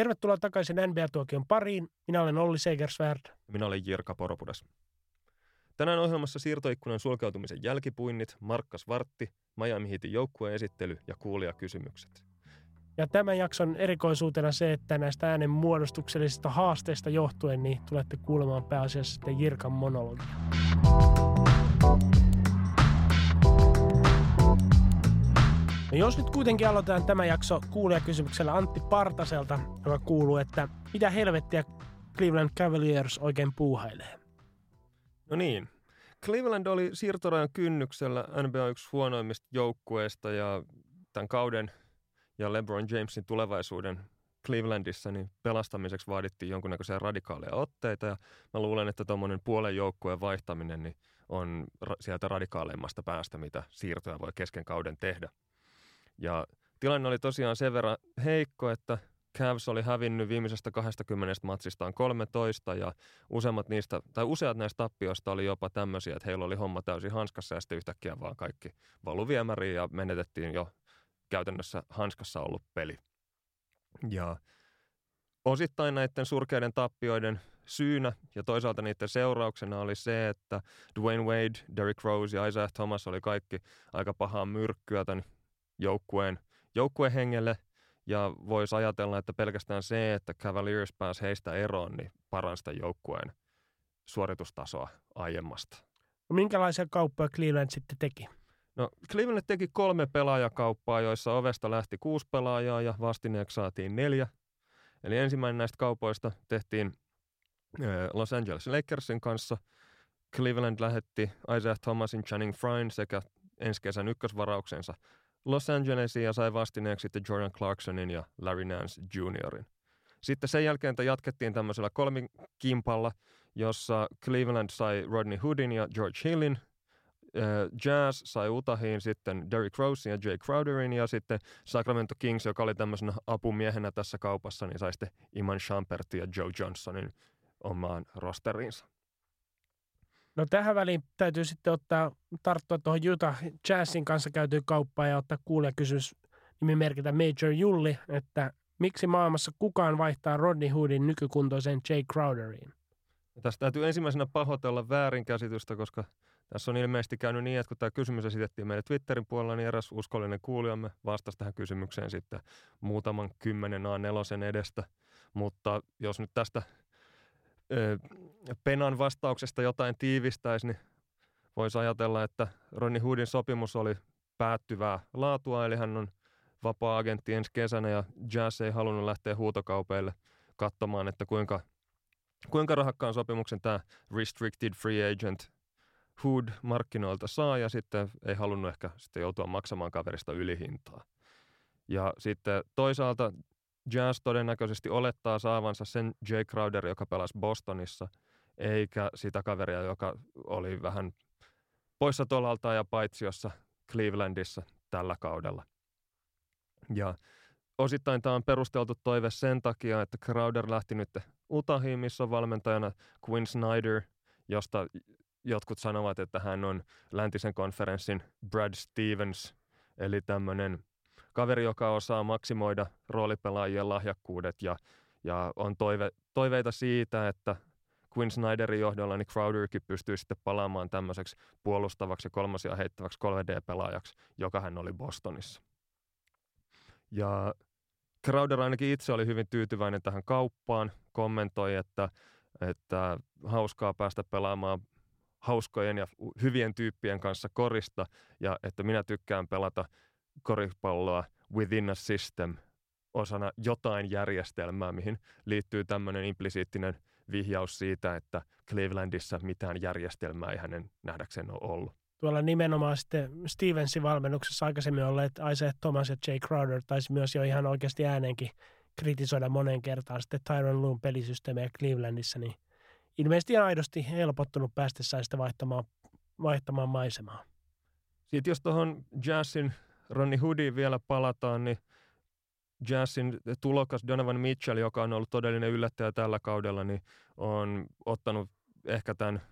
Tervetuloa takaisin NBA-tuokion pariin. Minä olen Olli Segersvärd. Minä olen Jirka Poropudas. Tänään ohjelmassa siirtoikkunan sulkeutumisen jälkipuinnit, Markkas Vartti, Miami Heatin joukkueen esittely ja kuulijakysymykset. Ja tämän jakson erikoisuutena se, että näistä äänen muodostuksellisista haasteista johtuen, niin tulette kuulemaan pääasiassa sitten Jirkan monologia. No jos nyt kuitenkin aloitetaan tämä jakso kuulijakysymyksellä Antti Partaselta, joka kuuluu, että mitä helvettiä Cleveland Cavaliers oikein puuhailee? No niin, Cleveland oli siirtorajan kynnyksellä NBA yksi huonoimmista joukkueista ja tämän kauden ja LeBron Jamesin tulevaisuuden Clevelandissa niin pelastamiseksi vaadittiin jonkunnäköisiä radikaaleja otteita ja mä luulen, että tuommoinen puolen joukkueen vaihtaminen niin on sieltä radikaaleimmasta päästä, mitä siirtoja voi kesken kauden tehdä. Ja tilanne oli tosiaan sen verran heikko, että Cavs oli hävinnyt viimeisestä 20 matsistaan 13 ja useimmat niistä, tai useat näistä tappioista oli jopa tämmöisiä, että heillä oli homma täysin hanskassa ja sitten yhtäkkiä vaan kaikki valu viemäriin ja menetettiin jo käytännössä hanskassa ollut peli. Ja osittain näiden surkeiden tappioiden syynä ja toisaalta niiden seurauksena oli se, että Dwayne Wade, Derrick Rose ja Isaiah Thomas oli kaikki aika pahaa myrkkyä tämän joukkueen, joukkueen hengelle – ja voisi ajatella, että pelkästään se, että Cavaliers pääsi heistä eroon, niin paransi joukkueen suoritustasoa aiemmasta. No, minkälaisia kauppoja Cleveland sitten teki? No Cleveland teki kolme pelaajakauppaa, joissa ovesta lähti kuusi pelaajaa ja vastineeksi saatiin neljä. Eli ensimmäinen näistä kaupoista tehtiin Los Angeles Lakersin kanssa. Cleveland lähetti Isaiah Thomasin, Channing Fryn sekä ensi kesän ykkösvarauksensa Los Angelesin ja sai vastineeksi sitten Jordan Clarksonin ja Larry Nance Juniorin. Sitten sen jälkeen jatkettiin tämmöisellä kolmikimpalla, jossa Cleveland sai Rodney Hoodin ja George Hillin, Jazz sai Utahiin sitten Derrick Rosein ja Jay Crowderin ja sitten Sacramento Kings, joka oli tämmöisenä apumiehenä tässä kaupassa, niin sai sitten Iman Shumpertin ja Joe Johnsonin omaan rosteriinsa. No tähän väliin täytyy sitten ottaa, tarttua tuohon Utah Jazzin kanssa käytyyn kauppaan ja ottaa kysymys nimimerkitä Major Julli, että miksi maailmassa kukaan vaihtaa Rodney Hoodin nykykuntoisen Jay Crowderiin? Tästä täytyy ensimmäisenä pahoitella väärinkäsitystä, koska tässä on ilmeisesti käynyt niin, että kun tämä kysymys esitettiin meille Twitterin puolella, niin eräs uskollinen kuulijamme vastasi tähän kysymykseen sitten muutaman kymmenen A4 edestä. Mutta jos nyt tästä Penan vastauksesta jotain tiivistäisi, niin voisi ajatella, että Ronnie Hoodin sopimus oli päättyvää laatua, eli hän on vapaa-agentti ensi kesänä ja Jazz ei halunnut lähteä huutokaupeille katsomaan, että kuinka, kuinka rahakkaan sopimuksen tämä restricted free agent Hood markkinoilta saa ja sitten ei halunnut ehkä sitten joutua maksamaan kaverista ylihintaa. Ja sitten toisaalta Jazz todennäköisesti olettaa saavansa sen Jay Crowder, joka pelasi Bostonissa, eikä sitä kaveria, joka oli vähän poissa tolalta ja paitsiossa Clevelandissa tällä kaudella. Ja osittain tämä on perusteltu toive sen takia, että Crowder lähti nyt Utahiin, missä on valmentajana Quinn Snyder, josta jotkut sanovat, että hän on läntisen konferenssin Brad Stevens, eli tämmöinen kaveri, joka osaa maksimoida roolipelaajien lahjakkuudet ja, ja on toive, toiveita siitä, että Quinn Snyderin johdolla niin Crowderkin pystyy sitten palaamaan tämmöiseksi puolustavaksi ja kolmasia heittäväksi 3D-pelaajaksi, joka hän oli Bostonissa. Ja Crowder ainakin itse oli hyvin tyytyväinen tähän kauppaan, kommentoi, että, että hauskaa päästä pelaamaan hauskojen ja hyvien tyyppien kanssa korista ja että minä tykkään pelata koripalloa within a system osana jotain järjestelmää, mihin liittyy tämmöinen implisiittinen vihjaus siitä, että Clevelandissa mitään järjestelmää ei hänen nähdäkseen ole ollut. Tuolla nimenomaan sitten Stevensin valmennuksessa aikaisemmin olleet Isaiah Thomas ja Jay Crowder taisi myös jo ihan oikeasti ääneenkin kritisoida monen kertaan sitten Tyron Loon pelisysteemejä Clevelandissa, niin ilmeisesti aidosti helpottunut päästessään sitä vaihtamaan, vaihtamaan maisemaa. Sitten jos tuohon Jazzin Ronnie Hoodiin vielä palataan, niin Jazzin tulokas Donovan Mitchell, joka on ollut todellinen yllättäjä tällä kaudella, niin on ottanut ehkä tämän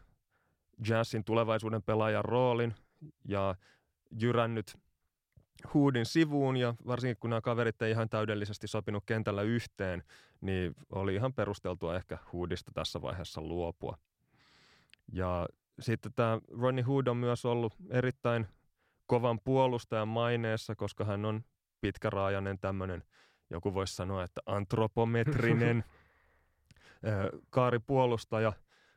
Jazzin tulevaisuuden pelaajan roolin ja jyrännyt Hoodin sivuun ja varsinkin kun nämä kaverit ei ihan täydellisesti sopinut kentällä yhteen, niin oli ihan perusteltua ehkä Hoodista tässä vaiheessa luopua. Ja sitten tämä Ronnie Hood on myös ollut erittäin kovan puolustajan maineessa, koska hän on pitkäraajainen tämmöinen, joku voisi sanoa, että antropometrinen kaaripuolustaja,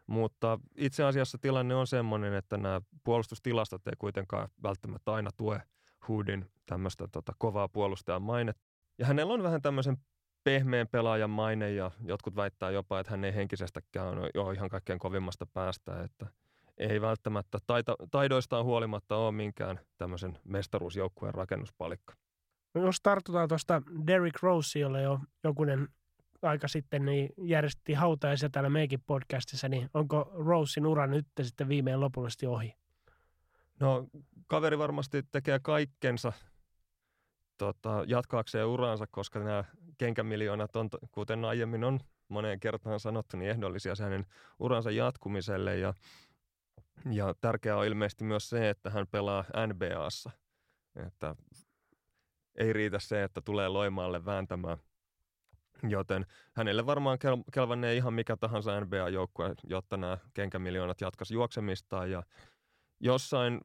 mutta itse asiassa tilanne on semmoinen, että nämä puolustustilastot ei kuitenkaan välttämättä aina tue Hoodin tämmöistä tota, kovaa puolustajan mainetta. Ja hänellä on vähän tämmöisen pehmeän pelaajan maine ja jotkut väittää jopa, että hän ei henkisestäkään ole ihan kaikkein kovimmasta päästä, että ei välttämättä taita, taidoistaan huolimatta ole minkään tämmöisen mestaruusjoukkueen rakennuspalikka. No jos tartutaan tuosta Derrick Rose, jolle jo jokunen aika sitten niin järjestettiin hautajaisia täällä meikin podcastissa, niin onko Rosein ura nyt sitten viimein lopullisesti ohi? No kaveri varmasti tekee kaikkensa tota, jatkaakseen uraansa, koska nämä kenkämiljoonat on, kuten aiemmin on moneen kertaan sanottu, niin ehdollisia hänen uransa jatkumiselle. Ja, ja tärkeää on ilmeisesti myös se, että hän pelaa NBAssa. Että ei riitä se, että tulee Loimaalle vääntämään. Joten hänelle varmaan kel- kelvannee ihan mikä tahansa NBA-joukkue, jotta nämä kenkämiljoonat jatkaisi juoksemistaan. Ja jossain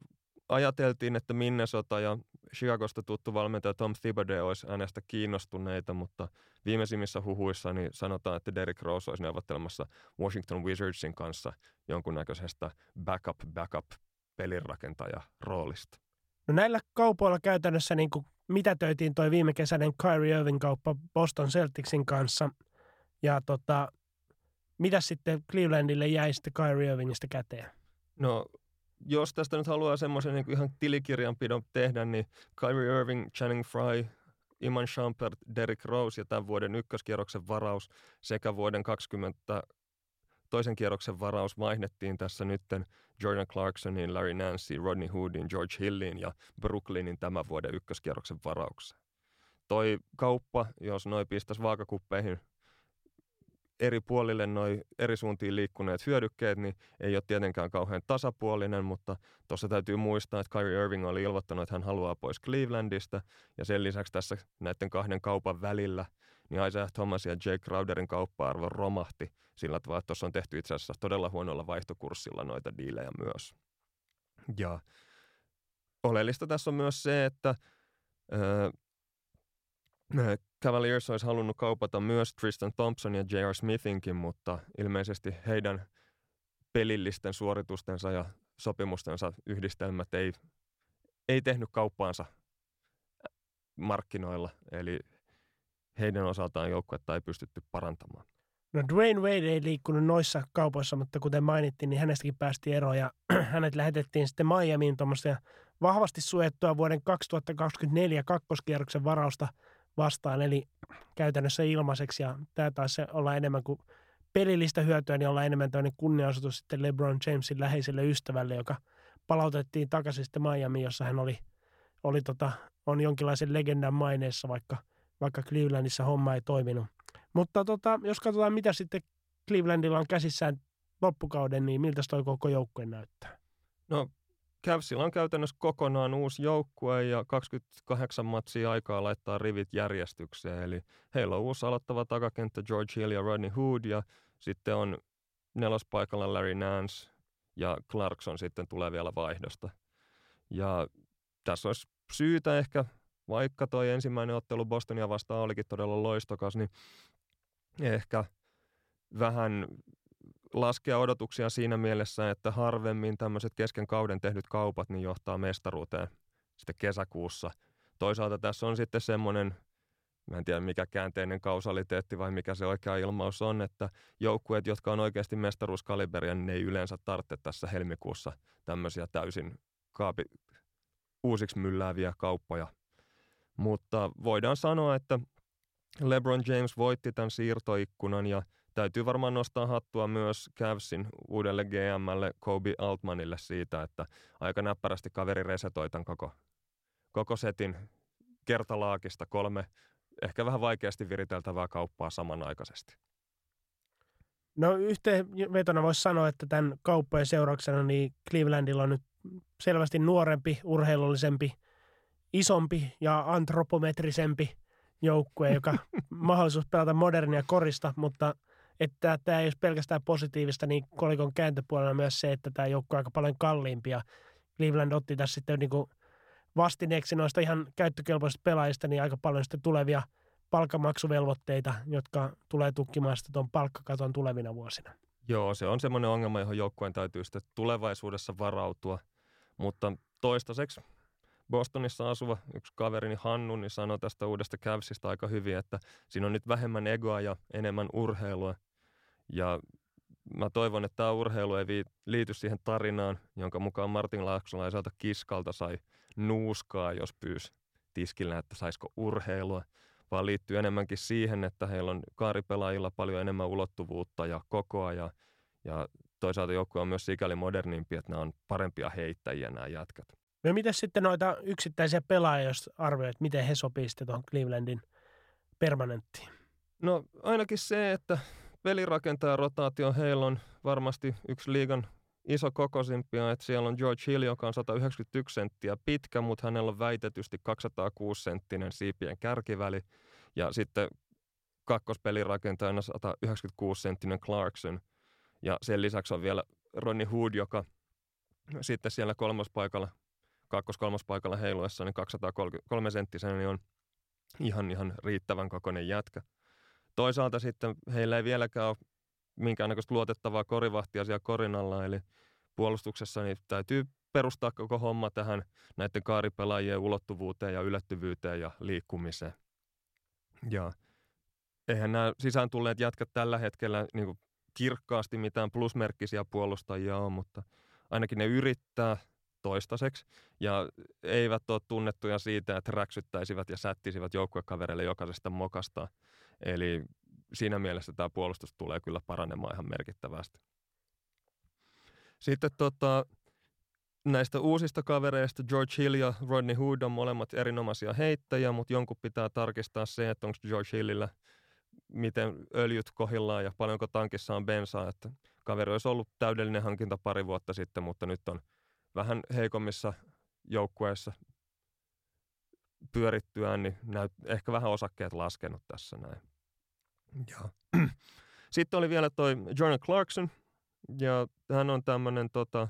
ajateltiin, että Minnesota ja Chicagosta tuttu valmentaja Tom Thibodeau olisi hänestä kiinnostuneita, mutta viimeisimmissä huhuissa niin sanotaan, että Derrick Rose olisi neuvottelemassa Washington Wizardsin kanssa jonkunnäköisestä backup-backup pelirakentaja roolista. No näillä kaupoilla käytännössä niin kuin mitätöitiin toi viime kesäinen Kyrie Irving kauppa Boston Celticsin kanssa. Ja tota, mitä sitten Clevelandille jäi sitten Kyrie Irvingistä käteen? No jos tästä nyt haluaa semmoisen niin ihan tilikirjanpidon tehdä, niin Kyrie Irving, Channing Fry, Iman Shumpert, Derrick Rose ja tämän vuoden ykköskierroksen varaus sekä vuoden 20 toisen kierroksen varaus vaihdettiin tässä nytten Jordan Clarksonin, Larry Nance, Rodney Hoodin, George Hillin ja Brooklynin tämän vuoden ykköskierroksen varaukseen. Toi kauppa, jos noi pistäisi vaakakuppeihin eri puolille noin eri suuntiin liikkuneet hyödykkeet, niin ei ole tietenkään kauhean tasapuolinen, mutta tuossa täytyy muistaa, että Kyrie Irving oli ilmoittanut, että hän haluaa pois Clevelandista, ja sen lisäksi tässä näiden kahden kaupan välillä, niin Isaiah Thomas ja Jake Crowderin kauppa-arvo romahti sillä tavalla, että tuossa on tehty itse asiassa todella huonolla vaihtokurssilla noita diilejä myös. Ja oleellista tässä on myös se, että öö, Cavaliers olisi halunnut kaupata myös Tristan Thompson ja J.R. Smithinkin, mutta ilmeisesti heidän pelillisten suoritustensa ja sopimustensa yhdistelmät ei, ei tehnyt kauppaansa markkinoilla, eli heidän osaltaan joukkuetta ei pystytty parantamaan. No Dwayne Wade ei liikkunut noissa kaupoissa, mutta kuten mainittiin, niin hänestäkin päästiin eroon ja hänet lähetettiin sitten Miamiin tuommoista vahvasti suojattua vuoden 2024 kakkoskierroksen varausta – vastaan, eli käytännössä ilmaiseksi, ja tämä taisi olla enemmän kuin pelillistä hyötyä, niin olla enemmän tämmöinen kunnianosoitus sitten LeBron Jamesin läheiselle ystävälle, joka palautettiin takaisin sitten Miami, jossa hän oli, oli tota, on jonkinlaisen legendan maineessa, vaikka, vaikka Clevelandissa homma ei toiminut. Mutta tota, jos katsotaan, mitä sitten Clevelandilla on käsissään loppukauden, niin miltä toi koko joukkue näyttää? No Cavsilla on käytännössä kokonaan uusi joukkue ja 28 matsia aikaa laittaa rivit järjestykseen. Eli heillä on uusi aloittava takakenttä George Hill ja Rodney Hood ja sitten on nelospaikalla Larry Nance ja Clarkson sitten tulee vielä vaihdosta. Ja tässä olisi syytä ehkä, vaikka toi ensimmäinen ottelu Bostonia vastaan olikin todella loistokas, niin ehkä vähän laskea odotuksia siinä mielessä, että harvemmin tämmöiset kesken kauden tehdyt kaupat niin johtaa mestaruuteen sitten kesäkuussa. Toisaalta tässä on sitten semmoinen, mä en tiedä mikä käänteinen kausaliteetti vai mikä se oikea ilmaus on, että joukkueet, jotka on oikeasti mestaruuskaliberia, niin ne ei yleensä tarvitse tässä helmikuussa tämmöisiä täysin kaapi, uusiksi myllääviä kauppoja. Mutta voidaan sanoa, että LeBron James voitti tämän siirtoikkunan ja – täytyy varmaan nostaa hattua myös Cavsin uudelle GMlle Kobe Altmanille siitä, että aika näppärästi kaveri resetoitan tämän koko, koko setin kertalaakista kolme ehkä vähän vaikeasti viriteltävää kauppaa samanaikaisesti. No yhteenvetona voisi sanoa, että tämän kauppojen seurauksena niin Clevelandilla on nyt selvästi nuorempi, urheilullisempi, isompi ja antropometrisempi joukkue, joka mahdollisuus pelata modernia korista, mutta että tämä ei ole pelkästään positiivista, niin kolikon kääntöpuolella myös se, että tämä joukkue on aika paljon kalliimpia. Cleveland otti tässä sitten niin kuin vastineeksi noista ihan käyttökelpoisista pelaajista niin aika paljon sitten tulevia palkamaksuvelvoitteita, jotka tulee tukkimaan sitten tuon palkkakaton tulevina vuosina. Joo, se on semmoinen ongelma, johon joukkueen täytyy sitten tulevaisuudessa varautua. Mutta toistaiseksi Bostonissa asuva yksi kaverini Hannu niin sanoi tästä uudesta Cavsista aika hyvin, että siinä on nyt vähemmän egoa ja enemmän urheilua. Ja mä toivon, että tämä urheilu ei liity siihen tarinaan, jonka mukaan Martin Laaksolaiselta kiskalta sai nuuskaa, jos pyysi tiskillä, että saisiko urheilua, vaan liittyy enemmänkin siihen, että heillä on kaaripelaajilla paljon enemmän ulottuvuutta ja kokoa ja, ja toisaalta joukkue on myös sikäli modernimpi, että nämä on parempia heittäjiä nämä jätkät. No miten sitten noita yksittäisiä pelaajia, jos arvioit, miten he sopii sitten tuohon Clevelandin permanenttiin? No ainakin se, että pelirakentaja rotaatio heillä on varmasti yksi liigan iso kokosimpia, että siellä on George Hill, joka on 191 senttiä pitkä, mutta hänellä on väitetysti 206 senttinen siipien kärkiväli. Ja sitten kakkospelirakentajana 196 senttinen Clarkson. Ja sen lisäksi on vielä Ronnie Hood, joka sitten siellä kolmospaikalla, kakkos-kolmospaikalla heiluessa, niin 203 senttisen, niin on ihan, ihan riittävän kokoinen jätkä. Toisaalta sitten heillä ei vieläkään ole minkäännäköistä luotettavaa korivahtia siellä korinalla, eli puolustuksessa niin täytyy perustaa koko homma tähän näiden kaaripelaajien ulottuvuuteen ja yllättyvyyteen ja liikkumiseen. Ja eihän nämä sisään tulleet jätkät tällä hetkellä niin kuin kirkkaasti mitään plusmerkkisiä puolustajia ole, mutta ainakin ne yrittää toistaiseksi ja eivät ole tunnettuja siitä, että räksyttäisivät ja sättisivät joukkuekavereille jokaisesta mokasta. Eli siinä mielessä tämä puolustus tulee kyllä paranemaan ihan merkittävästi. Sitten tota, näistä uusista kavereista George Hill ja Rodney Hood on molemmat erinomaisia heittäjiä, mutta jonkun pitää tarkistaa se, että onko George Hillillä miten öljyt kohillaan ja paljonko tankissa on bensaa. Että kaveri olisi ollut täydellinen hankinta pari vuotta sitten, mutta nyt on vähän heikommissa joukkueissa pyörittyään, niin näyt, ehkä vähän osakkeet laskenut tässä näin. Ja. Sitten oli vielä toi Jordan Clarkson, ja hän on tämmöinen tota,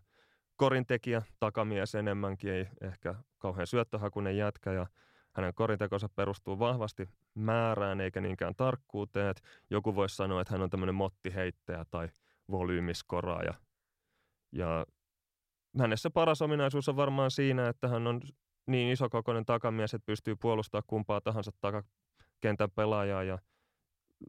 korintekijä, takamies enemmänkin, ei ehkä kauhean syöttöhakunen jätkä, ja hänen korintekonsa perustuu vahvasti määrään eikä niinkään tarkkuuteen. Että joku voisi sanoa, että hän on tämmöinen mottiheittäjä tai volyymiskoraaja. Ja hänessä paras ominaisuus on varmaan siinä, että hän on niin isokokoinen takamies, että pystyy puolustamaan kumpaa tahansa takakentän pelaajaa ja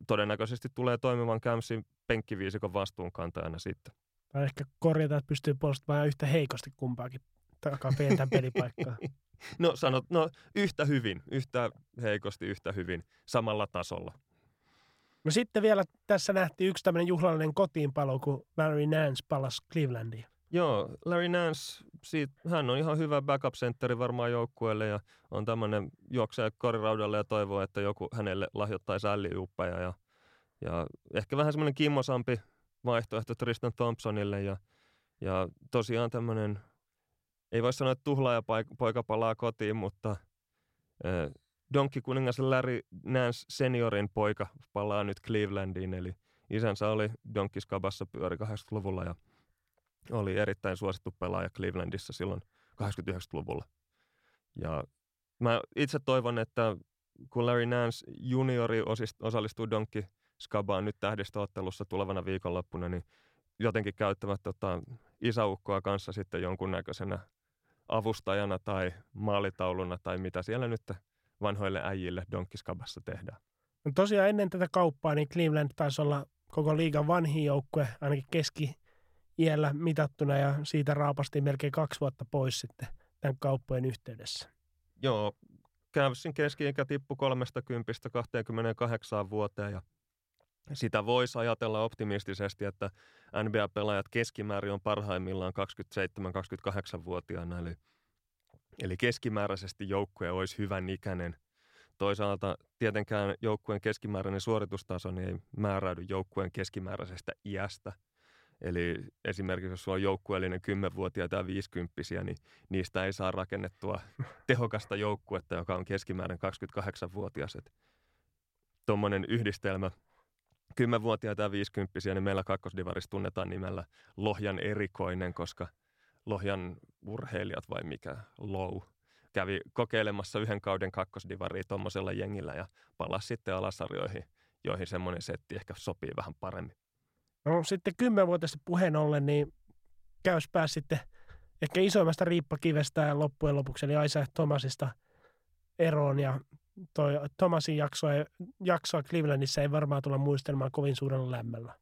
todennäköisesti tulee toimivan Kämsin penkkiviisikon vastuunkantajana sitten. Tai ehkä korjata, että pystyy puolustamaan yhtä heikosti kumpaakin takaa pientä pelipaikkaa. no sanot, no yhtä hyvin, yhtä heikosti, yhtä hyvin, samalla tasolla. No sitten vielä tässä nähtiin yksi tämmöinen juhlallinen kotiinpalo, kun Larry Nance palasi Clevelandiin. Joo, Larry Nance, siitä, hän on ihan hyvä backup centeri varmaan joukkueelle ja on tämmöinen juoksee koriraudalle ja toivoo, että joku hänelle lahjoittaisi älliuppeja ja, ja ehkä vähän semmoinen kimmosampi vaihtoehto Tristan Thompsonille ja, ja tosiaan tämmöinen, ei voi sanoa, että tuhlaaja poika palaa kotiin, mutta äh, Donkey kuningas Larry Nance seniorin poika palaa nyt Clevelandiin, eli isänsä oli Donkey Skabassa pyöri 80-luvulla ja oli erittäin suosittu pelaaja Clevelandissa silloin 89-luvulla. Ja mä itse toivon, että kun Larry Nance juniori osallistuu Donkey Skabaan nyt tähdistöottelussa tulevana viikonloppuna, niin jotenkin käyttävät tota, isäukkoa kanssa sitten jonkunnäköisenä avustajana tai maalitauluna tai mitä siellä nyt vanhoille äijille Donkiskabassa tehdään. No tosiaan ennen tätä kauppaa niin Cleveland taisi olla koko liigan vanhin joukkue, ainakin keski iällä mitattuna ja siitä raapasti melkein kaksi vuotta pois sitten tämän kauppojen yhteydessä. Joo, Cavsin keski-ikä tippui 30 28 vuoteen ja sitä voisi ajatella optimistisesti, että NBA-pelaajat keskimäärin on parhaimmillaan 27-28-vuotiaana, eli, eli keskimääräisesti joukkue olisi hyvän ikäinen. Toisaalta tietenkään joukkueen keskimääräinen suoritustaso niin ei määräydy joukkueen keskimääräisestä iästä – Eli esimerkiksi jos sulla on joukkueellinen 10-vuotiaita ja 50 niin niistä ei saa rakennettua tehokasta joukkuetta, joka on keskimäärin 28-vuotias. Tuommoinen yhdistelmä 10-vuotiaita ja 50 niin meillä kakkosdivarissa tunnetaan nimellä Lohjan erikoinen, koska Lohjan urheilijat vai mikä, low, kävi kokeilemassa yhden kauden kakkosdivaria tuommoisella jengillä ja palasi sitten alasarjoihin, joihin semmoinen setti ehkä sopii vähän paremmin. No sitten kymmenvuotista puheen ollen, niin käys pääs sitten ehkä isoimmasta riippakivestä loppujen lopuksi, eli Isaac Thomasista eroon. Ja toi Thomasin jaksoa, jaksoa Clevelandissa ei varmaan tulla muistelmaan kovin suurella lämmöllä.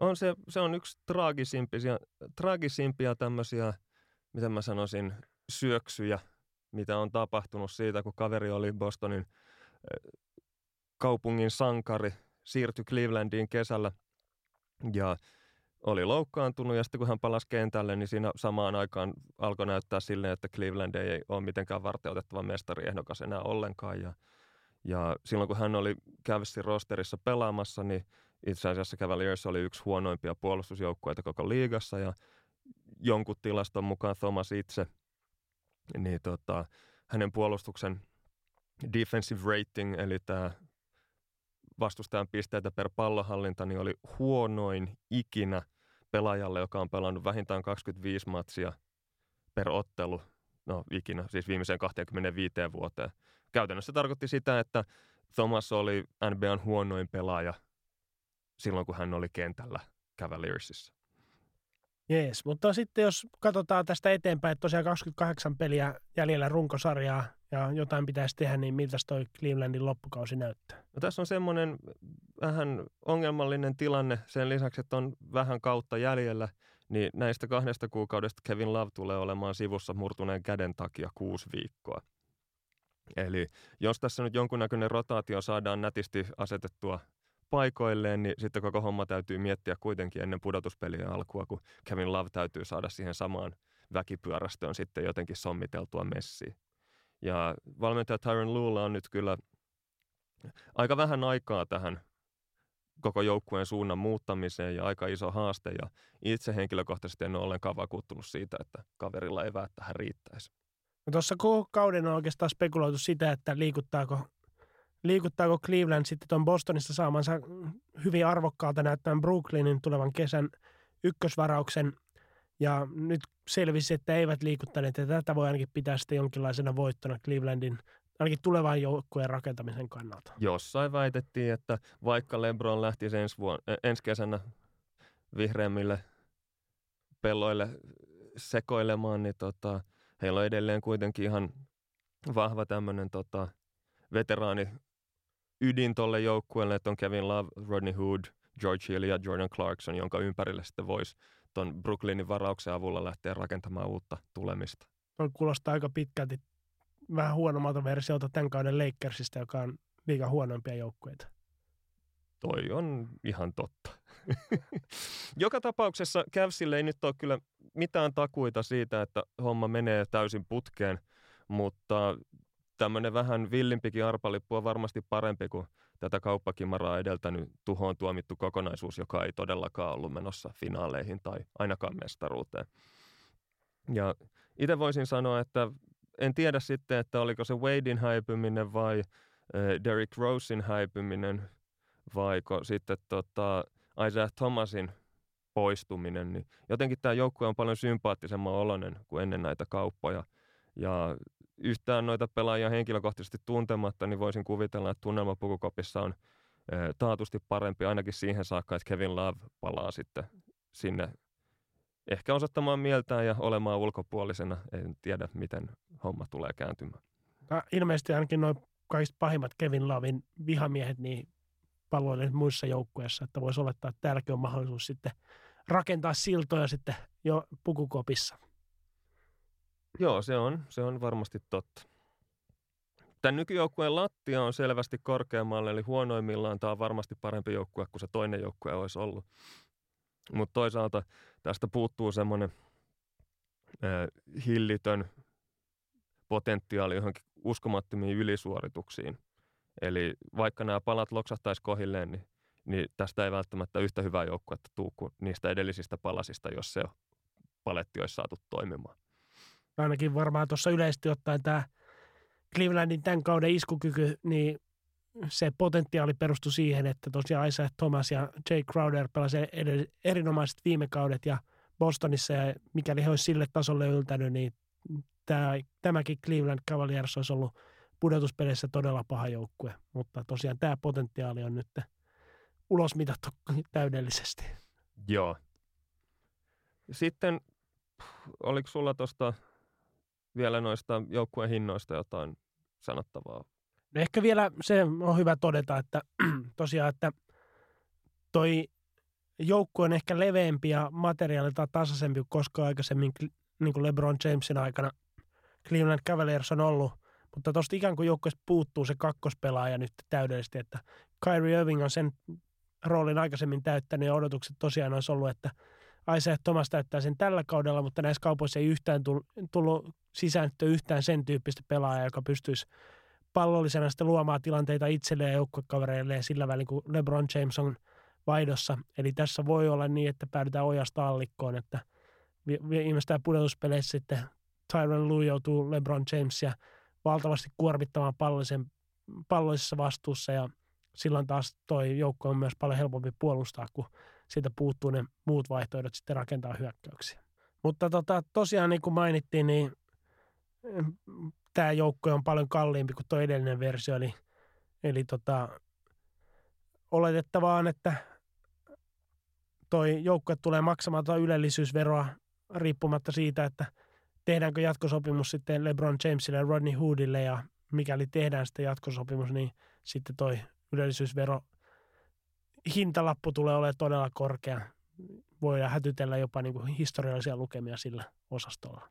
On se, se on yksi traagisimpia, traagisimpia tämmöisiä, mitä mä sanoisin, syöksyjä, mitä on tapahtunut siitä, kun kaveri oli Bostonin kaupungin sankari, siirtyi Clevelandiin kesällä ja oli loukkaantunut ja sitten kun hän palasi kentälle, niin siinä samaan aikaan alkoi näyttää silleen, että Cleveland ei ole mitenkään varteutettava mestariehdokas enää ollenkaan. Ja, ja silloin kun hän oli Cavalsin rosterissa pelaamassa, niin itse asiassa Cavaliers oli yksi huonoimpia puolustusjoukkueita koko liigassa ja jonkun tilaston mukaan Thomas itse, niin tota, hänen puolustuksen defensive rating, eli tämä vastustajan pisteitä per pallohallinta, niin oli huonoin ikinä pelaajalle, joka on pelannut vähintään 25 matsia per ottelu, no ikinä, siis viimeiseen 25 vuoteen. Käytännössä tarkoitti sitä, että Thomas oli NBAn huonoin pelaaja silloin, kun hän oli kentällä Cavaliersissa. Jees, mutta sitten jos katsotaan tästä eteenpäin, että tosiaan 28 peliä jäljellä runkosarjaa ja jotain pitäisi tehdä, niin miltä toi Clevelandin loppukausi näyttää? No tässä on semmoinen vähän ongelmallinen tilanne sen lisäksi, että on vähän kautta jäljellä, niin näistä kahdesta kuukaudesta Kevin Love tulee olemaan sivussa murtuneen käden takia kuusi viikkoa. Eli jos tässä nyt jonkunnäköinen rotaatio saadaan nätisti asetettua paikoilleen, niin sitten koko homma täytyy miettiä kuitenkin ennen pudotuspelien alkua, kun Kevin Love täytyy saada siihen samaan väkipyörästöön sitten jotenkin sommiteltua messiin. Ja valmentaja Tyron Luulla on nyt kyllä aika vähän aikaa tähän koko joukkueen suunnan muuttamiseen ja aika iso haaste. Ja itse henkilökohtaisesti en ole ollenkaan vakuuttunut siitä, että kaverilla ei tähän riittäisi. No tuossa kauden on oikeastaan spekuloitu sitä, että liikuttaako, liikuttaako Cleveland sitten tuon Bostonista saamansa hyvin arvokkaalta näyttämään Brooklynin tulevan kesän ykkösvarauksen. Ja nyt selvisi, että eivät liikuttaneet, ja tätä voi ainakin pitää sitten jonkinlaisena voittona Clevelandin ainakin tulevan joukkueen rakentamisen kannalta. Jossain väitettiin, että vaikka LeBron lähti ensi, vuonna, ensi kesänä vihreämmille pelloille sekoilemaan, niin tota, heillä on edelleen kuitenkin ihan vahva tämmöinen tota, veteraani ydin tolle joukkueelle, että on Kevin Love, Rodney Hood, George Hill ja Jordan Clarkson, jonka ympärille sitten voisi tuon Brooklynin varauksen avulla lähteä rakentamaan uutta tulemista. Tuo kuulostaa aika pitkälti vähän huonommalta versiolta tämän kauden Lakersista, joka on liiga huonoimpia joukkueita. Toi on ihan totta. Joka tapauksessa Cavsille ei nyt ole kyllä mitään takuita siitä, että homma menee täysin putkeen, mutta tämmöinen vähän villimpikin arpalippu on varmasti parempi kuin tätä kauppakimaraa edeltänyt tuhoon tuomittu kokonaisuus, joka ei todellakaan ollut menossa finaaleihin tai ainakaan mestaruuteen. Ja itse voisin sanoa, että en tiedä sitten, että oliko se Wadein häipyminen vai äh, Derrick Rosein häipyminen vaiko sitten tota Isaiah Thomasin poistuminen, niin jotenkin tämä joukkue on paljon sympaattisemman oloinen kuin ennen näitä kauppoja. Ja yhtään noita pelaajia henkilökohtaisesti tuntematta, niin voisin kuvitella, että tunnelma pukukopissa on taatusti parempi ainakin siihen saakka, että Kevin Love palaa sitten sinne ehkä osoittamaan mieltään ja olemaan ulkopuolisena. En tiedä, miten homma tulee kääntymään. No, ilmeisesti ainakin noin kaikista pahimmat Kevin Lavin vihamiehet niin palloille muissa joukkueissa, että voisi olettaa, että täälläkin on mahdollisuus sitten rakentaa siltoja sitten jo pukukopissa. Joo, se on, se on varmasti totta. Tämän nykyjoukkueen lattia on selvästi korkeammalle, eli huonoimmillaan tämä on varmasti parempi joukkue kuin se toinen joukkue olisi ollut. Mutta toisaalta tästä puuttuu semmoinen hillitön potentiaali johonkin uskomattomiin ylisuorituksiin. Eli vaikka nämä palat loksahtaisi kohilleen, niin niin tästä ei välttämättä yhtä hyvää joukkuetta tuu kuin niistä edellisistä palasista, jos se paletti olisi saatu toimimaan. Ainakin varmaan tuossa yleisesti ottaen tämä Clevelandin tämän kauden iskukyky, niin se potentiaali perustui siihen, että tosiaan Isaiah Thomas ja Jay Crowder pelasivat erinomaiset viime kaudet ja Bostonissa ja mikäli he olisi sille tasolle yltänyt, niin tämä, tämäkin Cleveland Cavaliers olisi ollut pudotuspeleissä todella paha joukkue, mutta tosiaan tämä potentiaali on nyt ulosmitattu täydellisesti. Joo. Sitten oliko sulla tuosta vielä noista joukkueen hinnoista jotain sanottavaa? No ehkä vielä se on hyvä todeta, että tosiaan, että toi joukkue on ehkä leveämpi ja materiaalilta tasaisempi kuin koskaan aikaisemmin niin kuin LeBron Jamesin aikana Cleveland Cavaliers on ollut. Mutta tuosta ikään kuin joukkueesta puuttuu se kakkospelaaja nyt täydellisesti, että Kyrie Irving on sen roolin aikaisemmin täyttänyt ja odotukset tosiaan olisi ollut, että Isaiah Thomas täyttää sen tällä kaudella, mutta näissä kaupoissa ei yhtään tullut sisään yhtään sen tyyppistä pelaajaa, joka pystyisi pallollisena sitten luomaan tilanteita itselleen ja joukkuekavereille sillä välin, kun LeBron James on vaihdossa. Eli tässä voi olla niin, että päädytään ojasta allikkoon, että viimeistään pudotuspeleissä sitten Tyron Lue joutuu LeBron Jamesia valtavasti kuormittamaan pallollisen, pallollisessa vastuussa ja silloin taas toi joukko on myös paljon helpompi puolustaa, kun siitä puuttuu ne muut vaihtoehdot sitten rakentaa hyökkäyksiä. Mutta tota, tosiaan niin kuin mainittiin, niin tämä joukko on paljon kalliimpi kuin tuo edellinen versio, eli, eli tota, oletettavaa on, että toi joukkue tulee maksamaan tuo ylellisyysveroa riippumatta siitä, että tehdäänkö jatkosopimus sitten LeBron Jamesille ja Rodney Hoodille ja mikäli tehdään sitten jatkosopimus, niin sitten toi ylellisyysvero hintalappu tulee olemaan todella korkea. Voidaan hätytellä jopa niin kuin historiallisia lukemia sillä osastolla.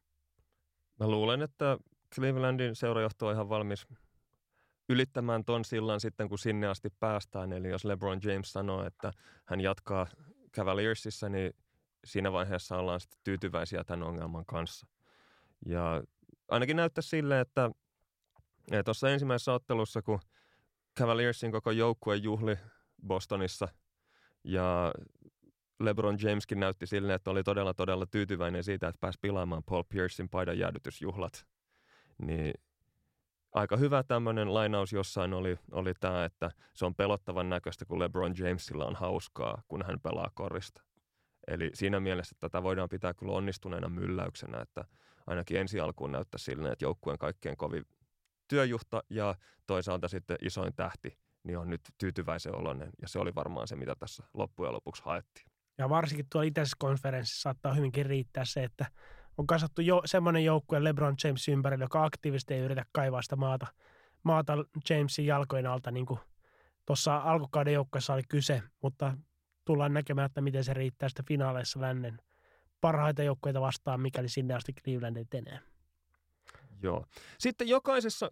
Mä luulen, että Clevelandin seurajohto on ihan valmis ylittämään ton sillan sitten, kun sinne asti päästään. Eli jos LeBron James sanoo, että hän jatkaa Cavaliersissa, niin siinä vaiheessa ollaan sitten tyytyväisiä tämän ongelman kanssa. Ja ainakin näyttää sille, että tuossa ensimmäisessä ottelussa, kun Cavaliersin koko joukkue juhli Bostonissa ja LeBron Jameskin näytti sille, että oli todella todella tyytyväinen siitä, että pääsi pilaamaan Paul Piercein paidan jäädytysjuhlat. Niin aika hyvä tämmöinen lainaus jossain oli, oli tämä, että se on pelottavan näköistä, kun LeBron Jamesilla on hauskaa, kun hän pelaa korista. Eli siinä mielessä tätä voidaan pitää kyllä onnistuneena mylläyksenä, että ainakin ensi alkuun näyttää silleen, että joukkueen kaikkein kovin työjuhta ja toisaalta sitten isoin tähti niin on nyt tyytyväisen oloinen. Ja se oli varmaan se, mitä tässä loppujen lopuksi haettiin. Ja varsinkin tuolla itäisessä konferenssissa saattaa hyvinkin riittää se, että on kasattu jo semmoinen joukkue LeBron James ympärillä, joka aktiivisesti ei yritä kaivaa sitä maata, maata Jamesin jalkojen alta, niin kuin tuossa alkukauden joukkueessa oli kyse, mutta tullaan näkemään, että miten se riittää sitten finaaleissa lännen parhaita joukkueita vastaan, mikäli sinne asti Cleveland etenee. Joo. Sitten jokaisessa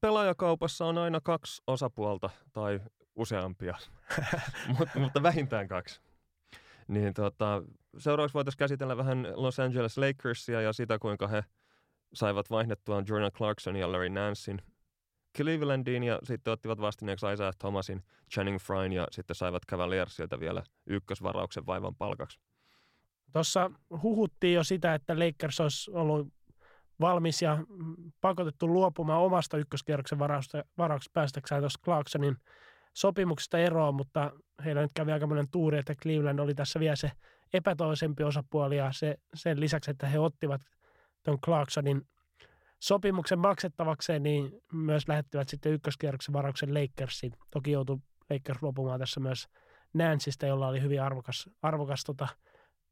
pelaajakaupassa on aina kaksi osapuolta tai useampia, mutta, mutta vähintään kaksi. Niin tota, seuraavaksi voitaisiin käsitellä vähän Los Angeles Lakersia ja sitä, kuinka he saivat vaihdettua Jordan Clarkson ja Larry Nancein Clevelandiin ja sitten ottivat vastineeksi Isaiah Thomasin, Channing Fryn ja sitten saivat Cavaliersilta vielä ykkösvarauksen vaivan palkaksi. Tuossa huhuttiin jo sitä, että Lakers olisi ollut valmis ja pakotettu luopumaan omasta ykköskierroksen varauksesta, päästäkseen tuossa Clarksonin sopimuksesta eroon, mutta heillä nyt kävi aika monen tuuri, että Cleveland oli tässä vielä se epätoisempi osapuoli ja se, sen lisäksi, että he ottivat tuon Clarksonin sopimuksen maksettavakseen, niin myös lähettivät sitten ykköskierroksen varauksen Lakersiin. Toki joutui Lakers luopumaan tässä myös Nansista, jolla oli hyvin arvokas, arvokas tota,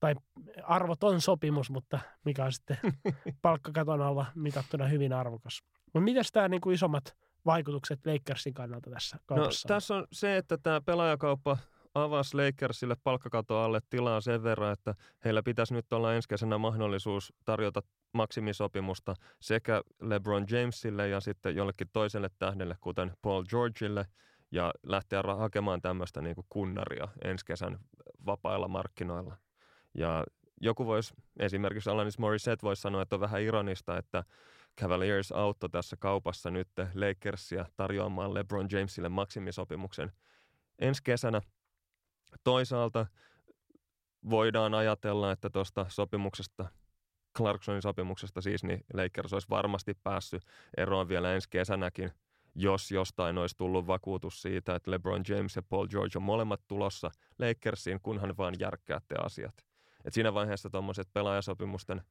tai arvoton sopimus, mutta mikä on sitten palkkakaton alla mitattuna hyvin arvokas. Mutta miten tämä niin kuin isommat vaikutukset Lakersin kannalta tässä no, kaupassa? No, tässä on se, että tämä pelaajakauppa avasi Lakersille palkkakaton alle tilaa sen verran, että heillä pitäisi nyt olla ensi kesänä mahdollisuus tarjota maksimisopimusta sekä LeBron Jamesille ja sitten jollekin toiselle tähdelle, kuten Paul Georgeille, ja lähteä hakemaan tämmöistä niin kunnaria ensi kesän vapailla markkinoilla. Ja joku voisi, esimerkiksi Alanis Morissette voisi sanoa, että on vähän ironista, että Cavaliers auttoi tässä kaupassa nyt Lakersia tarjoamaan LeBron Jamesille maksimisopimuksen ensi kesänä. Toisaalta voidaan ajatella, että tuosta sopimuksesta, Clarksonin sopimuksesta siis, niin Lakers olisi varmasti päässyt eroon vielä ensi kesänäkin, jos jostain olisi tullut vakuutus siitä, että LeBron James ja Paul George on molemmat tulossa Lakersiin, kunhan vaan järkkäätte asiat. Et siinä vaiheessa tuommoiset pelaajasopimusten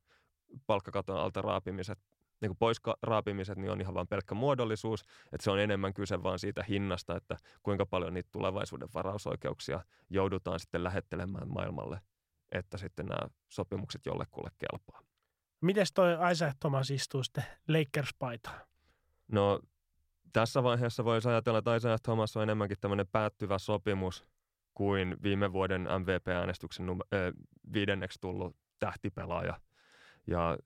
palkkakaton alta raapimiset niin kuin pois raapimiset niin on ihan vain pelkkä muodollisuus, että se on enemmän kyse vaan siitä hinnasta, että kuinka paljon niitä tulevaisuuden varausoikeuksia joudutaan sitten lähettelemään maailmalle, että sitten nämä sopimukset jollekulle kelpaa. Miten toi Isaiah Thomas istuu sitten Lakers-paitaan? No tässä vaiheessa voisi ajatella, että Isaiah Thomas on enemmänkin tämmöinen päättyvä sopimus kuin viime vuoden MVP-äänestyksen num- äh, viidenneksi tullut tähtipelaaja. Ja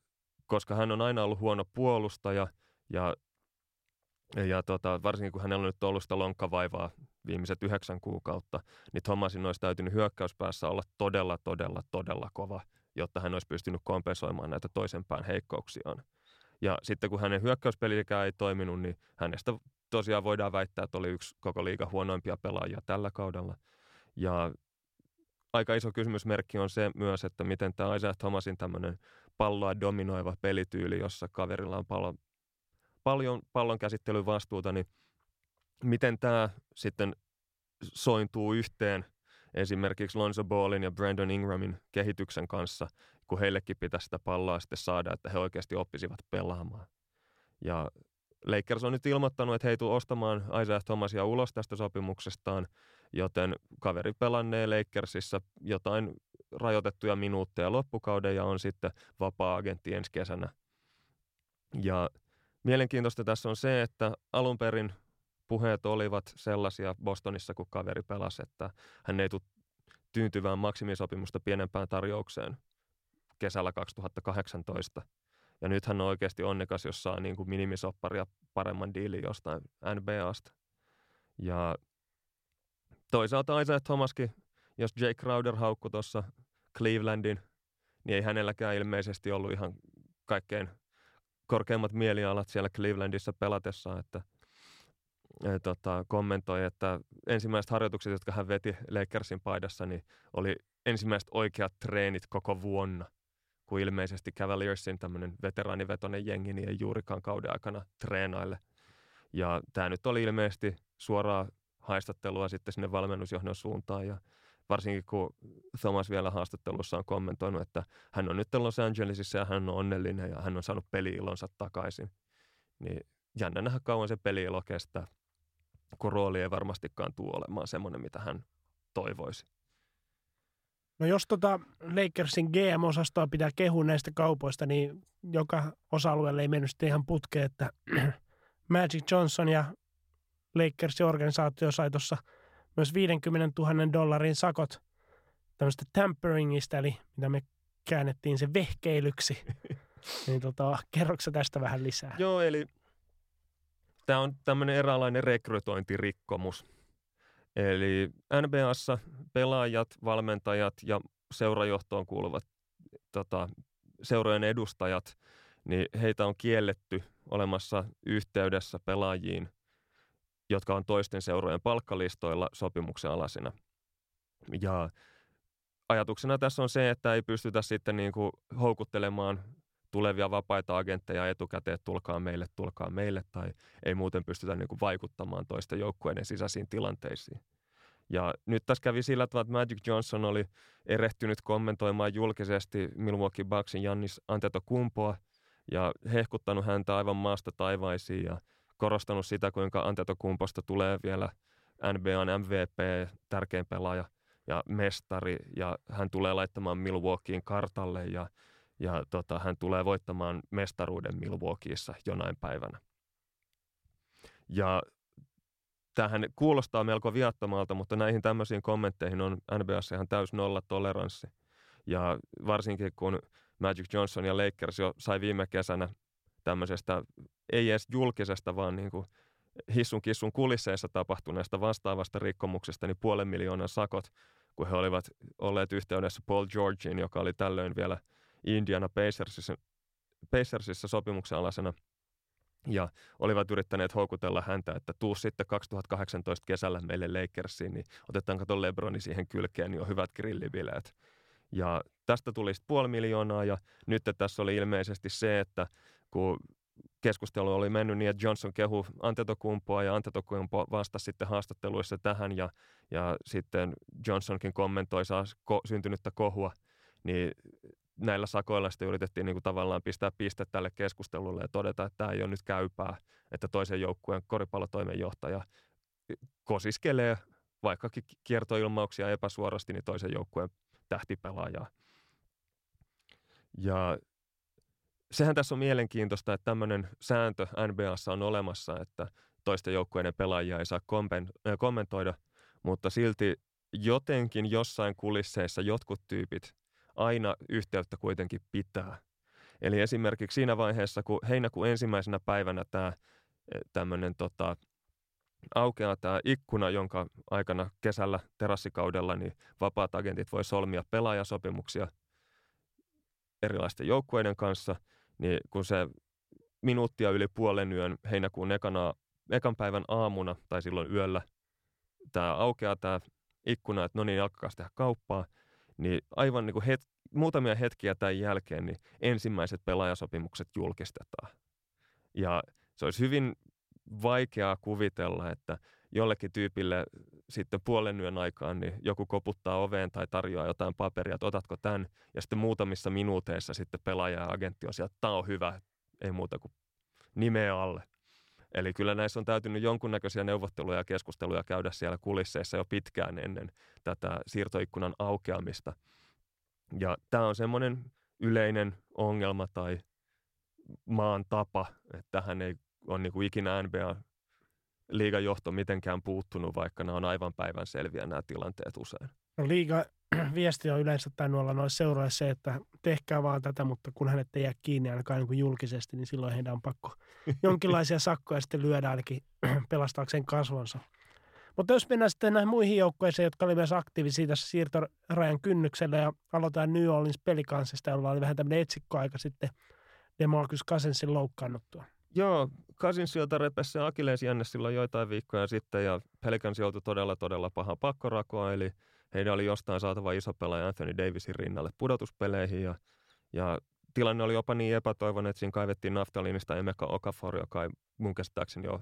koska hän on aina ollut huono puolustaja ja, ja tota, varsinkin kun hänellä on nyt ollut sitä lonkkavaivaa viimeiset yhdeksän kuukautta, niin Thomasin olisi täytynyt hyökkäyspäässä olla todella, todella, todella kova, jotta hän olisi pystynyt kompensoimaan näitä toisen pään heikkouksiaan. Ja sitten kun hänen hyökkäyspelikään ei toiminut, niin hänestä tosiaan voidaan väittää, että oli yksi koko liiga huonoimpia pelaajia tällä kaudella. Ja aika iso kysymysmerkki on se myös, että miten tämä Isaiah Thomasin tämmöinen palloa dominoiva pelityyli, jossa kaverilla on pallon, paljon pallon käsittelyn vastuuta, niin miten tämä sitten sointuu yhteen esimerkiksi Lonzo Ballin ja Brandon Ingramin kehityksen kanssa, kun heillekin pitäisi sitä palloa sitten saada, että he oikeasti oppisivat pelaamaan. Ja Lakers on nyt ilmoittanut, että he ei tule ostamaan Isaiah Thomasia ulos tästä sopimuksestaan, joten kaveri pelannee Lakersissa jotain rajoitettuja minuutteja loppukauden ja on sitten vapaa-agentti ensi kesänä. Ja mielenkiintoista tässä on se, että alun perin puheet olivat sellaisia Bostonissa, kun kaveri pelasi, että hän ei tule tyyntyvään maksimisopimusta pienempään tarjoukseen kesällä 2018. Ja nyt hän on oikeasti onnekas, jos saa niin kuin minimisopparia paremman diilin jostain NBAsta. Ja toisaalta Isaiah Thomaskin, jos Jake Crowder haukku tuossa Clevelandin, niin ei hänelläkään ilmeisesti ollut ihan kaikkein korkeimmat mielialat siellä Clevelandissa pelatessa, että e, tota, kommentoi, että ensimmäiset harjoitukset, jotka hän veti Lakersin paidassa, niin oli ensimmäiset oikeat treenit koko vuonna, kun ilmeisesti Cavaliersin tämmöinen veteraanivetoinen jengi niin ei juurikaan kauden aikana treenaille. Ja tämä nyt oli ilmeisesti suoraa haistattelua sitten sinne valmennusjohdon suuntaan ja varsinkin kun Thomas vielä haastattelussa on kommentoinut, että hän on nyt Los Angelesissa ja hän on onnellinen ja hän on saanut peliilonsa takaisin. Niin jännä nähdä kauan se peliilo kestää, kun rooli ei varmastikaan tule olemaan semmoinen, mitä hän toivoisi. No jos tota Lakersin GM-osastoa pitää kehua näistä kaupoista, niin joka osa-alueelle ei mennyt sitten ihan putkeen, että Magic Johnson ja Lakersin organisaatio sai tuossa – myös 50 000 dollarin sakot tämmöistä tamperingista, eli mitä me käännettiin se vehkeilyksi. niin tota, kerroksä tästä vähän lisää? Joo, eli tämä on tämmöinen eräänlainen rekrytointirikkomus. Eli NBAssa pelaajat, valmentajat ja seurajohtoon kuuluvat tota, seurojen edustajat, niin heitä on kielletty olemassa yhteydessä pelaajiin – jotka on toisten seurojen palkkalistoilla sopimuksen alasina. Ja ajatuksena tässä on se, että ei pystytä sitten niin kuin houkuttelemaan tulevia vapaita agentteja etukäteen, että tulkaa meille, tulkaa meille, tai ei muuten pystytä niin kuin vaikuttamaan toisten joukkueiden sisäisiin tilanteisiin. Ja nyt tässä kävi sillä tavalla, että Magic Johnson oli erehtynyt kommentoimaan julkisesti Milwaukee Bucksin Jannis Antetokumpoa ja hehkuttanut häntä aivan maasta taivaisiin ja korostanut sitä, kuinka Antetokumposta tulee vielä NBAn MVP, tärkein pelaaja ja mestari, ja hän tulee laittamaan Milwaukeein kartalle, ja, ja tota, hän tulee voittamaan mestaruuden Milwaukeeissa jonain päivänä. Ja tähän kuulostaa melko viattomalta, mutta näihin tämmöisiin kommentteihin on NBAssa ihan täys nolla toleranssi. Ja varsinkin kun Magic Johnson ja Lakers jo sai viime kesänä tämmöisestä ei edes julkisesta, vaan niin kuin hissun kissun kulisseissa tapahtuneesta vastaavasta rikkomuksesta, niin puolen miljoonan sakot, kun he olivat olleet yhteydessä Paul Georgein, joka oli tällöin vielä Indiana Pacersissa, Pacersissa sopimuksen alasena ja olivat yrittäneet houkutella häntä, että tuu sitten 2018 kesällä meille Lakersiin, niin otetaan kato Lebroni siihen kylkeen, niin on hyvät grillibileet. Ja tästä tuli sitten puoli miljoonaa ja nyt tässä oli ilmeisesti se, että kun keskustelu oli mennyt niin, että Johnson kehu Antetokumpoa ja Antetokumpo vastasi sitten haastatteluissa tähän ja, ja sitten Johnsonkin kommentoi saa ko- syntynyttä kohua, niin näillä sakoilla sitten yritettiin niin kuin tavallaan pistää piste tälle keskustelulle ja todeta, että tämä ei ole nyt käypää, että toisen joukkueen koripallotoimenjohtaja kosiskelee vaikkakin kiertoilmauksia epäsuorasti, niin toisen joukkueen tähtipelaajaa. Ja sehän tässä on mielenkiintoista, että tämmöinen sääntö NBAssa on olemassa, että toisten joukkueiden pelaajia ei saa äh, kommentoida, mutta silti jotenkin jossain kulisseissa jotkut tyypit aina yhteyttä kuitenkin pitää. Eli esimerkiksi siinä vaiheessa, kun heinäkuun ensimmäisenä päivänä tämä äh, tämmöinen tota, aukeaa tämä ikkuna, jonka aikana kesällä terassikaudella niin vapaat agentit voi solmia pelaajasopimuksia erilaisten joukkueiden kanssa, niin kun se minuuttia yli puolen yön heinäkuun ekana, ekan päivän aamuna tai silloin yöllä tämä aukeaa tämä ikkuna, että no niin, alkaa tehdä kauppaa, niin aivan niin kuin het, muutamia hetkiä tämän jälkeen niin ensimmäiset pelaajasopimukset julkistetaan. Ja se olisi hyvin vaikeaa kuvitella, että jollekin tyypille sitten puolen yön aikaan niin joku koputtaa oveen tai tarjoaa jotain paperia, että otatko tämän, ja sitten muutamissa minuuteissa sitten pelaaja ja agentti on sieltä, tämä on hyvä, ei muuta kuin nimeä alle. Eli kyllä näissä on täytynyt jonkunnäköisiä neuvotteluja ja keskusteluja käydä siellä kulisseissa jo pitkään ennen tätä siirtoikkunan aukeamista. Ja tämä on semmoinen yleinen ongelma tai maan tapa, että tähän ei on niin kuin ikinä NBA liigajohto mitenkään puuttunut, vaikka nämä on aivan päivän selviä nämä tilanteet usein. No liiga viesti on yleensä tainnut olla noissa seuroissa se, että tehkää vaan tätä, mutta kun hänet ei jää kiinni ainakaan niin kuin julkisesti, niin silloin heidän on pakko jonkinlaisia sakkoja sitten lyödä ainakin pelastaakseen kasvonsa. Mutta jos mennään sitten näihin muihin joukkoihin, jotka oli myös aktiivisia tässä siirtorajan kynnyksellä ja aloitetaan New Orleans pelikansista, jolla oli vähän tämmöinen etsikkoaika sitten Demarcus Cousinsin loukkaannuttua. Joo, Cousinsilta repesi se jänne silloin joitain viikkoja sitten ja Pelicans joutui todella todella pahan pakkorakoa, eli heidän oli jostain saatava iso pelaaja Anthony Davisin rinnalle pudotuspeleihin ja, ja tilanne oli jopa niin epätoivoinen, että siinä kaivettiin naftalinista Emeka Okafor, joka ei mun käsittääkseni jo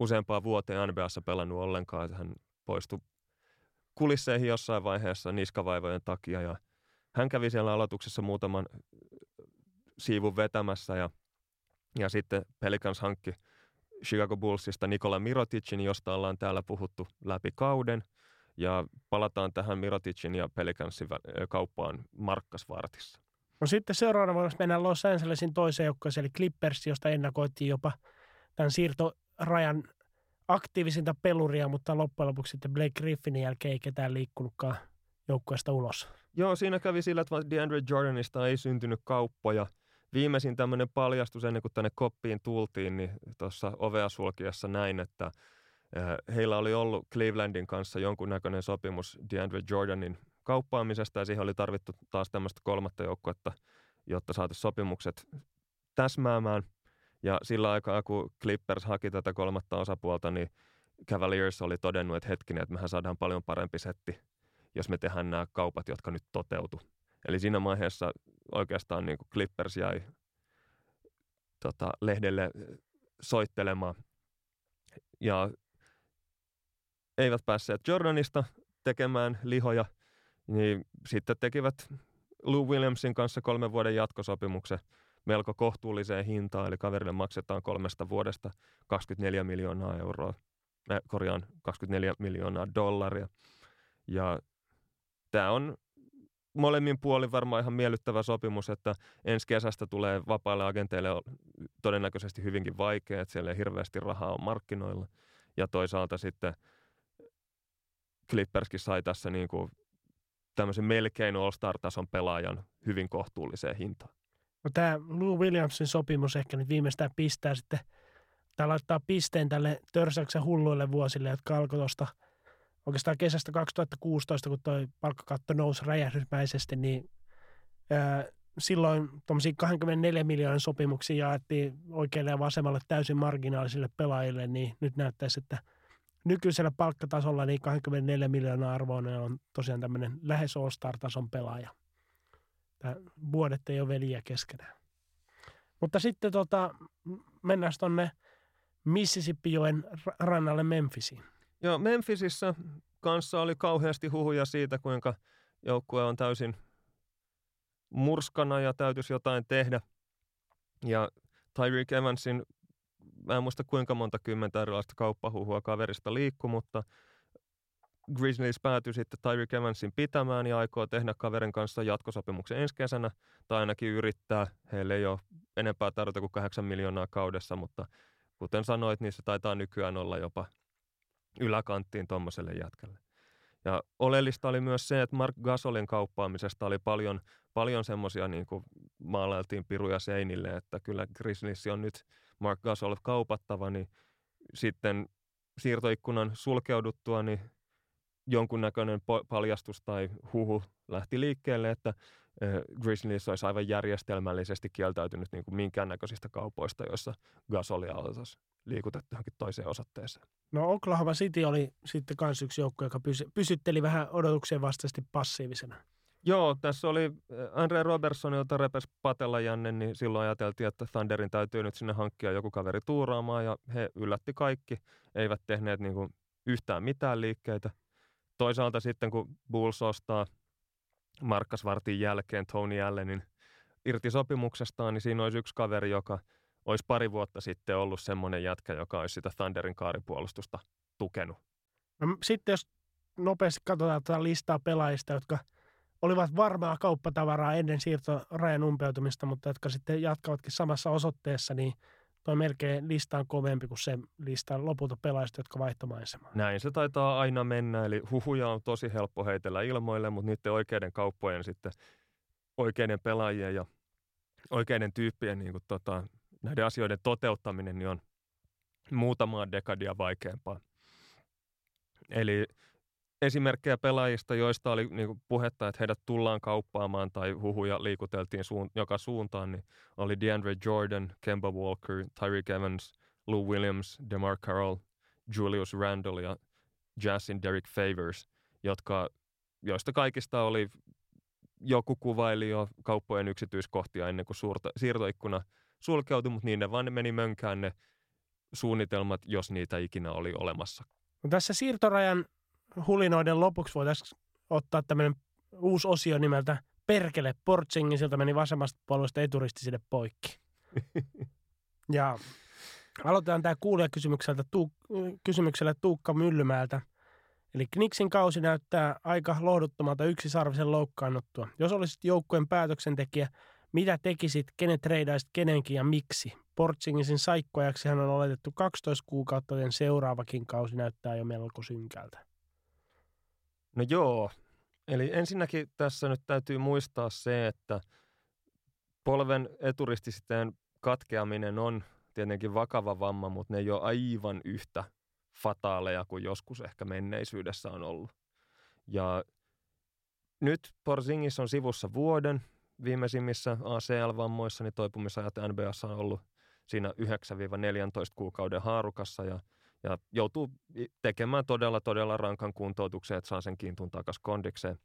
useampaa vuoteen NBAssa pelannut ollenkaan, hän poistui kulisseihin jossain vaiheessa niskavaivojen takia ja hän kävi siellä aloituksessa muutaman siivun vetämässä ja ja sitten Pelicans hankki Chicago Bullsista Nikola Miroticin, josta ollaan täällä puhuttu läpi kauden. Ja palataan tähän Miroticin ja Pelicansin kauppaan Markkasvartissa. No sitten seuraavana vuonna mennään Los Angelesin toiseen joukkueeseen, eli Clippers, josta ennakoitiin jopa tämän siirtorajan aktiivisinta peluria, mutta loppujen lopuksi sitten Blake Griffinin jälkeen ei ketään liikkunutkaan joukkueesta ulos. Joo, siinä kävi sillä, että DeAndre Jordanista ei syntynyt kauppoja – viimeisin tämmöinen paljastus ennen kuin tänne koppiin tultiin, niin tuossa ovea sulkiessa näin, että heillä oli ollut Clevelandin kanssa jonkunnäköinen sopimus DeAndre Jordanin kauppaamisesta ja siihen oli tarvittu taas tämmöistä kolmatta joukkuetta, jotta saataisiin sopimukset täsmäämään. Ja sillä aikaa, kun Clippers haki tätä kolmatta osapuolta, niin Cavaliers oli todennut, että hetkinen, että mehän saadaan paljon parempi setti, jos me tehdään nämä kaupat, jotka nyt toteutu. Eli siinä vaiheessa oikeastaan niin kuin Clippers jäi tota, lehdelle soittelemaan. Ja eivät päässeet Jordanista tekemään lihoja, niin sitten tekivät Lou Williamsin kanssa kolmen vuoden jatkosopimuksen melko kohtuulliseen hintaan, eli kaverille maksetaan kolmesta vuodesta 24 miljoonaa euroa, äh, korjaan 24 miljoonaa dollaria. Ja tämä on molemmin puolin varmaan ihan miellyttävä sopimus, että ensi kesästä tulee vapaille agenteille todennäköisesti hyvinkin vaikea, että siellä ei hirveästi rahaa on markkinoilla. Ja toisaalta sitten Clipperskin sai tässä niin kuin tämmöisen melkein All-Star-tason pelaajan hyvin kohtuulliseen hintaan. No tämä Lou Williamsin sopimus ehkä nyt viimeistään pistää sitten, tai laittaa pisteen tälle törsäyksen hulluille vuosille, jotka alkoi tuosta – oikeastaan kesästä 2016, kun tuo palkkakatto nousi räjähdysmäisesti, niin ää, silloin tuommoisia 24 miljoonan sopimuksia jaettiin oikealle ja vasemmalle täysin marginaalisille pelaajille, niin nyt näyttäisi, että nykyisellä palkkatasolla niin 24 miljoonaa arvoinen on tosiaan tämmöinen lähes All-Star-tason pelaaja. Tämä vuodet ei ole veliä keskenään. Mutta sitten tota, mennään tuonne Mississippi-joen rannalle Memphisiin. Joo, Memphisissa kanssa oli kauheasti huhuja siitä, kuinka joukkue on täysin murskana ja täytyisi jotain tehdä. Ja Tyreek Evansin, mä en muista kuinka monta kymmentä erilaista kauppahuhua kaverista liikkuu, mutta Grizzlies päätyi sitten Tyreek Evansin pitämään ja aikoo tehdä kaverin kanssa jatkosopimuksen ensi kesänä, tai ainakin yrittää. Heille ei ole enempää tarjota kuin 8 miljoonaa kaudessa, mutta kuten sanoit, niin se taitaa nykyään olla jopa yläkanttiin tuommoiselle jätkälle. Ja oleellista oli myös se, että Mark Gasolin kauppaamisesta oli paljon, paljon semmoisia, niin kuin maalailtiin piruja seinille, että kyllä Grizzlies on nyt Mark Gasol kaupattava, niin sitten siirtoikkunan sulkeuduttua, niin jonkunnäköinen paljastus tai huhu lähti liikkeelle, että Grizzlies olisi aivan järjestelmällisesti kieltäytynyt niin kuin minkäännäköisistä kaupoista, joissa gasolia oltaisiin liikutettu johonkin toiseen osoitteeseen. No Oklahoma City oli sitten myös yksi joukko, joka pysy, pysytteli vähän odotuksien vastaisesti passiivisena. Joo, tässä oli Andre Robertson, jota repes Patella Janne, niin silloin ajateltiin, että Thunderin täytyy nyt sinne hankkia joku kaveri tuuraamaan, ja he yllätti kaikki, eivät tehneet niin kuin yhtään mitään liikkeitä. Toisaalta sitten, kun Bulls ostaa Markkasvartin jälkeen Tony Allenin irti sopimuksestaan, niin siinä olisi yksi kaveri, joka olisi pari vuotta sitten ollut semmoinen jätkä, joka olisi sitä Thunderin kaaripuolustusta tukenut. No, sitten jos nopeasti katsotaan tätä listaa pelaajista, jotka olivat varmaa kauppatavaraa ennen siirtorajan umpeutumista, mutta jotka sitten jatkavatkin samassa osoitteessa, niin Tuo melkein lista on kovempi kuin se lista lopulta pelaajista, jotka vaihtomaisemaan. Näin se taitaa aina mennä, eli huhuja on tosi helppo heitellä ilmoille, mutta niiden oikeiden kauppojen sitten oikeiden pelaajien ja oikeiden tyyppien niin kuin tota, näiden asioiden toteuttaminen niin on muutamaa dekadia vaikeampaa. Eli esimerkkejä pelaajista, joista oli niin kuin puhetta, että heidät tullaan kauppaamaan tai huhuja liikuteltiin suun, joka suuntaan, niin oli DeAndre Jordan, Kemba Walker, Tyreek Evans, Lou Williams, DeMar Carroll, Julius Randle ja Jazzin Derek Favors, jotka, joista kaikista oli joku kuvaili jo kauppojen yksityiskohtia ennen kuin suurta, siirtoikkuna sulkeutui, mutta niin ne vaan meni mönkään ne suunnitelmat, jos niitä ikinä oli olemassa. Tässä siirtorajan hulinoiden lopuksi voitaisiin ottaa tämmöinen uusi osio nimeltä Perkele Portsingin, sieltä meni vasemmasta puolesta eturisti sinne poikki. ja aloitetaan tämä kuulijakysymyksellä Tuuk- kysymyksellä Tuukka Myllymäältä. Eli Kniksin kausi näyttää aika lohduttomalta sarvisen loukkaannuttua. Jos olisit joukkueen päätöksentekijä, mitä tekisit, kenet treidaisit kenenkin ja miksi? Portsingisin saikkoajaksi hän on oletettu 12 kuukautta, joten seuraavakin kausi näyttää jo melko synkältä. No joo, eli ensinnäkin tässä nyt täytyy muistaa se, että polven eturistisiteen katkeaminen on tietenkin vakava vamma, mutta ne ei ole aivan yhtä fataaleja kuin joskus ehkä menneisyydessä on ollut. Ja nyt Porzingis on sivussa vuoden. Viimeisimmissä ACL-vammoissa niin toipumisajat NBAssa on ollut siinä 9-14 kuukauden haarukassa ja – ja joutuu tekemään todella, todella rankan kuntoutuksen, että saa sen kiintun takaisin kondikseen.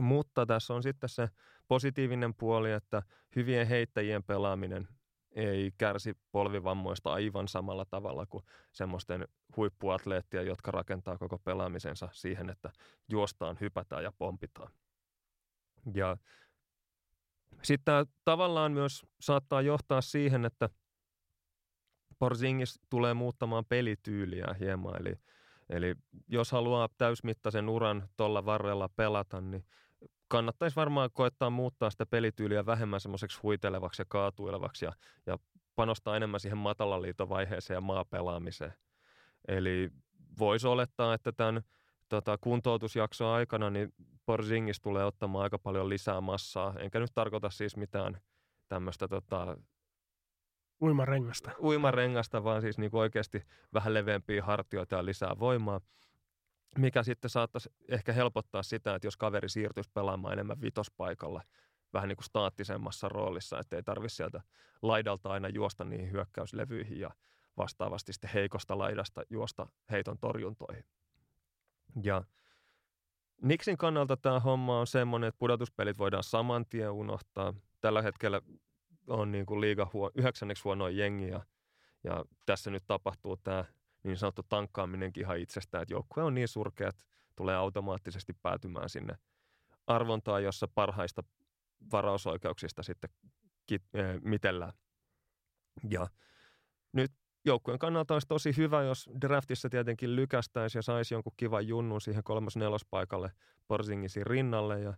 Mutta tässä on sitten se positiivinen puoli, että hyvien heittäjien pelaaminen ei kärsi polvivammoista aivan samalla tavalla kuin semmoisten huippuatleettien, jotka rakentaa koko pelaamisensa siihen, että juostaan, hypätään ja pompitaan. Ja sitten tämä tavallaan myös saattaa johtaa siihen, että – Porzingis tulee muuttamaan pelityyliä hieman, eli, eli jos haluaa täysmittaisen uran tuolla varrella pelata, niin kannattaisi varmaan koettaa muuttaa sitä pelityyliä vähemmän semmoiseksi huitelevaksi ja kaatuilevaksi ja, ja panostaa enemmän siihen matalaliitovaiheeseen ja maapelaamiseen. Eli voisi olettaa, että tämän tota, kuntoutusjakson aikana niin Porzingis tulee ottamaan aika paljon lisää massaa, enkä nyt tarkoita siis mitään tämmöistä tota, Uimarengasta. Uimarengasta, vaan siis niin oikeasti vähän leveämpiä hartioita ja lisää voimaa, mikä sitten saattaisi ehkä helpottaa sitä, että jos kaveri siirtyisi pelaamaan enemmän vitospaikalla vähän niin kuin staattisemmassa roolissa, että ei tarvitse sieltä laidalta aina juosta niihin hyökkäyslevyihin ja vastaavasti sitten heikosta laidasta juosta heiton torjuntoihin. Ja Nixin kannalta tämä homma on semmoinen, että pudotuspelit voidaan saman tien unohtaa. Tällä hetkellä on niin kuin liiga huo, yhdeksänneksi huonoin jengi ja, ja tässä nyt tapahtuu tämä niin sanottu tankkaaminenkin ihan itsestään, että joukkue on niin surkea, että tulee automaattisesti päätymään sinne arvontaan, jossa parhaista varausoikeuksista sitten kit, äh, mitellään. Ja nyt joukkueen kannalta olisi tosi hyvä, jos draftissa tietenkin lykästäisi ja saisi jonkun kivan junnun siihen kolmas-nelospaikalle Porzingisin rinnalle ja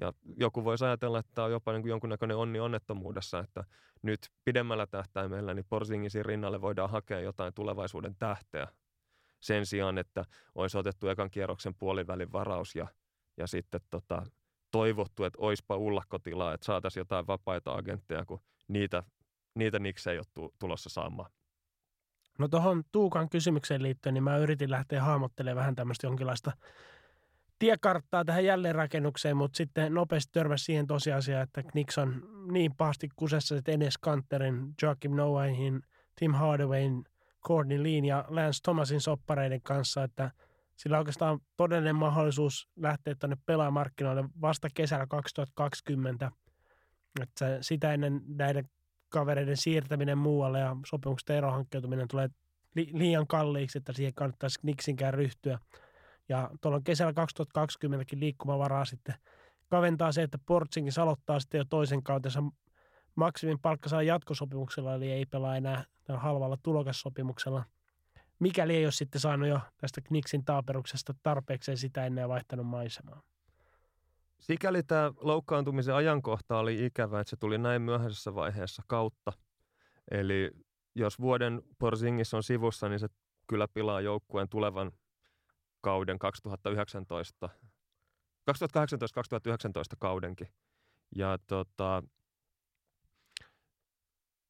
ja joku voisi ajatella, että tämä on jopa niin kuin jonkunnäköinen onni onnettomuudessa, että nyt pidemmällä tähtäimellä niin Porzingisin rinnalle voidaan hakea jotain tulevaisuuden tähteä sen sijaan, että olisi otettu ekan kierroksen puolivälin varaus ja, ja sitten tota, toivottu, että oispa ullakkotilaa, että saataisiin jotain vapaita agentteja, kun niitä, niitä niksei ei ole tulossa saamaan. No tuohon Tuukan kysymykseen liittyen, niin mä yritin lähteä hahmottelemaan vähän tämmöistä jonkinlaista tiekarttaa tähän jälleenrakennukseen, mutta sitten nopeasti törmäsi siihen tosiasiaan, että Knicks on niin pahasti kusessa, että Enes Kanterin, Joakim Noahin, Tim Hardawayn, Courtney Lean ja Lance Thomasin soppareiden kanssa, että sillä oikeastaan todellinen mahdollisuus lähteä tuonne pelaamarkkinoille vasta kesällä 2020. Että sitä ennen näiden kavereiden siirtäminen muualle ja sopimukset erohankkeutuminen tulee li- liian kalliiksi, että siihen kannattaisi Knicksinkään ryhtyä. Ja tuolla kesällä 2020kin liikkumavaraa sitten kaventaa se, että Portsingin aloittaa sitten jo toisen kautensa maksimin palkka saa jatkosopimuksella, eli ei pelaa enää halvalla tulokassopimuksella. Mikäli ei ole sitten saanut jo tästä Kniksin taaperuksesta tarpeekseen sitä ennen vaihtanut maisemaa. Sikäli tämä loukkaantumisen ajankohta oli ikävä, että se tuli näin myöhäisessä vaiheessa kautta. Eli jos vuoden Porzingis on sivussa, niin se kyllä pilaa joukkueen tulevan kauden 2019, 2018-2019 kaudenkin. Ja tota,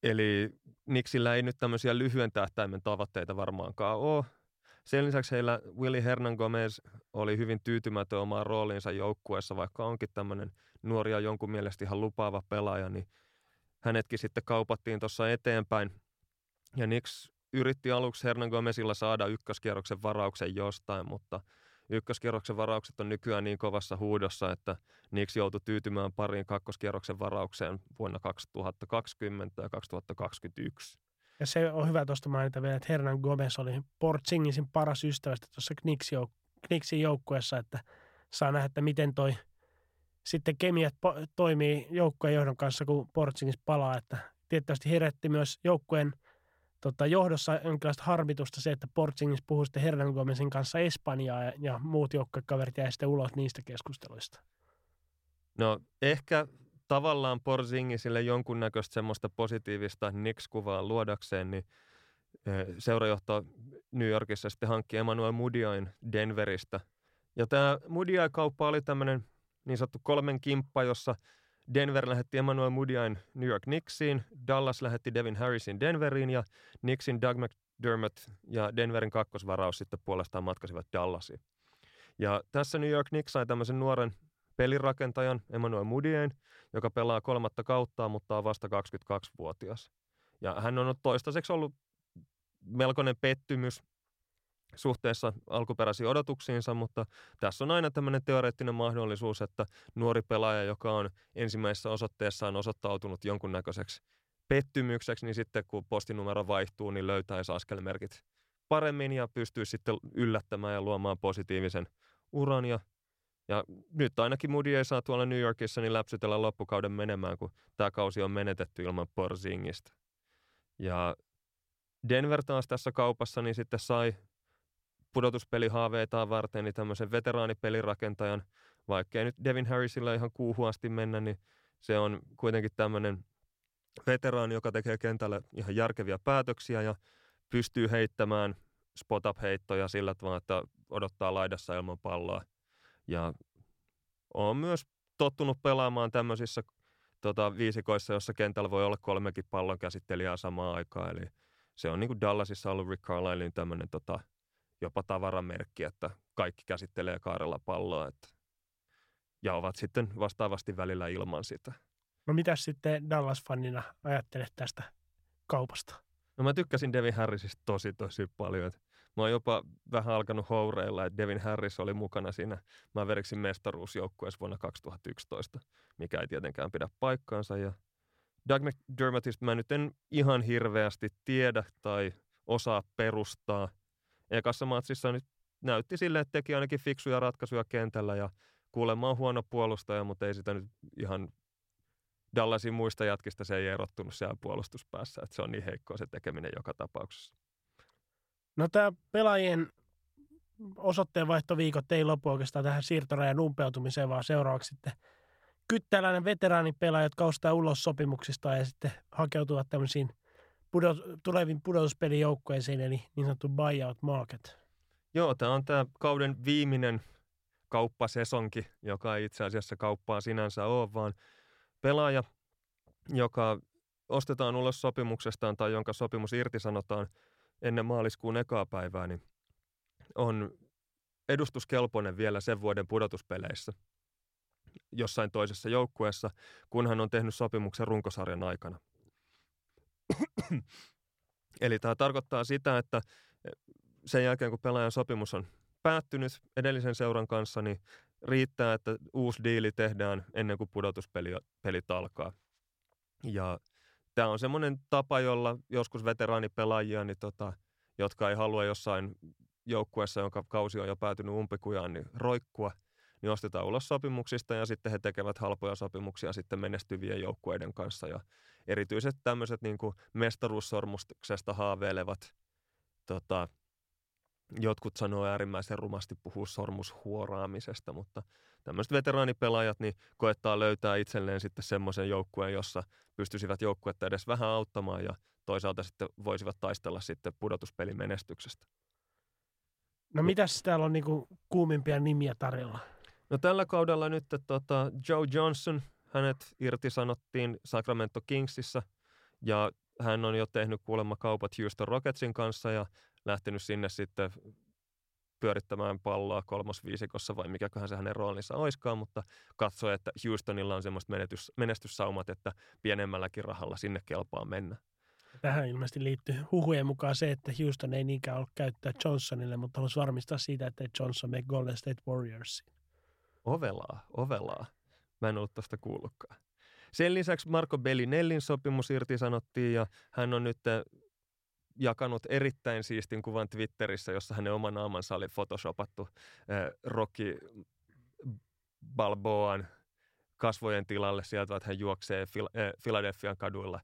eli Nixillä ei nyt tämmöisiä lyhyen tähtäimen tavoitteita varmaankaan ole. Sen lisäksi heillä Willy Hernan Gomez oli hyvin tyytymätön omaan rooliinsa joukkueessa, vaikka onkin tämmöinen nuori ja jonkun mielestä ihan lupaava pelaaja, niin hänetkin sitten kaupattiin tuossa eteenpäin. Ja Nix yritti aluksi Hernan Gomezilla saada ykköskierroksen varauksen jostain, mutta ykköskierroksen varaukset on nykyään niin kovassa huudossa, että niiksi joutui tyytymään pariin kakkoskierroksen varaukseen vuonna 2020 ja 2021. Ja se on hyvä tuosta mainita vielä, että Hernan Gomez oli Portsingisin paras ystävästä tuossa Kniksin joukkueessa, että saa nähdä, että miten toi sitten kemiat po- toimii joukkueen johdon kanssa, kun Portsingis palaa, että tietysti herätti myös joukkueen – tota, johdossa jonkinlaista harmitusta se, että Portsingis puhui sitten Hernan Gomezin kanssa Espanjaa ja, ja muut joukkuekaverit jäi sitten ulos niistä keskusteluista. No ehkä tavallaan Porzingisille jonkunnäköistä semmoista positiivista Knicks-kuvaa luodakseen, niin seurajohto New Yorkissa sitten hankki Emmanuel Mudiain Denveristä. Ja tämä Mudiai-kauppa oli tämmöinen niin sanottu kolmen kimppa, jossa – Denver lähetti Emmanuel Mudiain New York Knicksiin, Dallas lähetti Devin Harrisin Denveriin ja Knicksin Doug McDermott ja Denverin kakkosvaraus sitten puolestaan matkasivat Dallasiin. Ja tässä New York Knicks sai tämmöisen nuoren pelirakentajan Emmanuel Mudiain, joka pelaa kolmatta kauttaa, mutta on vasta 22-vuotias. Ja hän on toistaiseksi ollut melkoinen pettymys suhteessa alkuperäisiin odotuksiinsa, mutta tässä on aina tämmöinen teoreettinen mahdollisuus, että nuori pelaaja, joka on ensimmäisessä osoitteessaan osoittautunut jonkunnäköiseksi pettymykseksi, niin sitten kun postinumero vaihtuu, niin löytäisi askelmerkit paremmin ja pystyy sitten yllättämään ja luomaan positiivisen uran. Ja, ja nyt ainakin Moody ei saa tuolla New Yorkissa niin läpsytellä loppukauden menemään, kun tämä kausi on menetetty ilman Porzingista. Ja Denver taas tässä kaupassa niin sitten sai pudotuspelihaaveitaan varten, niin tämmöisen veteraanipelirakentajan, vaikkei nyt Devin Harrisilla ihan kuuhuasti mennä, niin se on kuitenkin tämmöinen veteraani, joka tekee kentällä ihan järkeviä päätöksiä ja pystyy heittämään spot-up-heittoja sillä tavalla, että odottaa laidassa ilman palloa. Ja on myös tottunut pelaamaan tämmöisissä tota, viisikoissa, jossa kentällä voi olla kolmekin pallon käsittelijää samaan aikaan. Eli se on niin kuin Dallasissa ollut Rick Carlislein tämmöinen tota, jopa tavaramerkki, että kaikki käsittelee kaarella palloa että, ja ovat sitten vastaavasti välillä ilman sitä. No mitä sitten Dallas-fanina ajattelet tästä kaupasta? No mä tykkäsin Devin Harrisista tosi tosi paljon. Et mä oon jopa vähän alkanut houreilla, että Devin Harris oli mukana siinä Maverickin mestaruusjoukkueessa vuonna 2011, mikä ei tietenkään pidä paikkaansa. Ja Doug McDermottista mä nyt en ihan hirveästi tiedä tai osaa perustaa. Ekassa matsissa nyt näytti sille, että teki ainakin fiksuja ratkaisuja kentällä ja kuulemma on huono puolustaja, mutta ei sitä nyt ihan Dallasin muista jatkista se ei erottunut siellä puolustuspäässä, että se on niin heikkoa se tekeminen joka tapauksessa. No tämä pelaajien osoitteenvaihtoviikot ei lopu oikeastaan tähän siirtorajan umpeutumiseen, vaan seuraavaksi sitten kyttäläinen veteraanipelaaja, jotka ostaa ulos sopimuksista ja sitten hakeutuvat tämmöisiin pudot, tuleviin pudotuspelijoukkueisiin, eli niin sanottu buyout market. Joo, tämä on tämä kauden viimeinen kauppasesonki, joka ei itse asiassa kauppaa sinänsä ole, vaan pelaaja, joka ostetaan ulos sopimuksestaan tai jonka sopimus irtisanotaan ennen maaliskuun ekaa päivää, niin on edustuskelpoinen vielä sen vuoden pudotuspeleissä jossain toisessa joukkueessa, kun hän on tehnyt sopimuksen runkosarjan aikana. Eli tämä tarkoittaa sitä, että sen jälkeen kun pelaajan sopimus on päättynyt edellisen seuran kanssa, niin riittää, että uusi diili tehdään ennen kuin pudotuspelit alkaa. Ja tämä on semmoinen tapa, jolla joskus veteraanipelaajia, niin tota, jotka ei halua jossain joukkueessa, jonka kausi on jo päätynyt umpikujaan, niin roikkua, niin ostetaan ulos sopimuksista ja sitten he tekevät halpoja sopimuksia sitten menestyvien joukkueiden kanssa. Ja erityiset tämmöiset niin mestaruussormuksesta haaveilevat tota, jotkut sanoo äärimmäisen rumasti puhua sormushuoraamisesta, mutta tämmöiset veteraanipelaajat niin koettaa löytää itselleen sitten semmoisen joukkueen, jossa pystyisivät joukkuetta edes vähän auttamaan ja toisaalta sitten voisivat taistella sitten pudotuspelin menestyksestä. No mitäs täällä on niinku kuumimpia nimiä tarjolla? No tällä kaudella nyt tota, Joe Johnson, hänet irtisanottiin Sacramento Kingsissa ja hän on jo tehnyt kuulemma kaupat Houston Rocketsin kanssa ja lähtenyt sinne sitten pyörittämään palloa kolmosviisikossa vai mikäköhän se hänen roolinsa oiskaan, mutta katsoi, että Houstonilla on semmoista menetys, menestyssaumat, että pienemmälläkin rahalla sinne kelpaa mennä. Tähän ilmeisesti liittyy huhujen mukaan se, että Houston ei niinkään ollut käyttää Johnsonille, mutta haluaisi varmistaa siitä, että Johnson mene Golden State Warriorsiin. Ovelaa, ovelaa. Mä en ollut tuosta kuullutkaan. Sen lisäksi Marco Bellinellin sopimus irtisanottiin ja hän on nyt jakanut erittäin siistin kuvan Twitterissä, jossa hänen oma naamansa oli photoshopattu äh, Rocky Balboan kasvojen tilalle sieltä, että hän juoksee Philadelphian kaduilla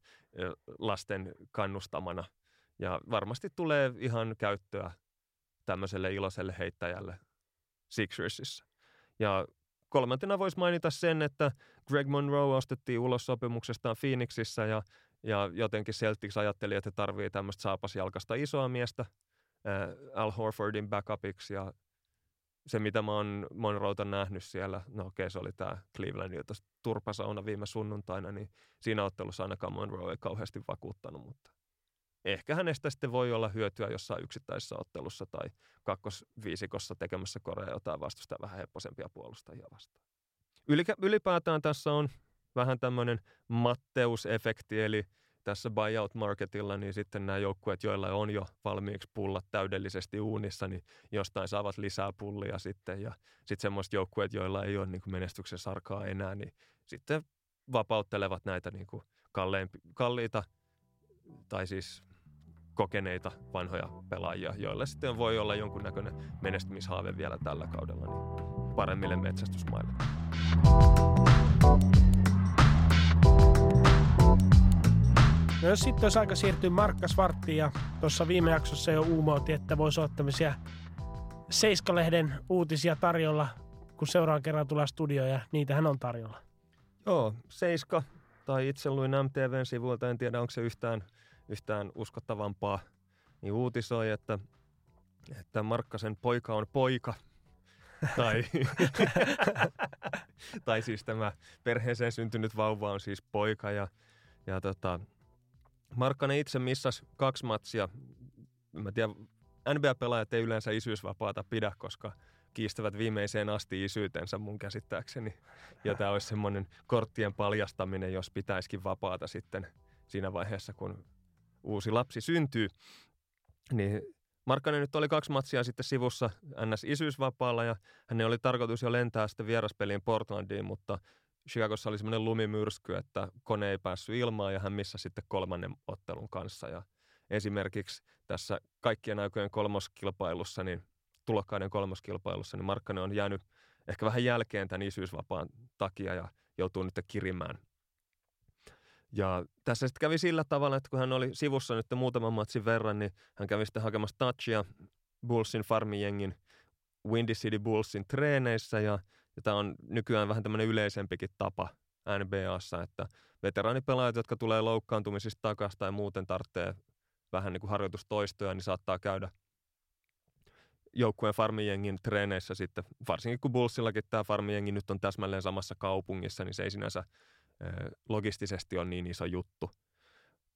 lasten kannustamana. Ja varmasti tulee ihan käyttöä tämmöiselle iloiselle heittäjälle Sixersissa. Ja kolmantena voisi mainita sen, että Greg Monroe ostettiin ulos sopimuksestaan Phoenixissa ja ja jotenkin Celtics ajatteli, että tarvii tämmöistä saapasjalkasta isoa miestä äh, Al Horfordin backupiksi ja se, mitä mä oon Monroeta nähnyt siellä, no okei, se oli tämä Clevelandin turpasauna viime sunnuntaina, niin siinä ottelussa ainakaan Monroe ei kauheasti vakuuttanut, mutta ehkä hänestä sitten voi olla hyötyä jossain yksittäisessä ottelussa tai kakkosviisikossa tekemässä Korea jotain vastusta vähän hepposempia puolustajia vastaan. Ylipäätään tässä on vähän tämmöinen Matteus-efekti, eli tässä buyout-marketilla, niin sitten nämä joukkueet, joilla on jo valmiiksi pullat täydellisesti uunissa, niin jostain saavat lisää pullia sitten. Ja sitten semmoiset joukkueet, joilla ei ole niin kuin menestyksen sarkaa enää, niin sitten vapauttelevat näitä niin kuin kalliita tai siis kokeneita vanhoja pelaajia, joille sitten voi olla jonkunnäköinen menestymishaave vielä tällä kaudella niin paremmille metsästysmaille. No jos sitten olisi aika siirtyä Markka Svarttiin ja tuossa viime jaksossa jo uumouti, että voisi olla tämmöisiä Seiskalehden uutisia tarjolla, kun seuraavan kerran tulee studio ja niitähän on tarjolla. Joo, Seiska tai itse luin MTVn sivuilta, en tiedä onko se yhtään, yhtään uskottavampaa, niin uutisoi, että, että Markkasen poika on poika. tai, tai siis tämä perheeseen syntynyt vauva on siis poika ja, ja tota, Markkanen itse missasi kaksi matsia. Mä tiedän, NBA-pelaajat ei yleensä isyysvapaata pidä, koska kiistävät viimeiseen asti isyytensä mun käsittääkseni. Ja tämä olisi semmoinen korttien paljastaminen, jos pitäisikin vapaata sitten siinä vaiheessa, kun uusi lapsi syntyy. Niin Markkanen nyt oli kaksi matsia sitten sivussa NS isyysvapaalla ja hänen oli tarkoitus jo lentää sitten vieraspeliin Portlandiin, mutta Chicagossa oli semmoinen lumimyrsky, että kone ei päässyt ilmaan ja hän missä sitten kolmannen ottelun kanssa. Ja esimerkiksi tässä kaikkien aikojen kolmoskilpailussa, niin tulokkaiden kolmoskilpailussa, niin Markkanen on jäänyt ehkä vähän jälkeen tämän isyysvapaan takia ja joutuu nyt kirimään. Ja tässä sitten kävi sillä tavalla, että kun hän oli sivussa nyt muutaman matsin verran, niin hän kävi sitten hakemassa touchia Bullsin farmijengin Windy City Bullsin treeneissä. Ja, ja tämä on nykyään vähän tämmöinen yleisempikin tapa NBAssa, että veteraanipelaajat, jotka tulee loukkaantumisista takaisin tai muuten tarvitsee vähän niin kuin harjoitustoistoja, niin saattaa käydä joukkueen farmijengin treeneissä sitten, varsinkin kun Bullsillakin tämä farmijengi nyt on täsmälleen samassa kaupungissa, niin se ei sinänsä logistisesti ole niin iso juttu.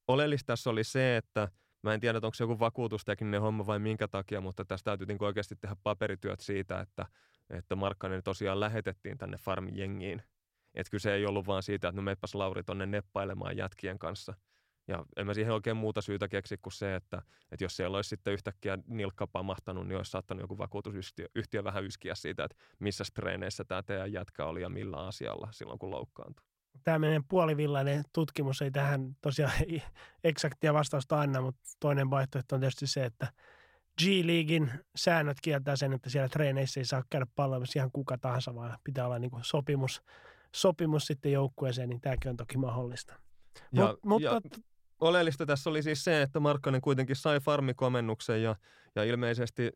Oleellista tässä oli se, että mä en tiedä, onko se joku vakuutustekninen homma vai minkä takia, mutta tässä täytyy niin oikeasti tehdä paperityöt siitä, että, että Markkanen tosiaan lähetettiin tänne farmijengiin. Että kyse ei ollut vaan siitä, että no meppäs Lauri tonne neppailemaan jätkien kanssa – ja en mä siihen oikein muuta syytä keksi kuin se, että, että jos siellä olisi sitten yhtäkkiä nilkka pamahtanut, niin olisi saattanut joku vakuutusyhtiö yhtiö vähän yskiä siitä, että missä treeneissä tämä teidän jätkä oli ja millä asialla silloin, kun loukkaantui. Tämä meidän puolivillainen tutkimus ei tähän tosiaan eksaktia vastausta anna, mutta toinen vaihtoehto on tietysti se, että G-Leaguein säännöt kieltää sen, että siellä treeneissä ei saa käydä palvelussa ihan kuka tahansa, vaan pitää olla niin sopimus, sopimus sitten joukkueeseen, niin tämäkin on toki mahdollista. Ja, Mut, mutta ja oleellista tässä oli siis se, että Markkanen kuitenkin sai farmikomennuksen ja, ja ilmeisesti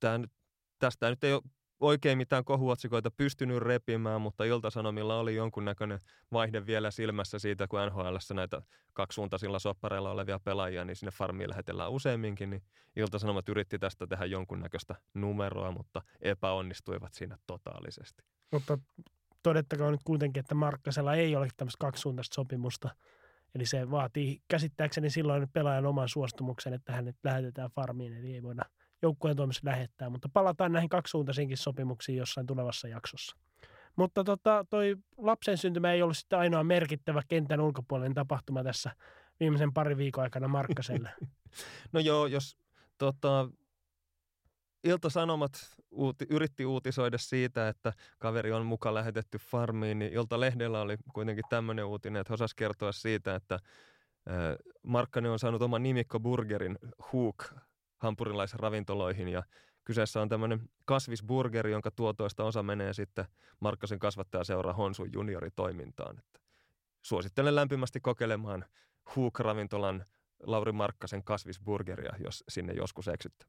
tämä nyt, tästä nyt ei ole oikein mitään kohuotsikoita pystynyt repimään, mutta Iltasanomilla oli jonkunnäköinen vaihde vielä silmässä siitä, kun nhl näitä kaksisuuntaisilla soppareilla olevia pelaajia, niin sinne farmiin lähetellään useamminkin, niin Iltasanomat yritti tästä tehdä jonkunnäköistä numeroa, mutta epäonnistuivat siinä totaalisesti. Mutta todettakoon nyt kuitenkin, että Markkasella ei ole tämmöistä kaksisuuntaista sopimusta – Eli se vaatii käsittääkseni silloin pelaajan oman suostumuksen, että hänet lähetetään farmiin, eli ei voida joukkueen toimessa lähettää. Mutta palataan näihin kaksisuuntaisiinkin sopimuksiin jossain tulevassa jaksossa. Mutta tota, toi lapsen syntymä ei ollut sitten ainoa merkittävä kentän ulkopuolinen tapahtuma tässä viimeisen pari viikon aikana Markkaselle. no joo, jos tota, Ilta-Sanomat uuti, yritti uutisoida siitä, että kaveri on mukaan lähetetty farmiin, niin Ilta-lehdellä oli kuitenkin tämmöinen uutinen, että osasi kertoa siitä, että Markkanen on saanut oman nimikkoburgerin Hook hampurilaisravintoloihin ja kyseessä on tämmöinen kasvisburgeri, jonka tuotoista osa menee sitten Markkasen kasvattajaseura Honsun junioritoimintaan. Että suosittelen lämpimästi kokeilemaan Hook-ravintolan Lauri Markkasen kasvisburgeria, jos sinne joskus eksyttää.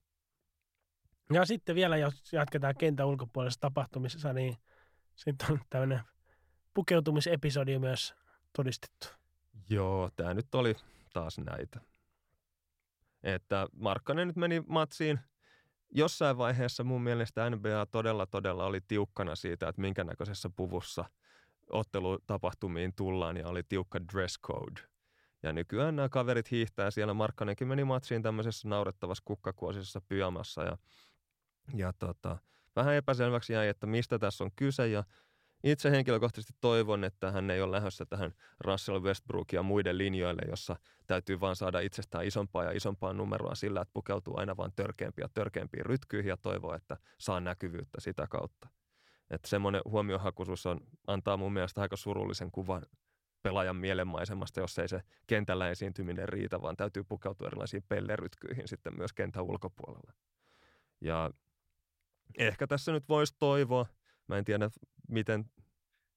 Ja sitten vielä, jos jatketaan kentän ulkopuolisessa tapahtumisessa, niin sitten on tämmöinen pukeutumisepisodi myös todistettu. Joo, tämä nyt oli taas näitä. Että Markkanen nyt meni matsiin. Jossain vaiheessa mun mielestä NBA todella todella oli tiukkana siitä, että minkä näköisessä puvussa ottelutapahtumiin tullaan ja oli tiukka dress code. Ja nykyään nämä kaverit hiihtää siellä. Markkanenkin meni matsiin tämmöisessä naurettavassa kukkakuosisessa pyjamassa ja ja tota, vähän epäselväksi jäi, että mistä tässä on kyse ja itse henkilökohtaisesti toivon, että hän ei ole lähdössä tähän Russell Westbrook ja muiden linjoille, jossa täytyy vaan saada itsestään isompaa ja isompaa numeroa sillä, että pukeutuu aina vain törkeämpiä ja törkeämpiin rytkyihin ja toivoo, että saa näkyvyyttä sitä kautta. Että semmoinen huomiohakuisuus on, antaa mun mielestä aika surullisen kuvan pelaajan mielenmaisemasta, jos ei se kentällä esiintyminen riitä, vaan täytyy pukeutua erilaisiin pellerytkyihin sitten myös kentän ulkopuolella. Ja ehkä tässä nyt voisi toivoa, mä en tiedä miten,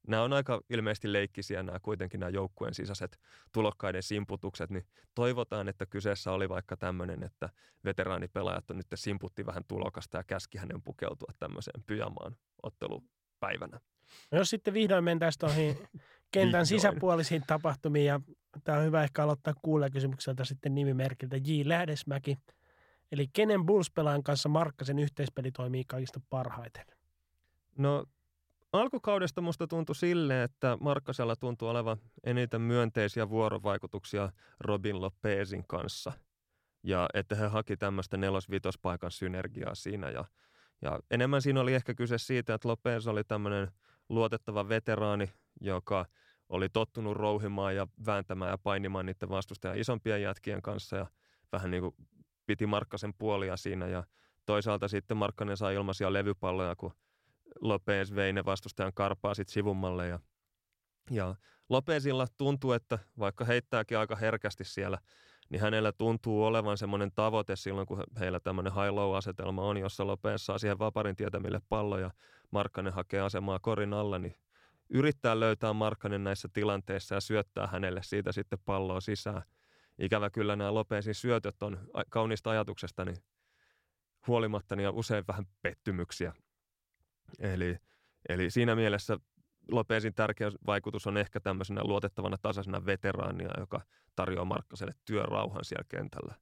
nämä on aika ilmeisesti leikkisiä nämä kuitenkin nämä joukkueen sisäiset tulokkaiden simputukset, niin toivotaan, että kyseessä oli vaikka tämmöinen, että veteraanipelaajat on nyt simputti vähän tulokasta ja käski hänen pukeutua tämmöiseen pyjamaan ottelupäivänä. No jos sitten vihdoin mentäisiin tuohon kentän sisäpuolisiin tapahtumiin ja tämä on hyvä ehkä aloittaa kuulijakysymykseltä sitten nimimerkiltä J. Lähdesmäki – Eli kenen Bulls-pelaajan kanssa Markkasen yhteispeli toimii kaikista parhaiten? No alkukaudesta musta tuntui sille, että Markkasella tuntui olevan eniten myönteisiä vuorovaikutuksia Robin Lopezin kanssa. Ja että he haki tämmöistä nelos-vitospaikan synergiaa siinä. Ja, Ja enemmän siinä oli ehkä kyse siitä, että Lopez oli tämmöinen luotettava veteraani, joka oli tottunut rouhimaan ja vääntämään ja painimaan niiden vastustajan isompien jätkien kanssa ja vähän niin kuin piti Markkasen puolia siinä ja toisaalta sitten Markkanen sai ilmaisia levypalloja, kun Lopez vei ne vastustajan karpaa sitten sivummalle ja, ja Lopezilla tuntuu, että vaikka heittääkin aika herkästi siellä, niin hänellä tuntuu olevan semmoinen tavoite silloin, kun heillä tämmöinen high-low-asetelma on, jossa Lopez saa siihen vaparin tietämille palloja, Markkanen hakee asemaa korin alla, niin yrittää löytää Markkanen näissä tilanteissa ja syöttää hänelle siitä sitten palloa sisään. Ikävä kyllä nämä Lopezin syötöt on kauniista ajatuksesta niin huolimatta niin usein vähän pettymyksiä. Eli, eli siinä mielessä Lopezin tärkeä vaikutus on ehkä tämmöisenä luotettavana tasaisena veteraania, joka tarjoaa Markkaselle työrauhan siellä kentällä.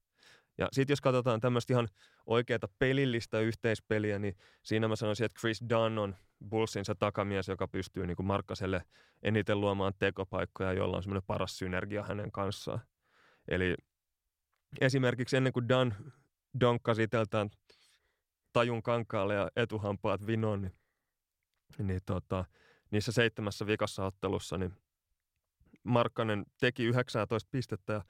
Ja sitten jos katsotaan tämmöistä ihan oikeaa pelillistä yhteispeliä, niin siinä mä sanoisin, että Chris Dunn on Bullsin se takamies, joka pystyy niin kuin Markkaselle eniten luomaan tekopaikkoja, jolla on semmoinen paras synergia hänen kanssaan. Eli esimerkiksi ennen kuin Dunn donkkasi tajun kankaalle ja etuhampaat vinoon, niin, niin tota, niissä seitsemässä vikassa ottelussa, niin Markkanen teki 19 pistettä ja,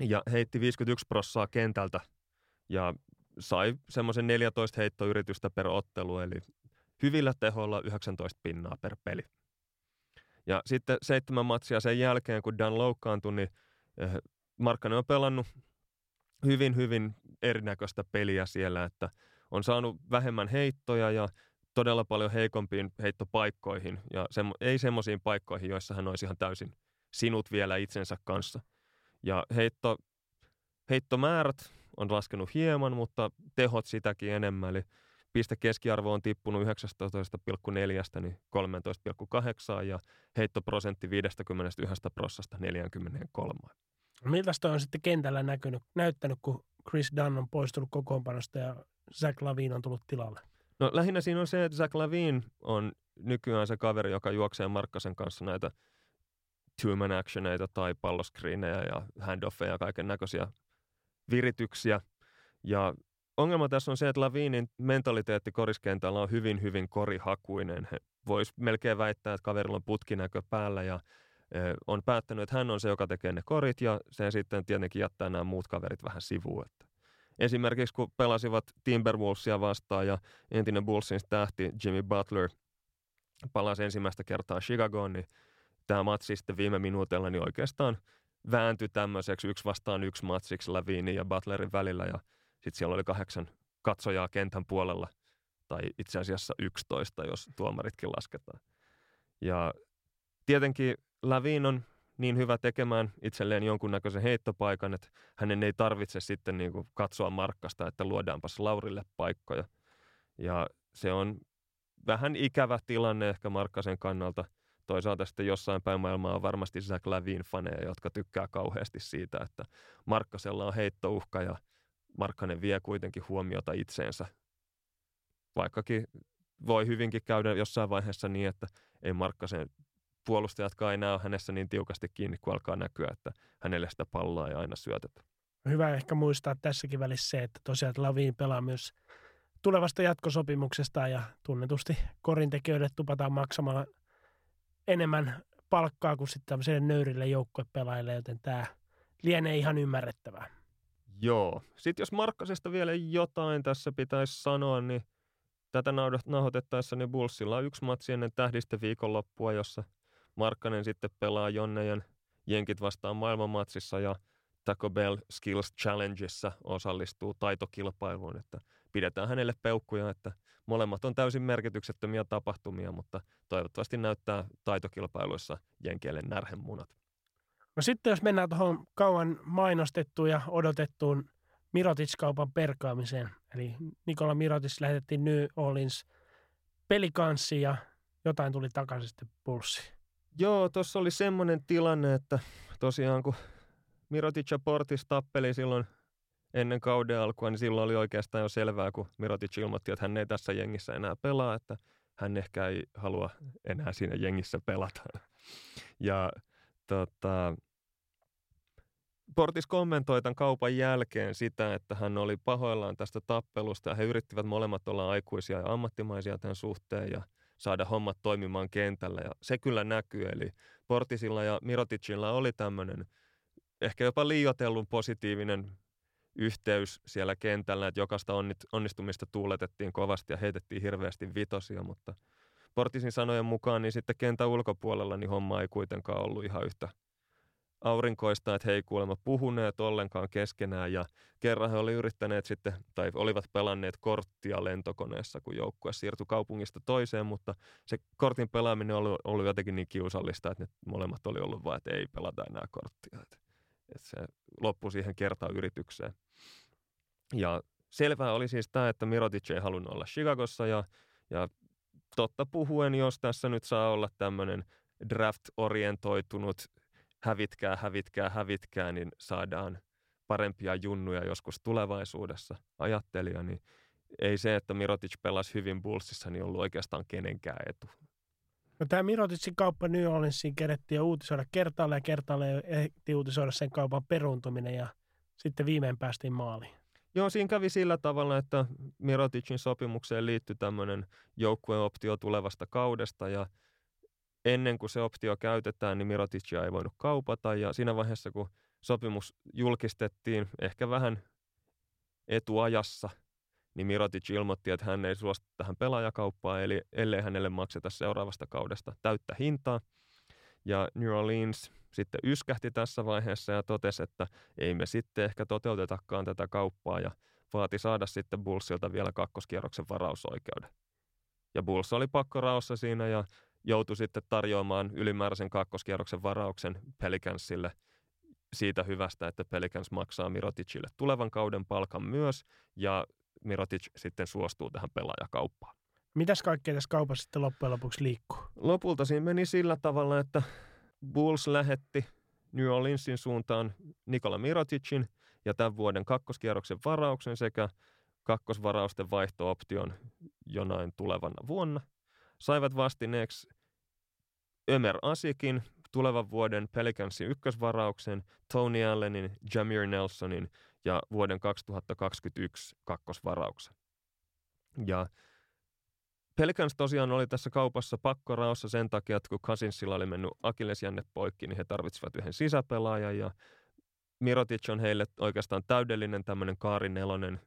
ja heitti 51 prossaa kentältä ja sai semmoisen 14 heittoyritystä per ottelu, eli hyvillä tehoilla 19 pinnaa per peli. Ja sitten seitsemän matsia sen jälkeen, kun Dan loukkaantui, niin eh, Markkanen on pelannut hyvin, hyvin erinäköistä peliä siellä, että on saanut vähemmän heittoja ja todella paljon heikompiin heittopaikkoihin ja semmo, ei semmoisiin paikkoihin, joissa hän olisi ihan täysin sinut vielä itsensä kanssa. Ja heitto, heittomäärät on laskenut hieman, mutta tehot sitäkin enemmän. Eli piste keskiarvo on tippunut 19,4 niin 13,8 ja heittoprosentti 51 prosasta 43. Miltä toi on sitten kentällä näkynyt, näyttänyt, kun Chris Dunn on poistunut kokoonpanosta ja Zach Lavin on tullut tilalle? No lähinnä siinä on se, että Zach Lavin on nykyään se kaveri, joka juoksee Markkasen kanssa näitä two-man actioneita tai palloskriinejä ja handoffeja ja kaiken näköisiä virityksiä. Ja ongelma tässä on se, että Lavinin mentaliteetti koriskentällä on hyvin, hyvin korihakuinen. Voisi melkein väittää, että kaverilla on putkinäkö päällä ja on päättänyt, että hän on se, joka tekee ne korit ja se sitten tietenkin jättää nämä muut kaverit vähän sivuun. Että esimerkiksi kun pelasivat Timberwolvesia vastaan ja entinen Bullsin tähti Jimmy Butler palasi ensimmäistä kertaa Chicagoon, niin tämä matsi sitten viime minuutilla niin oikeastaan vääntyi tämmöiseksi yksi vastaan yksi matsiksi Lavinin ja Butlerin välillä ja sitten siellä oli kahdeksan katsojaa kentän puolella tai itse asiassa 11, jos tuomaritkin lasketaan. Ja tietenkin Lavin on niin hyvä tekemään itselleen jonkunnäköisen heittopaikan, että hänen ei tarvitse sitten niin kuin katsoa markkasta, että luodaanpas Laurille paikkoja. Ja se on vähän ikävä tilanne ehkä Markkasen kannalta. Toisaalta sitten jossain päin maailmaa on varmasti Zach Lavin faneja, jotka tykkää kauheasti siitä, että Markkasella on heittouhka ja Markkanen vie kuitenkin huomiota itseensä. Vaikkakin voi hyvinkin käydä jossain vaiheessa niin, että ei Markkasen puolustajatkaan ei näe hänessä niin tiukasti kiinni, kun alkaa näkyä, että hänelle sitä palloa ei aina syötetä. Hyvä ehkä muistaa tässäkin välissä se, että tosiaan Laviin pelaa myös tulevasta jatkosopimuksesta ja tunnetusti korintekijöille tupataan maksamaan enemmän palkkaa kuin sitten tämmöiselle nöyrille joukkuepelaajille, joten tämä lienee ihan ymmärrettävää. Joo. Sitten jos Markkasesta vielä jotain tässä pitäisi sanoa, niin tätä nauhoitettaessa niin Bullsilla on yksi matsi ennen tähdistä viikonloppua, jossa – Markkanen sitten pelaa Jonnejen jenkit vastaan maailmanmatsissa ja Taco Bell Skills Challengeissa osallistuu taitokilpailuun, että pidetään hänelle peukkuja, että molemmat on täysin merkityksettömiä tapahtumia, mutta toivottavasti näyttää taitokilpailuissa jenkeille närhemunat. No sitten jos mennään tuohon kauan mainostettuun ja odotettuun Mirotic-kaupan perkaamiseen, eli Nikola Mirotic lähetettiin New Orleans pelikanssiin ja jotain tuli takaisin sitten pulssiin. Joo, tuossa oli semmoinen tilanne, että tosiaan kun Mirotic ja Portis tappeli silloin ennen kauden alkua, niin silloin oli oikeastaan jo selvää, kun Mirotic ilmoitti, että hän ei tässä jengissä enää pelaa, että hän ehkä ei halua enää siinä jengissä pelata. Ja tota, Portis kommentoi tämän kaupan jälkeen sitä, että hän oli pahoillaan tästä tappelusta ja he yrittivät molemmat olla aikuisia ja ammattimaisia tämän suhteen ja saada hommat toimimaan kentällä. Ja se kyllä näkyy, eli Portisilla ja Miroticilla oli tämmöinen ehkä jopa liioitellun positiivinen yhteys siellä kentällä, että jokaista onnistumista tuuletettiin kovasti ja heitettiin hirveästi vitosia, mutta Portisin sanojen mukaan niin sitten kentän ulkopuolella niin homma ei kuitenkaan ollut ihan yhtä aurinkoista, että he ei kuulemma puhuneet ollenkaan keskenään ja kerran he olivat yrittäneet sitten, tai olivat pelanneet korttia lentokoneessa, kun joukkue siirtyi kaupungista toiseen, mutta se kortin pelaaminen oli ollut jotenkin niin kiusallista, että ne molemmat oli ollut vain, että ei pelata enää korttia. Että, että se loppui siihen kertayritykseen. Ja selvää oli siis tämä, että Mirotic ei halunnut olla Chicagossa ja, ja totta puhuen, jos tässä nyt saa olla tämmöinen draft-orientoitunut hävitkää, hävitkää, hävitkää, niin saadaan parempia junnuja joskus tulevaisuudessa, ajattelija, niin ei se, että Mirotic pelasi hyvin Bullsissa, niin ollut oikeastaan kenenkään etu. No tämä Miroticin kauppa New Orleansiin kerettiin jo uutisoida kertaalle ja kertaalle ehti uutisoida sen kaupan peruuntuminen ja sitten viimein päästiin maaliin. Joo, siinä kävi sillä tavalla, että Miroticin sopimukseen liittyi tämmöinen joukkueoptio tulevasta kaudesta ja – ennen kuin se optio käytetään, niin Miroticia ei voinut kaupata ja siinä vaiheessa, kun sopimus julkistettiin ehkä vähän etuajassa, niin Mirotic ilmoitti, että hän ei suostu tähän pelaajakauppaan, eli ellei hänelle makseta seuraavasta kaudesta täyttä hintaa. Ja New Orleans sitten yskähti tässä vaiheessa ja totesi, että ei me sitten ehkä toteutetakaan tätä kauppaa ja vaati saada sitten Bullsilta vielä kakkoskierroksen varausoikeuden. Ja Bulls oli pakko raossa siinä ja joutui sitten tarjoamaan ylimääräisen kakkoskierroksen varauksen Pelicansille siitä hyvästä, että Pelicans maksaa Miroticille tulevan kauden palkan myös, ja Mirotic sitten suostuu tähän pelaajakauppaan. Mitäs kaikkea tässä kaupassa sitten loppujen lopuksi liikkuu? Lopulta siinä meni sillä tavalla, että Bulls lähetti New Orleansin suuntaan Nikola Miroticin ja tämän vuoden kakkoskierroksen varauksen sekä kakkosvarausten vaihtooption jonain tulevana vuonna – saivat vastineeksi Ömer Asikin, tulevan vuoden Pelicansin ykkösvarauksen, Tony Allenin, Jamir Nelsonin ja vuoden 2021 kakkosvarauksen. Ja Pelicans tosiaan oli tässä kaupassa pakkoraossa sen takia, että kun Kasinsilla oli mennyt akillesjänne poikki, niin he tarvitsivat yhden sisäpelaajan ja Mirotic on heille oikeastaan täydellinen tämmöinen Kaari Nelonen,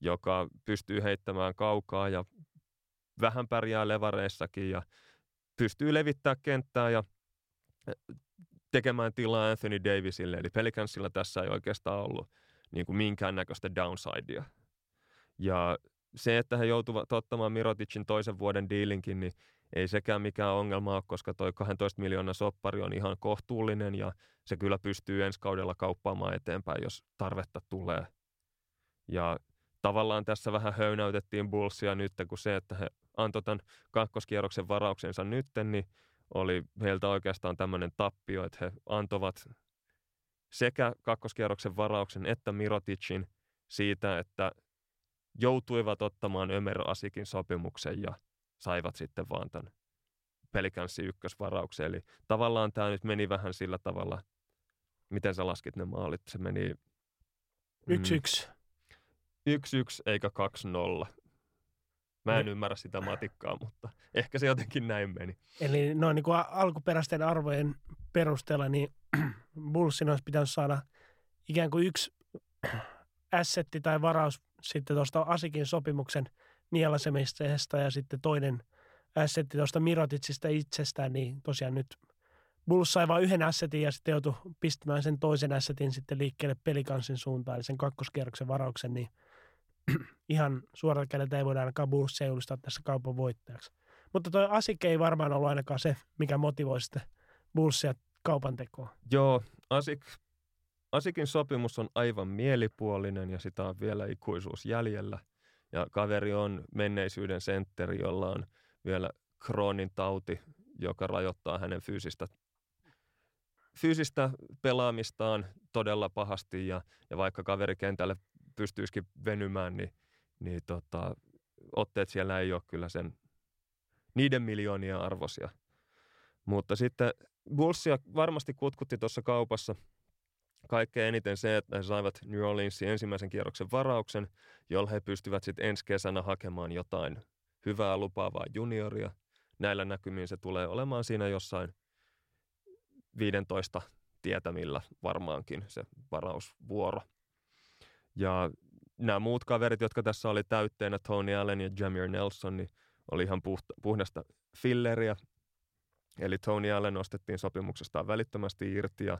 joka pystyy heittämään kaukaa ja vähän pärjää levareissakin ja pystyy levittämään kenttää ja tekemään tilaa Anthony Davisille. Eli Pelicansilla tässä ei oikeastaan ollut niin kuin minkäännäköistä downsidea. Ja se, että he joutuvat ottamaan Miroticin toisen vuoden diilinkin, niin ei sekään mikään ongelma ole, koska toi 12 miljoonaa soppari on ihan kohtuullinen ja se kyllä pystyy ensi kaudella kauppaamaan eteenpäin, jos tarvetta tulee. Ja tavallaan tässä vähän höynäytettiin Bullsia nyt, kun se, että he antoi tämän kakkoskierroksen varauksensa nytten, niin oli heiltä oikeastaan tämmöinen tappio, että he antovat sekä kakkoskierroksen varauksen että Miroticin siitä, että joutuivat ottamaan Ömer Asikin sopimuksen ja saivat sitten vaan tämän pelikanssi ykkösvarauksen. Eli tavallaan tämä nyt meni vähän sillä tavalla, miten sä laskit ne maalit, se meni... Mm, yksi yksi. Yksi yksi eikä kaksi nolla. Mä en ymmärrä sitä matikkaa, mutta ehkä se jotenkin näin meni. Eli noin niin kuin alkuperäisten arvojen perusteella, niin Bullsin olisi pitänyt saada ikään kuin yksi assetti tai varaus sitten tuosta Asikin sopimuksen nielasemisesta ja sitten toinen assetti tuosta Mirotitsista itsestään, niin tosiaan nyt Bulls sai vain yhden assetin ja sitten joutui pistämään sen toisen assetin sitten liikkeelle pelikansin suuntaan, eli sen kakkoskierroksen varauksen, niin – ihan suoraan kädeltä ei voida ainakaan Bullsia julistaa tässä kaupan voittajaksi. Mutta tuo Asik ei varmaan ollut ainakaan se, mikä motivoi sitten Bullsia kaupan tekoon. Joo, Asik, Asikin sopimus on aivan mielipuolinen ja sitä on vielä ikuisuus jäljellä. Ja kaveri on menneisyyden sentteri, jolla on vielä kroonin tauti, joka rajoittaa hänen fyysistä, fyysistä pelaamistaan todella pahasti. Ja, ja vaikka kaveri kentälle pystyisikin venymään, niin, niin tota, otteet siellä ei ole kyllä sen niiden miljoonia arvosia. Mutta sitten Bullsia varmasti kutkutti tuossa kaupassa kaikkein eniten se, että he saivat New Orleansin ensimmäisen kierroksen varauksen, jolla he pystyvät sitten ensi kesänä hakemaan jotain hyvää lupaavaa junioria. Näillä näkymin se tulee olemaan siinä jossain 15 tietämillä varmaankin se varausvuoro. Ja nämä muut kaverit, jotka tässä oli täytteenä, Tony Allen ja Jamir Nelson, niin oli ihan puhta, puhdasta filleriä. Eli Tony Allen nostettiin sopimuksestaan välittömästi irti ja,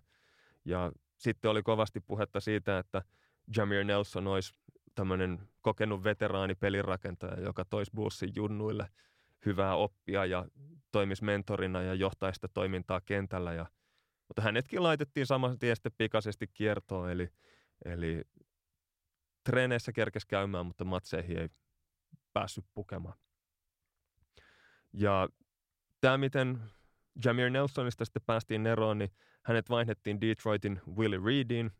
ja sitten oli kovasti puhetta siitä, että Jamir Nelson olisi tämmöinen kokenut veteraani pelirakentaja, joka toisi Bullsin junnuille hyvää oppia ja toimisi mentorina ja johtaisi sitä toimintaa kentällä. Ja, mutta hänetkin laitettiin saman tien sitten pikaisesti kiertoon, eli, eli treeneissä kerkesi käymään, mutta matseihin ei päässyt pukemaan. Ja tämä, miten Jamir Nelsonista sitten päästiin eroon, niin hänet vaihdettiin Detroitin Willie Reediin.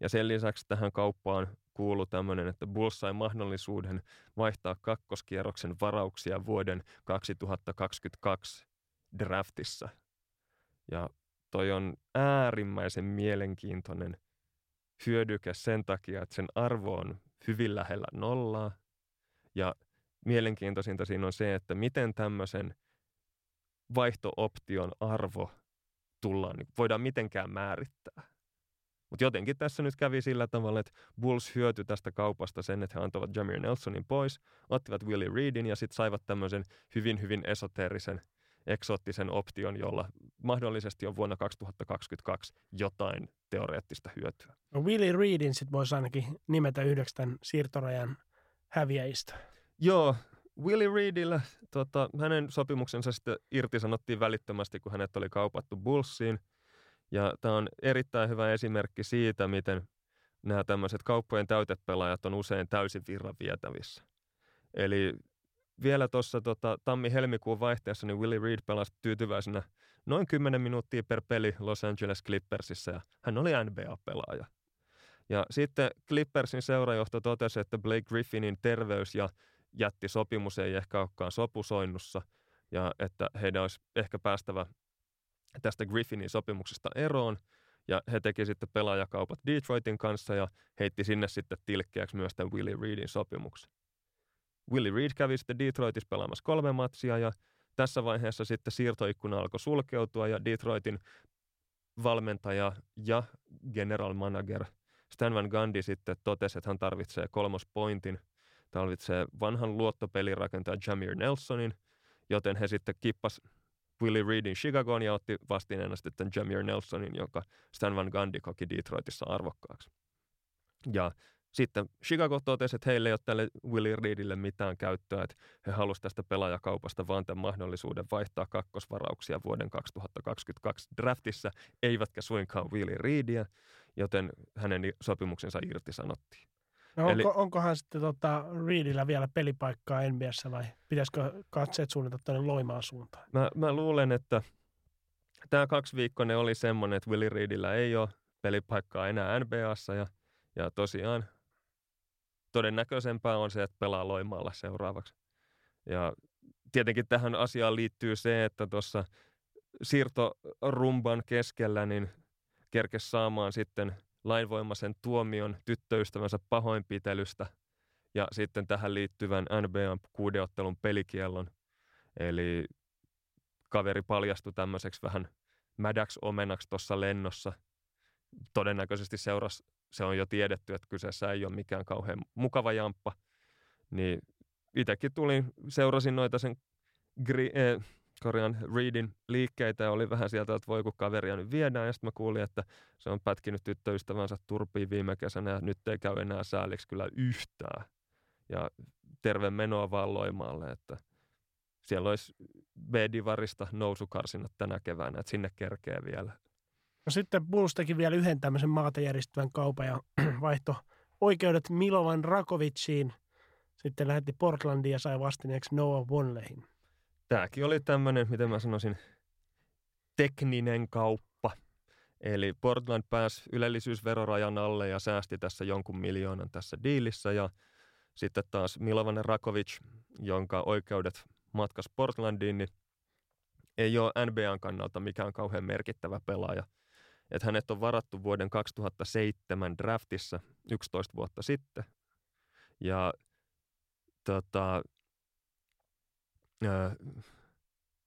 Ja sen lisäksi tähän kauppaan kuului tämmöinen, että Bulls sai mahdollisuuden vaihtaa kakkoskierroksen varauksia vuoden 2022 draftissa. Ja toi on äärimmäisen mielenkiintoinen hyödyke sen takia, että sen arvo on hyvin lähellä nollaa. Ja mielenkiintoisinta siinä on se, että miten tämmöisen vaihtooption arvo tullaan, niin voidaan mitenkään määrittää. Mutta jotenkin tässä nyt kävi sillä tavalla, että Bulls hyötyi tästä kaupasta sen, että he antoivat Jamir Nelsonin pois, ottivat Willie Reedin ja sitten saivat tämmöisen hyvin, hyvin esoteerisen, eksoottisen option, jolla mahdollisesti on vuonna 2022 jotain teoreettista hyötyä. No Willie Reedin sitten voisi ainakin nimetä yhdeksi tämän siirtorajan häviäjistä. Joo, Willie Reedillä, tota, hänen sopimuksensa sitten irtisanottiin välittömästi, kun hänet oli kaupattu Bullsiin. Ja tämä on erittäin hyvä esimerkki siitä, miten nämä tämmöiset kauppojen täytepelaajat on usein täysin virran vietävissä. Eli vielä tuossa tota, tammi-helmikuun vaihteessa niin Willie Reed pelasi tyytyväisenä noin 10 minuuttia per peli Los Angeles Clippersissa ja hän oli NBA-pelaaja. Ja sitten Clippersin seurajohto totesi, että Blake Griffinin terveys ja jättisopimus ei ehkä olekaan sopusoinnussa ja että heidän olisi ehkä päästävä tästä Griffinin sopimuksesta eroon. Ja he teki sitten pelaajakaupat Detroitin kanssa ja heitti sinne sitten tilkkeäksi myös tämän Willie Reedin sopimuksen. Willie Reed kävi sitten Detroitissa pelaamassa kolme matsia ja tässä vaiheessa sitten siirtoikkuna alkoi sulkeutua ja Detroitin valmentaja ja general manager Stan Van Gundy sitten totesi, että hän tarvitsee kolmospointin – tarvitsee vanhan luottopelirakentajan Jamir Nelsonin, joten he sitten kippas Willie Reedin Chicagoon ja otti vastineena sitten Jamir Nelsonin, joka Stan Van Gundy koki Detroitissa arvokkaaksi. Ja sitten Chicago totesi, että heille ei ole tälle Willie Reedille mitään käyttöä, että he halusivat tästä pelaajakaupasta vaan tämän mahdollisuuden vaihtaa kakkosvarauksia vuoden 2022 draftissa, eivätkä suinkaan Willie Reedia, joten hänen sopimuksensa irtisanottiin. No onko, Eli, onkohan sitten tota Reedillä vielä pelipaikkaa NBAssä vai pitäisikö katseet suunnata tuonne Loimaan suuntaan? Mä, mä luulen, että tämä kaksiviikkoinen oli semmoinen, että Willie Reedillä ei ole pelipaikkaa enää NBAssa ja, ja tosiaan todennäköisempää on se, että pelaa Loimaalla seuraavaksi. Ja tietenkin tähän asiaan liittyy se, että tuossa siirtorumban keskellä niin kerkes saamaan sitten – lainvoimaisen tuomion tyttöystävänsä pahoinpitelystä ja sitten tähän liittyvän NBAn kuudeottelun pelikiellon. Eli kaveri paljastui tämmöiseksi vähän mädäksi omenaksi tuossa lennossa. Todennäköisesti seuras, se on jo tiedetty, että kyseessä ei ole mikään kauhean mukava jamppa. Niin itsekin tulin, seurasin noita sen gri, eh, Korian Reedin liikkeitä ja oli vähän sieltä, että voi kun kaveria nyt viedään. Ja sitten mä kuulin, että se on pätkinyt tyttöystävänsä turpiin viime kesänä ja nyt ei käy enää sääliksi kyllä yhtään. Ja terve menoa vaan Loimaalle, että siellä olisi B-divarista nousukarsinat tänä keväänä, että sinne kerkee vielä. No sitten Bulls teki vielä yhden tämmöisen maata järjestävän kaupan ja vaihto oikeudet Milovan Rakovicsiin. Sitten lähetti Portlandiin ja sai vastineeksi Noah Wonlehin tämäkin oli tämmöinen, miten mä sanoisin, tekninen kauppa. Eli Portland pääsi ylellisyysverorajan alle ja säästi tässä jonkun miljoonan tässä diilissä. Ja sitten taas Milovan Rakovic, jonka oikeudet matkas Portlandiin, niin ei ole NBAn kannalta mikään kauhean merkittävä pelaaja. Että hänet on varattu vuoden 2007 draftissa 11 vuotta sitten. Ja tota, ää,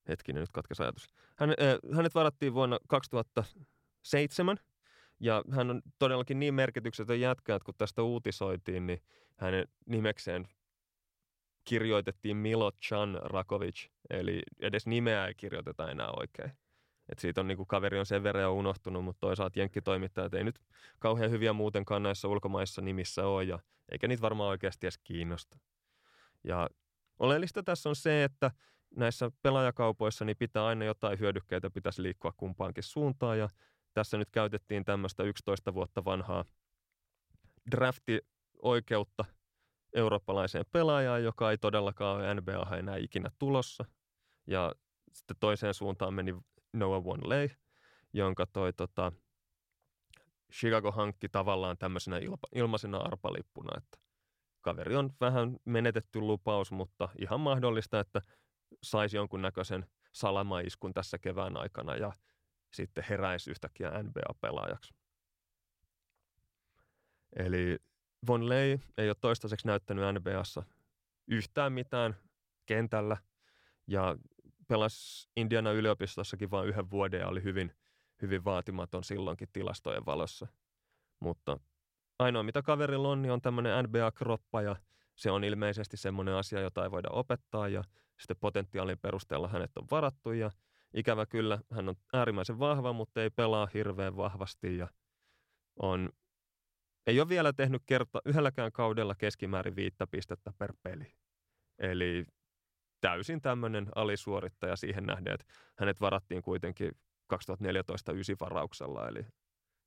hetkinen, nyt katkesi ajatus. Hän, ää, hänet varattiin vuonna 2007 ja hän on todellakin niin merkityksetön jätkä, että kun tästä uutisoitiin, niin hänen nimekseen kirjoitettiin Milo Chan Rakovic, eli edes nimeä ei kirjoiteta enää oikein. Et siitä on niinku, kaveri on sen verran jo unohtunut, mutta toisaalta jenkkitoimittajat ei nyt kauhean hyviä muutenkaan näissä ulkomaissa nimissä ole, ja eikä niitä varmaan oikeasti edes kiinnosta. Ja oleellista tässä on se, että näissä pelaajakaupoissa niin pitää aina jotain hyödykkeitä pitäisi liikkua kumpaankin suuntaan, ja tässä nyt käytettiin tämmöistä 11 vuotta vanhaa drafti-oikeutta eurooppalaiseen pelaajaan, joka ei todellakaan ole NBA enää ikinä tulossa. Ja sitten toiseen suuntaan meni Noah Lay, jonka toi tota, Chicago hankki tavallaan tämmöisenä ilma, ilmaisena arpalippuna, että kaveri on vähän menetetty lupaus, mutta ihan mahdollista, että saisi jonkunnäköisen salamaiskun tässä kevään aikana ja sitten heräisi yhtäkkiä NBA-pelaajaksi. Eli Von Ley ei ole toistaiseksi näyttänyt NBAssa yhtään mitään kentällä ja pelasi Indiana yliopistossakin vain yhden vuoden ja oli hyvin, hyvin vaatimaton silloinkin tilastojen valossa. Mutta ainoa mitä kaverilla on, niin on tämmöinen NBA-kroppa ja se on ilmeisesti semmoinen asia, jota ei voida opettaa ja sitten potentiaalin perusteella hänet on varattu ja ikävä kyllä hän on äärimmäisen vahva, mutta ei pelaa hirveän vahvasti ja on, ei ole vielä tehnyt kerta yhdelläkään kaudella keskimäärin viittä pistettä per peli. Eli täysin tämmöinen alisuorittaja siihen nähden, että hänet varattiin kuitenkin 2014 varauksella, eli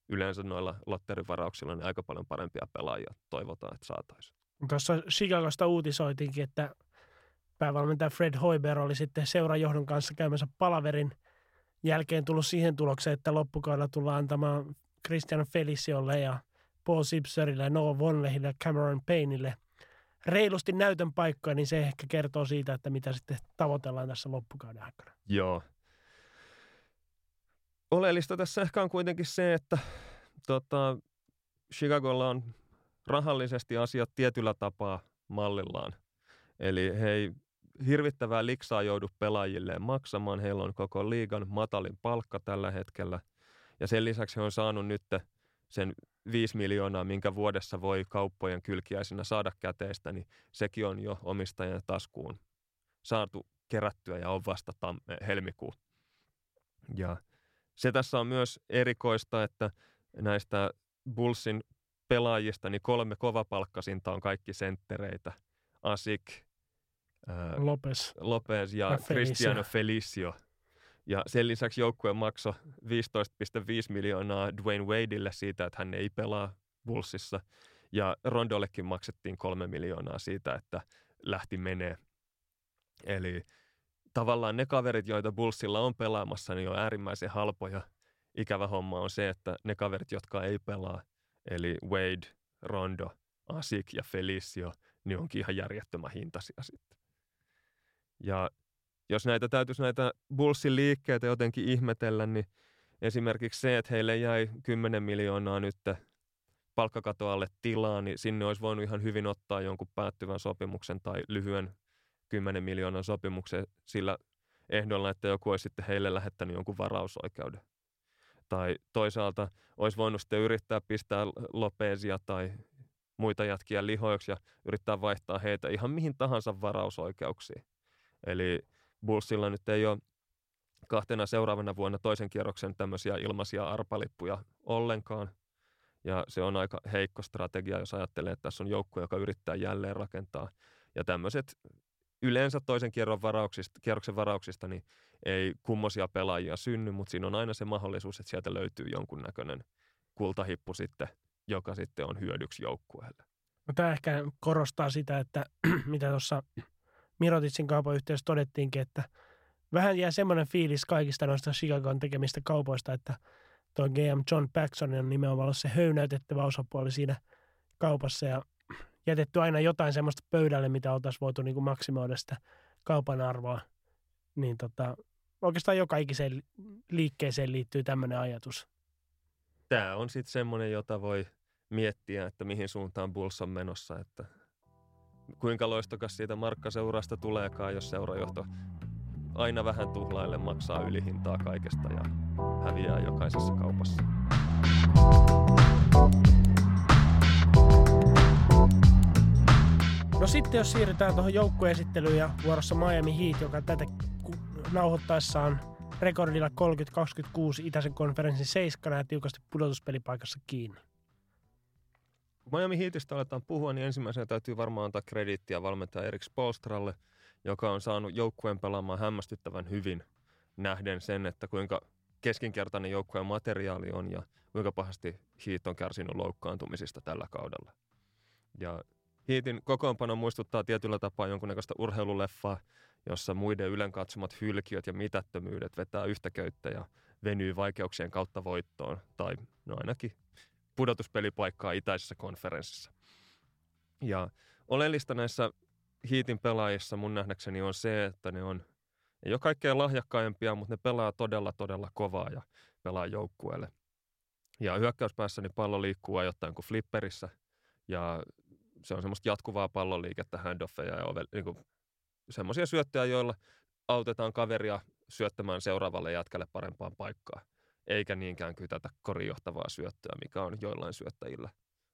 yleensä noilla lotterivarauksilla niin aika paljon parempia pelaajia toivotaan, että saataisiin. Tuossa Chicagosta uutisoitinkin, että päävalmentaja Fred Hoiber oli sitten seurajohdon kanssa käymässä palaverin jälkeen tullut siihen tulokseen, että loppukaudella tullaan antamaan Christian Feliciolle ja Paul Sipserille Noah Vonlehille ja Cameron Payneille reilusti näytön paikkoja, niin se ehkä kertoo siitä, että mitä sitten tavoitellaan tässä loppukauden aikana. Joo. Oleellista tässä ehkä on kuitenkin se, että tota, Chicagolla on rahallisesti asiat tietyllä tapaa mallillaan. Eli he ei hirvittävää liksaa joudu pelaajilleen maksamaan. Heillä on koko liigan matalin palkka tällä hetkellä. Ja sen lisäksi he on saanut nyt sen 5 miljoonaa, minkä vuodessa voi kauppojen kylkiäisenä saada käteistä, niin sekin on jo omistajan taskuun saatu kerättyä ja on vasta tam- helmikuu. Ja se tässä on myös erikoista, että näistä Bullsin pelaajista niin kolme kovapalkkasinta on kaikki senttereitä. Asik, ää, Lopez. Lopez ja, ja Cristiano Felicio. Ja sen lisäksi joukkue maksoi 15,5 miljoonaa Dwayne Wadeille siitä, että hän ei pelaa Bullsissa. Ja Rondollekin maksettiin kolme miljoonaa siitä, että lähti menee. Eli tavallaan ne kaverit, joita Bullsilla on pelaamassa, niin on äärimmäisen halpoja. Ikävä homma on se, että ne kaverit, jotka ei pelaa, eli Wade, Rondo, Asik ja Felicio, niin onkin ihan järjettömän hintaisia sitten. Ja jos näitä täytyisi näitä Bullsin liikkeitä jotenkin ihmetellä, niin esimerkiksi se, että heille jäi 10 miljoonaa nyt palkkakatoalle tilaa, niin sinne olisi voinut ihan hyvin ottaa jonkun päättyvän sopimuksen tai lyhyen 10 miljoonan sopimuksen sillä ehdolla, että joku olisi sitten heille lähettänyt jonkun varausoikeuden. Tai toisaalta olisi voinut sitten yrittää pistää Lopezia tai muita jätkiä lihoiksi ja yrittää vaihtaa heitä ihan mihin tahansa varausoikeuksiin. Eli Bullsilla nyt ei ole kahtena seuraavana vuonna toisen kierroksen tämmöisiä ilmaisia arpalippuja ollenkaan. Ja se on aika heikko strategia, jos ajattelee, että tässä on joukko, joka yrittää jälleen rakentaa. Ja tämmöiset yleensä toisen kierron varauksista, kierroksen varauksista niin ei kummosia pelaajia synny, mutta siinä on aina se mahdollisuus, että sieltä löytyy jonkunnäköinen kultahippu sitten, joka sitten on hyödyksi joukkueelle. No, tämä ehkä korostaa sitä, että mitä tuossa Mirotitsin kaupan yhteydessä todettiinkin, että vähän jää semmoinen fiilis kaikista noista Chicagon tekemistä kaupoista, että tuo GM John Paxson on nimenomaan ollut se höynäytettävä osapuoli siinä kaupassa ja jätetty aina jotain semmoista pöydälle, mitä oltaisiin voitu niin maksimoida sitä kaupan arvoa. Niin tota, oikeastaan joka ikiseen liikkeeseen liittyy tämmöinen ajatus. tämä on sitten semmoinen, jota voi miettiä, että mihin suuntaan Bulls on menossa, että kuinka loistokas siitä markkaseurasta tuleekaan, jos seurajohto aina vähän tuhlaille maksaa ylihintaa kaikesta ja häviää jokaisessa kaupassa. No sitten jos siirrytään tuohon joukkueesittelyyn ja vuorossa Miami Heat, joka tätä nauhoittaessaan rekordilla 30-26 itäisen konferenssin seiskana ja tiukasti pudotuspelipaikassa kiinni. Kun Miami Heatistä aletaan puhua, niin ensimmäisenä täytyy varmaan antaa krediittiä valmentaja Erik Spolstralle, joka on saanut joukkueen pelaamaan hämmästyttävän hyvin nähden sen, että kuinka keskinkertainen joukkueen materiaali on ja kuinka pahasti Heat on kärsinyt loukkaantumisista tällä kaudella. Ja Heatin kokoonpano muistuttaa tietyllä tapaa jonkunnäköistä urheiluleffaa, jossa muiden ylen katsomat hylkiöt ja mitättömyydet vetää yhtä köyttä ja venyy vaikeuksien kautta voittoon, tai no ainakin pudotuspelipaikkaa itäisessä konferenssissa. Ja oleellista näissä hiitin pelaajissa mun nähdäkseni on se, että ne on, ei ole kaikkein lahjakkaimpia, mutta ne pelaa todella, todella kovaa ja pelaa joukkueelle. Ja hyökkäyspäässä niin pallo liikkuu ajoittain kuin flipperissä ja se on semmoista jatkuvaa palloliikettä, handoffeja ja niin semmoisia syöttöjä, joilla autetaan kaveria syöttämään seuraavalle jatkalle parempaan paikkaan, eikä niinkään kytätä korijohtavaa syöttöä, mikä on joillain syöttäjillä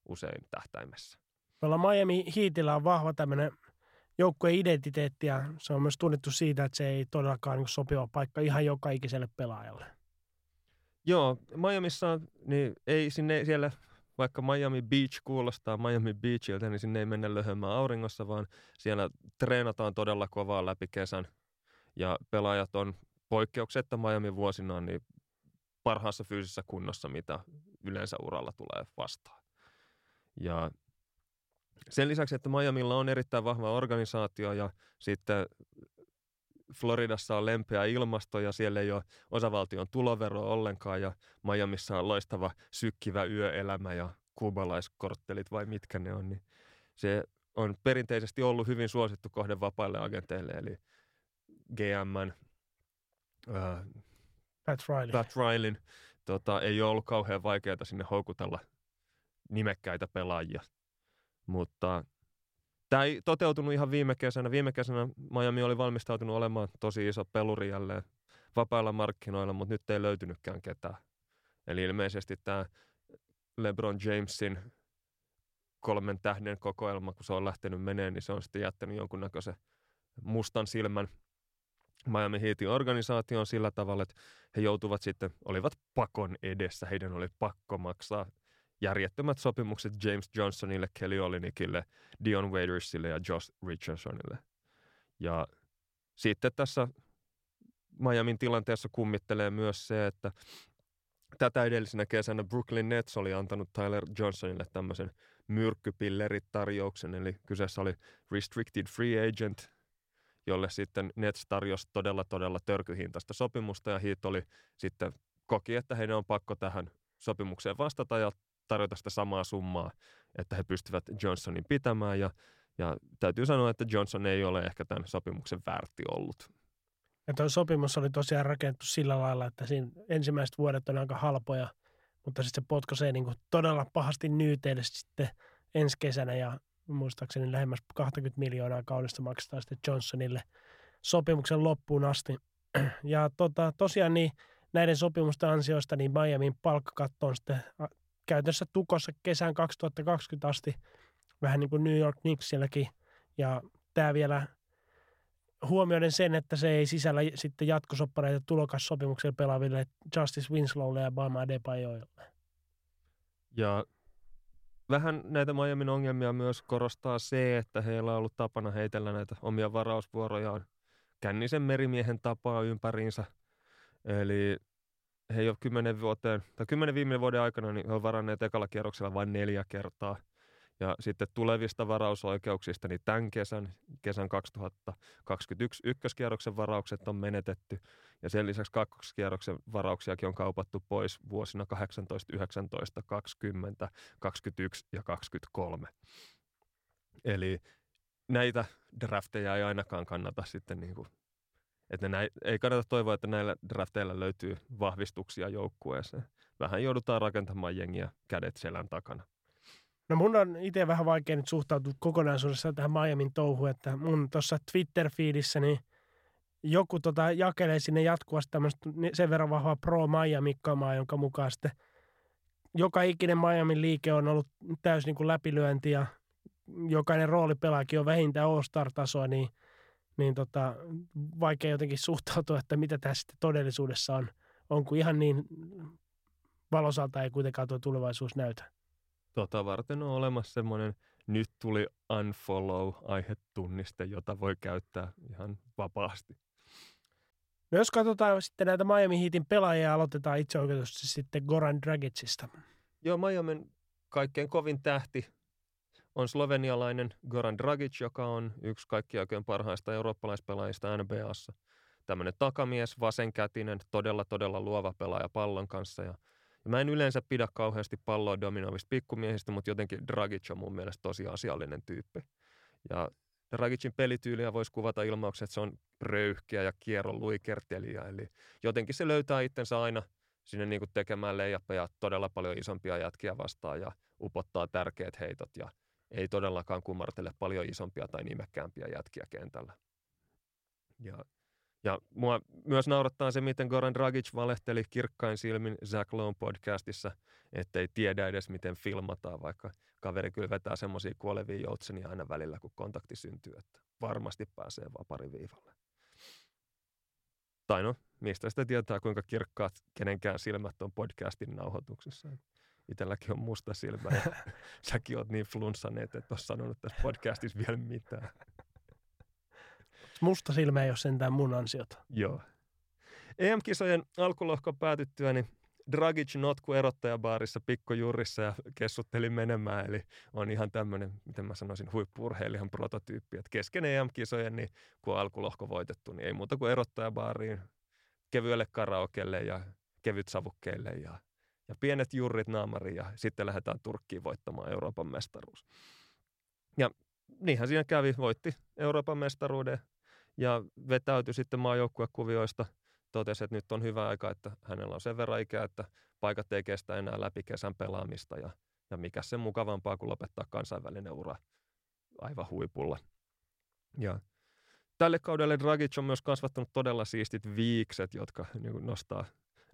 usein tähtäimessä. Tuolla Miami Heatillä on vahva tämmöinen joukkueen identiteetti ja se on myös tunnettu siitä, että se ei todellakaan niin sopiva paikka ihan joka ikiselle pelaajalle. Joo, Miamissa niin ei sinne siellä vaikka Miami Beach kuulostaa Miami Beachiltä, niin sinne ei mennä löhömään auringossa, vaan siellä treenataan todella kovaa läpi kesän. Ja pelaajat on poikkeuksetta Miami vuosina niin parhaassa fyysisessä kunnossa, mitä yleensä uralla tulee vastaan. Ja sen lisäksi, että Miamilla on erittäin vahva organisaatio ja sitten Floridassa on lempeä ilmasto ja siellä ei ole osavaltion tulovero ollenkaan ja Miamissa on loistava sykkivä yöelämä ja kuubalaiskorttelit vai mitkä ne on, niin se on perinteisesti ollut hyvin suosittu kohde vapaille agenteille, eli GMn ää, Pat, Riley. Pat Rileyn tota, ei ole ollut kauhean vaikeaa sinne houkutella nimekkäitä pelaajia. Mutta Tämä ei toteutunut ihan viime kesänä. Viime kesänä Miami oli valmistautunut olemaan tosi iso peluri jälleen vapailla markkinoilla, mutta nyt ei löytynytkään ketään. Eli ilmeisesti tämä LeBron Jamesin kolmen tähden kokoelma, kun se on lähtenyt meneen, niin se on sitten jättänyt jonkunnäköisen mustan silmän Miami Heatin organisaation sillä tavalla, että he joutuvat sitten, olivat pakon edessä, heidän oli pakko maksaa järjettömät sopimukset James Johnsonille, Kelly Olinikille, Dion Wadersille ja Josh Richardsonille. Ja sitten tässä Miamin tilanteessa kummittelee myös se, että tätä edellisenä kesänä Brooklyn Nets oli antanut Tyler Johnsonille tämmöisen myrkkypillerit-tarjouksen, eli kyseessä oli restricted free agent, jolle sitten Nets tarjosi todella, todella törkyhintaista sopimusta, ja Heat oli sitten koki, että heidän on pakko tähän sopimukseen vastata, ja tarjota sitä samaa summaa, että he pystyvät Johnsonin pitämään ja, ja täytyy sanoa, että Johnson ei ole ehkä tämän sopimuksen väärti ollut. Ja tuo sopimus oli tosiaan rakennettu sillä lailla, että siinä ensimmäiset vuodet on aika halpoja, mutta sitten se potkaisee niin todella pahasti nyyteille sitten ensi kesänä ja muistaakseni lähemmäs 20 miljoonaa kaudesta maksetaan sitten Johnsonille sopimuksen loppuun asti. Ja tota, tosiaan niin näiden sopimusten ansioista niin Miamin palkkakatto on sitten käytännössä tukossa kesän 2020 asti, vähän niin kuin New York Knicksilläkin. Ja tämä vielä huomioiden sen, että se ei sisällä sitten jatkosoppareita tulokassopimuksella pelaaville Justice Winslowlle ja Bama Adebayoille. Ja vähän näitä Miamin ongelmia myös korostaa se, että heillä on ollut tapana heitellä näitä omia varausvuorojaan kännisen merimiehen tapaa ympäriinsä. Eli he ole kymmenen vuoteen, tai kymmenen viime vuoden aikana, niin he on varanneet ekalla kierroksella vain neljä kertaa. Ja sitten tulevista varausoikeuksista, niin tämän kesän, kesän 2021 ykköskierroksen varaukset on menetetty. Ja sen lisäksi kakkoskierroksen varauksiakin on kaupattu pois vuosina 18, 19, 20, 21 ja 23. Eli näitä drafteja ei ainakaan kannata sitten niin kuin että näin, ei kannata toivoa, että näillä drafteilla löytyy vahvistuksia joukkueeseen. vähän joudutaan rakentamaan jengiä kädet selän takana. No mun on itse vähän vaikea nyt suhtautua kokonaisuudessaan tähän Miamin touhuun, että mun tuossa Twitter-fiidissä niin joku tota jakelee sinne jatkuvasti tämmöistä sen verran vahvaa pro miami kamaa, jonka mukaan sitten joka ikinen Miamin liike on ollut täysin niin kuin läpilyönti ja jokainen roolipelaakin on vähintään All-Star-tasoa, niin, niin tota, vaikea jotenkin suhtautua, että mitä tässä sitten todellisuudessa on. Onko ihan niin valosalta ei kuitenkaan tuo tulevaisuus näytä. Tota varten on olemassa semmoinen nyt tuli unfollow-aihetunniste, jota voi käyttää ihan vapaasti. No jos katsotaan sitten näitä Miami Heatin pelaajia, aloitetaan itse oikeutusti sitten Goran Dragicista. Joo, Miamin kaikkein kovin tähti on slovenialainen Goran Dragic, joka on yksi kaikkien oikein parhaista eurooppalaispelaajista NBAssa. Tämmöinen takamies, vasenkätinen, todella todella luova pelaaja pallon kanssa ja mä en yleensä pidä kauheasti palloa dominoivista pikkumiehistä, mutta jotenkin Dragic on mun mielestä tosi asiallinen tyyppi. Ja Dragicin pelityyliä voisi kuvata ilmauksen, että se on röyhkeä ja kierron luikertelija. Eli jotenkin se löytää itsensä aina sinne niin tekemään leijappeja todella paljon isompia jätkiä vastaan ja upottaa tärkeät heitot ja ei todellakaan kumartele paljon isompia tai nimekkäämpiä jätkiä kentällä. Ja ja mua myös naurattaa se, miten Goran Dragic valehteli kirkkain silmin Zach Lowe podcastissa, ettei tiedä edes miten filmataan, vaikka kaveri kyllä vetää semmoisia kuolevia joutsenia aina välillä, kun kontakti syntyy, että varmasti pääsee vapariviivalle. Tai no, mistä sitä tietää, kuinka kirkkaat kenenkään silmät on podcastin nauhoituksessa. Itselläkin on musta silmä ja säkin oot niin flunssaneet, että oot sanonut tässä podcastissa vielä mitään. Musta silmä ei ole sentään mun ansiota. Joo. EM-kisojen alkulohko päätyttyä, niin Dragic notku erottajabaarissa pikkujurissa ja kessutteli menemään. Eli on ihan tämmöinen, miten mä sanoisin, huippurheilijan prototyyppi. Että kesken EM-kisojen, niin kun on alkulohko voitettu, niin ei muuta kuin erottajabaariin, kevyelle karaokelle ja kevyt savukkeille ja, ja pienet jurrit naamariin ja sitten lähdetään Turkkiin voittamaan Euroopan mestaruus. Ja niinhän siinä kävi, voitti Euroopan mestaruuden ja vetäytyi sitten maajoukkuekuvioista. Totesi, että nyt on hyvä aika, että hänellä on sen verran ikää, että paikat ei kestä enää läpi kesän pelaamista ja, ja mikä sen mukavampaa kuin lopettaa kansainvälinen ura aivan huipulla. Ja tälle kaudelle Dragic on myös kasvattanut todella siistit viikset, jotka niin nostaa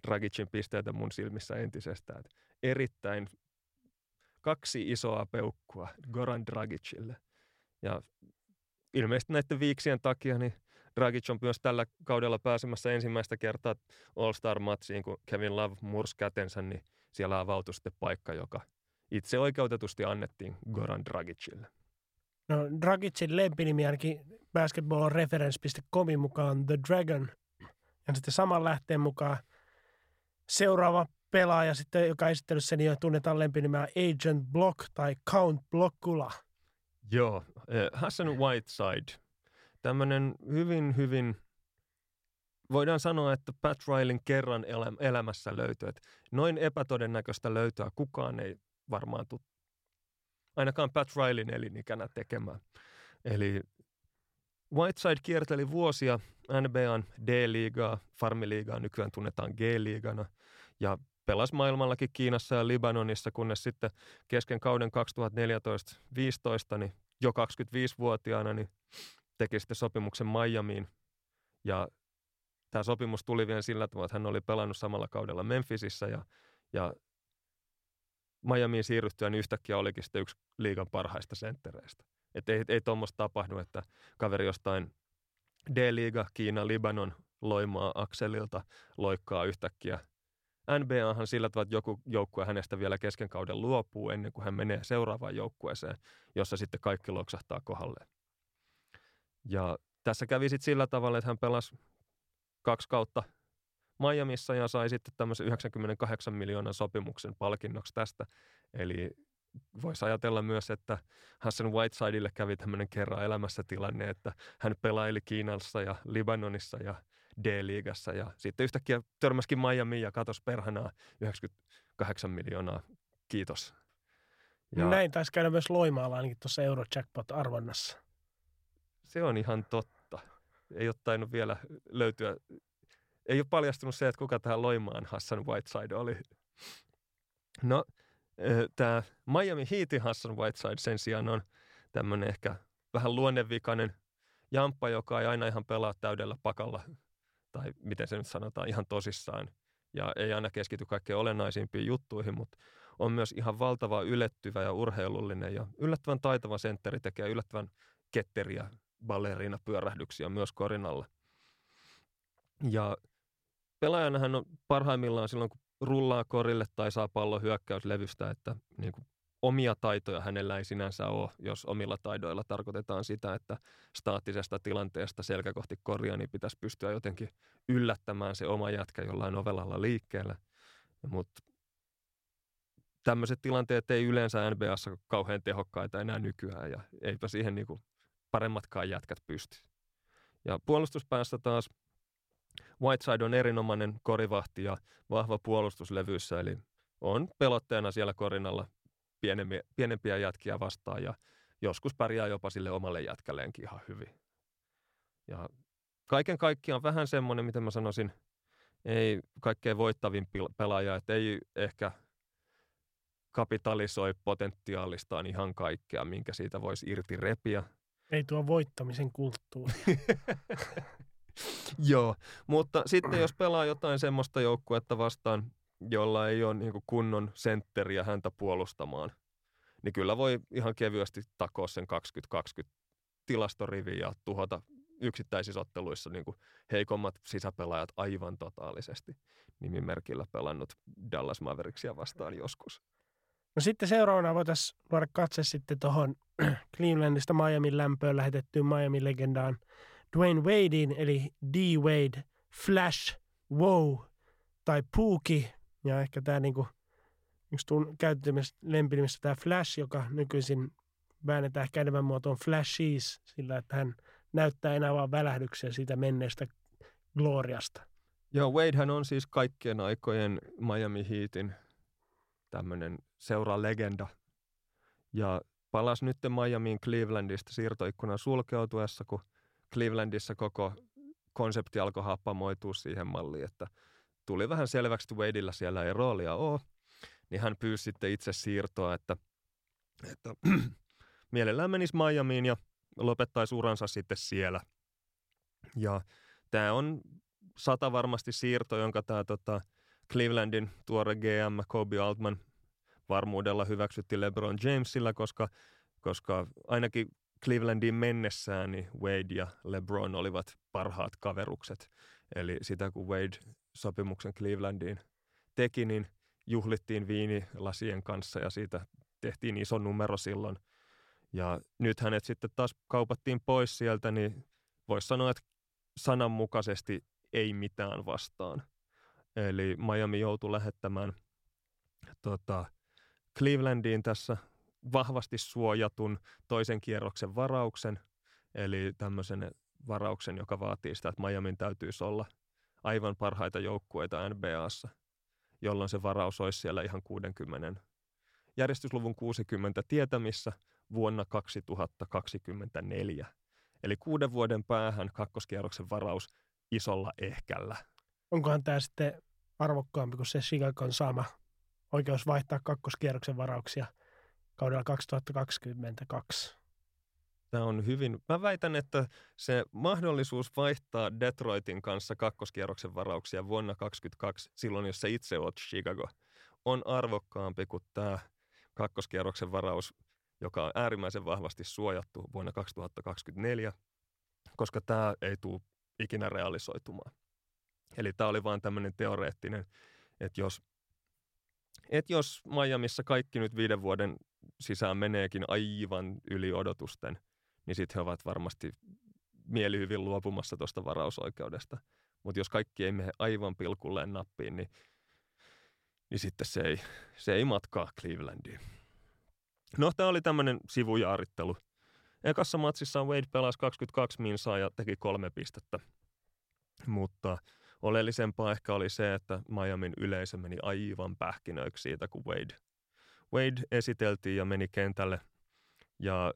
Dragicin pisteitä mun silmissä entisestään. Erittäin kaksi isoa peukkua Goran Dragicille. Ja ilmeisesti näiden viiksien takia niin Dragic on myös tällä kaudella pääsemässä ensimmäistä kertaa All-Star-matsiin, kun Kevin Love mursi kätensä, niin siellä avautui sitten paikka, joka itse oikeutetusti annettiin Goran Dragicille. No Dragicin lempinimi ainakin basketballreference.comin mukaan The Dragon. Ja sitten saman lähteen mukaan seuraava pelaaja, sitten, joka esittelyssä niin tunnetaan lempinimellä Agent Block tai Count Blockula – Joo, eh, Hassan Whiteside. Tämmöinen hyvin, hyvin, voidaan sanoa, että Pat Rileyn kerran elämässä löytyy. Noin epätodennäköistä löytöä kukaan ei varmaan tule ainakaan Pat Rileyn elinikänä tekemään. Eli Whiteside kierteli vuosia NBAn D-liigaa, Farmiliigaa nykyään tunnetaan G-liigana, ja pelasi maailmallakin Kiinassa ja Libanonissa, kunnes sitten kesken kauden 2014-2015, niin jo 25-vuotiaana, niin teki sitten sopimuksen Miamiin. Ja tämä sopimus tuli vielä sillä tavalla, että hän oli pelannut samalla kaudella Memphisissä ja, ja Miamiin siirryttyä, niin yhtäkkiä olikin sitten yksi liigan parhaista senttereistä. Että ei, ei tuommoista tapahdu, että kaveri jostain D-liiga, Kiina, Libanon loimaa akselilta loikkaa yhtäkkiä NBAhan sillä tavalla, että joku joukkue hänestä vielä kesken kauden luopuu ennen kuin hän menee seuraavaan joukkueeseen, jossa sitten kaikki loksahtaa kohdalle. Ja tässä kävi sitten sillä tavalla, että hän pelasi kaksi kautta Miamiissa ja sai sitten tämmöisen 98 miljoonan sopimuksen palkinnoksi tästä. Eli voisi ajatella myös, että Hassan Whitesidelle kävi tämmöinen kerran elämässä tilanne, että hän pelaili Kiinassa ja Libanonissa ja D-liigassa ja sitten yhtäkkiä törmäskin Miami ja katos perhanaa 98 miljoonaa. Kiitos. Ja Näin taisi käydä myös Loimaalla ainakin tuossa Eurojackpot-arvonnassa. Se on ihan totta. Ei ole tainnut vielä löytyä, ei ole paljastunut se, että kuka tähän Loimaan Hassan Whiteside oli. No, tämä Miami Heatin Hassan Whiteside sen sijaan on tämmöinen ehkä vähän luonnevikainen jamppa, joka ei aina ihan pelaa täydellä pakalla, tai miten se nyt sanotaan, ihan tosissaan. Ja ei aina keskity kaikkein olennaisimpiin juttuihin, mutta on myös ihan valtava ylettyvä ja urheilullinen ja yllättävän taitava sentteri tekee yllättävän ketteriä ballerina pyörähdyksiä myös korinalla. Ja pelaajana hän on parhaimmillaan silloin, kun rullaa korille tai saa pallon hyökkäyslevystä, että niin kuin omia taitoja hänellä ei sinänsä ole, jos omilla taidoilla tarkoitetaan sitä, että staattisesta tilanteesta selkä kohti korjaa, niin pitäisi pystyä jotenkin yllättämään se oma jätkä jollain ovelalla liikkeellä. Mutta tämmöiset tilanteet ei yleensä NBAssa kauhean tehokkaita enää nykyään ja eipä siihen niinku paremmatkaan jätkät pysty. Ja puolustuspäässä taas Whiteside on erinomainen korivahti ja vahva puolustuslevyissä, eli on pelotteena siellä korinalla pienempiä, pienempiä jätkiä vastaan ja joskus pärjää jopa sille omalle jätkäleenkin ihan hyvin. Ja kaiken kaikkiaan vähän semmoinen, mitä mä sanoisin, ei kaikkein voittavin pelaaja, että ei ehkä kapitalisoi potentiaalistaan ihan kaikkea, minkä siitä voisi irti repiä. Ei tuo voittamisen kulttuuri. Joo, mutta sitten jos pelaa jotain semmoista joukkuetta vastaan, jolla ei ole niin kunnon sentteriä häntä puolustamaan, niin kyllä voi ihan kevyesti takoa sen 2020 tilastorivi ja tuhota yksittäisissä otteluissa niin kuin heikommat sisäpelaajat aivan totaalisesti. Nimimerkillä pelannut Dallas Mavericksia vastaan joskus. No sitten seuraavana voitaisiin luoda katse sitten tuohon Clevelandista Miamin lämpöön lähetettyyn Miami-legendaan Dwayne Wadein, eli D-Wade, Flash, Wow tai Pookie. Ja ehkä tämä niinku, yksi käyttämistä lempinimissä tämä Flash, joka nykyisin väännetään ehkä enemmän muotoon Flashies, sillä että hän näyttää enää vain välähdyksiä siitä menneestä gloriasta. Joo, Wadehän on siis kaikkien aikojen Miami Heatin tämmöinen seura-legenda. Ja palasi nyt Miamiin Clevelandista siirtoikkunan sulkeutuessa, kun Clevelandissa koko konsepti alkoi happamoitua siihen malliin, että tuli vähän selväksi, että Wadeilla siellä ei roolia ole, niin hän pyysi sitten itse siirtoa, että, että mielellään menisi Miamiin ja lopettaisi uransa sitten siellä. Ja tämä on sata varmasti siirto, jonka tämä tota, Clevelandin tuore GM Kobe Altman varmuudella hyväksytti LeBron Jamesilla, koska, koska ainakin Clevelandiin mennessään niin Wade ja LeBron olivat parhaat kaverukset. Eli sitä kun Wade sopimuksen Clevelandiin teki, niin juhlittiin viinilasien kanssa ja siitä tehtiin iso numero silloin. Ja nyt hänet sitten taas kaupattiin pois sieltä, niin voisi sanoa, että sananmukaisesti ei mitään vastaan. Eli Miami joutui lähettämään tota, Clevelandiin tässä vahvasti suojatun toisen kierroksen varauksen, eli tämmöisen varauksen, joka vaatii sitä, että Miamin täytyisi olla aivan parhaita joukkueita NBAssa, jolloin se varaus olisi siellä ihan 60, järjestysluvun 60 tietämissä vuonna 2024. Eli kuuden vuoden päähän kakkoskierroksen varaus isolla ehkällä. Onkohan tämä sitten arvokkaampi kuin se Chicagon saama oikeus vaihtaa kakkoskierroksen varauksia kaudella 2022? Tämä on hyvin. Mä väitän, että se mahdollisuus vaihtaa Detroitin kanssa kakkoskierroksen varauksia vuonna 2022, silloin jos se itse olet Chicago, on arvokkaampi kuin tämä kakkoskierroksen varaus, joka on äärimmäisen vahvasti suojattu vuonna 2024, koska tämä ei tule ikinä realisoitumaan. Eli tämä oli vain tämmöinen teoreettinen, että jos, että jos Miamiissa kaikki nyt viiden vuoden sisään meneekin aivan yli odotusten, niin sitten he ovat varmasti mielihyvin luopumassa tuosta varausoikeudesta. Mutta jos kaikki ei mene aivan pilkulleen nappiin, niin, niin sitten se ei, se ei matkaa Clevelandiin. No, tämä oli tämmöinen sivujaarittelu. Ekassa matsissa Wade pelasi 22 minsaa ja teki kolme pistettä. Mutta oleellisempaa ehkä oli se, että Miamin yleisö meni aivan pähkinöiksi siitä, kun Wade, Wade esiteltiin ja meni kentälle. Ja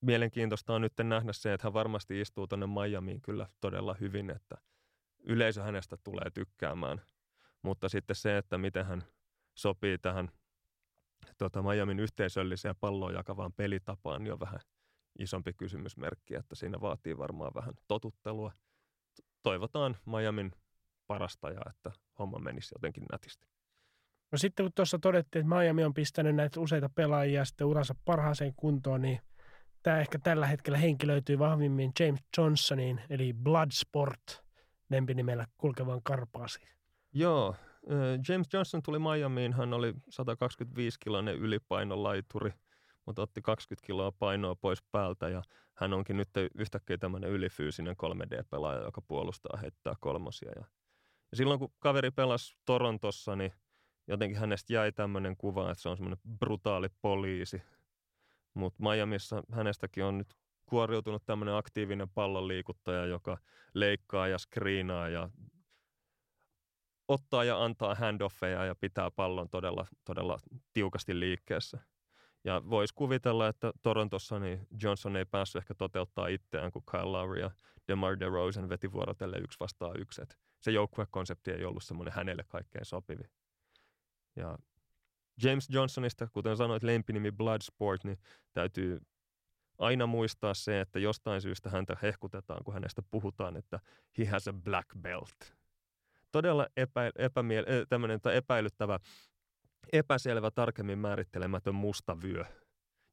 mielenkiintoista on nyt nähdä se, että hän varmasti istuu tuonne Miamiin kyllä todella hyvin, että yleisö hänestä tulee tykkäämään. Mutta sitten se, että miten hän sopii tähän tota, Miamin yhteisölliseen palloon jakavaan pelitapaan, niin on vähän isompi kysymysmerkki, että siinä vaatii varmaan vähän totuttelua. Toivotaan Miamin parasta ja että homma menisi jotenkin nätisti. No sitten kun tuossa todettiin, että Miami on pistänyt näitä useita pelaajia sitten uransa parhaaseen kuntoon, niin tämä ehkä tällä hetkellä henkilöityy vahvimmin James Johnsonin, eli Bloodsport lempinimellä kulkevan karpaasiin. Joo, James Johnson tuli Miamiin, hän oli 125-kiloinen ylipainolaituri, mutta otti 20 kiloa painoa pois päältä ja hän onkin nyt yhtäkkiä tämmöinen ylifyysinen 3D-pelaaja, joka puolustaa, heittää kolmosia. Ja, ja silloin kun kaveri pelasi Torontossa, niin jotenkin hänestä jäi tämmöinen kuva, että se on semmoinen brutaali poliisi. Mutta Miamiissa hänestäkin on nyt kuoriutunut tämmöinen aktiivinen pallonliikuttaja, joka leikkaa ja screenaa ja ottaa ja antaa handoffeja ja pitää pallon todella, todella tiukasti liikkeessä. Ja voisi kuvitella, että Torontossa niin Johnson ei päässyt ehkä toteuttaa itseään, kun Kyle Lowry ja DeMar DeRozan veti vuorotelle yksi vastaan yksi. Et se joukkuekonsepti ei ollut semmoinen hänelle kaikkein sopivi. Ja James Johnsonista, kuten sanoit, lempinimi Bloodsport, niin täytyy aina muistaa se, että jostain syystä häntä hehkutetaan, kun hänestä puhutaan, että he has a black belt. Todella epä, epämiel, tämmöinen epäilyttävä, epäselvä, tarkemmin määrittelemätön musta vyö,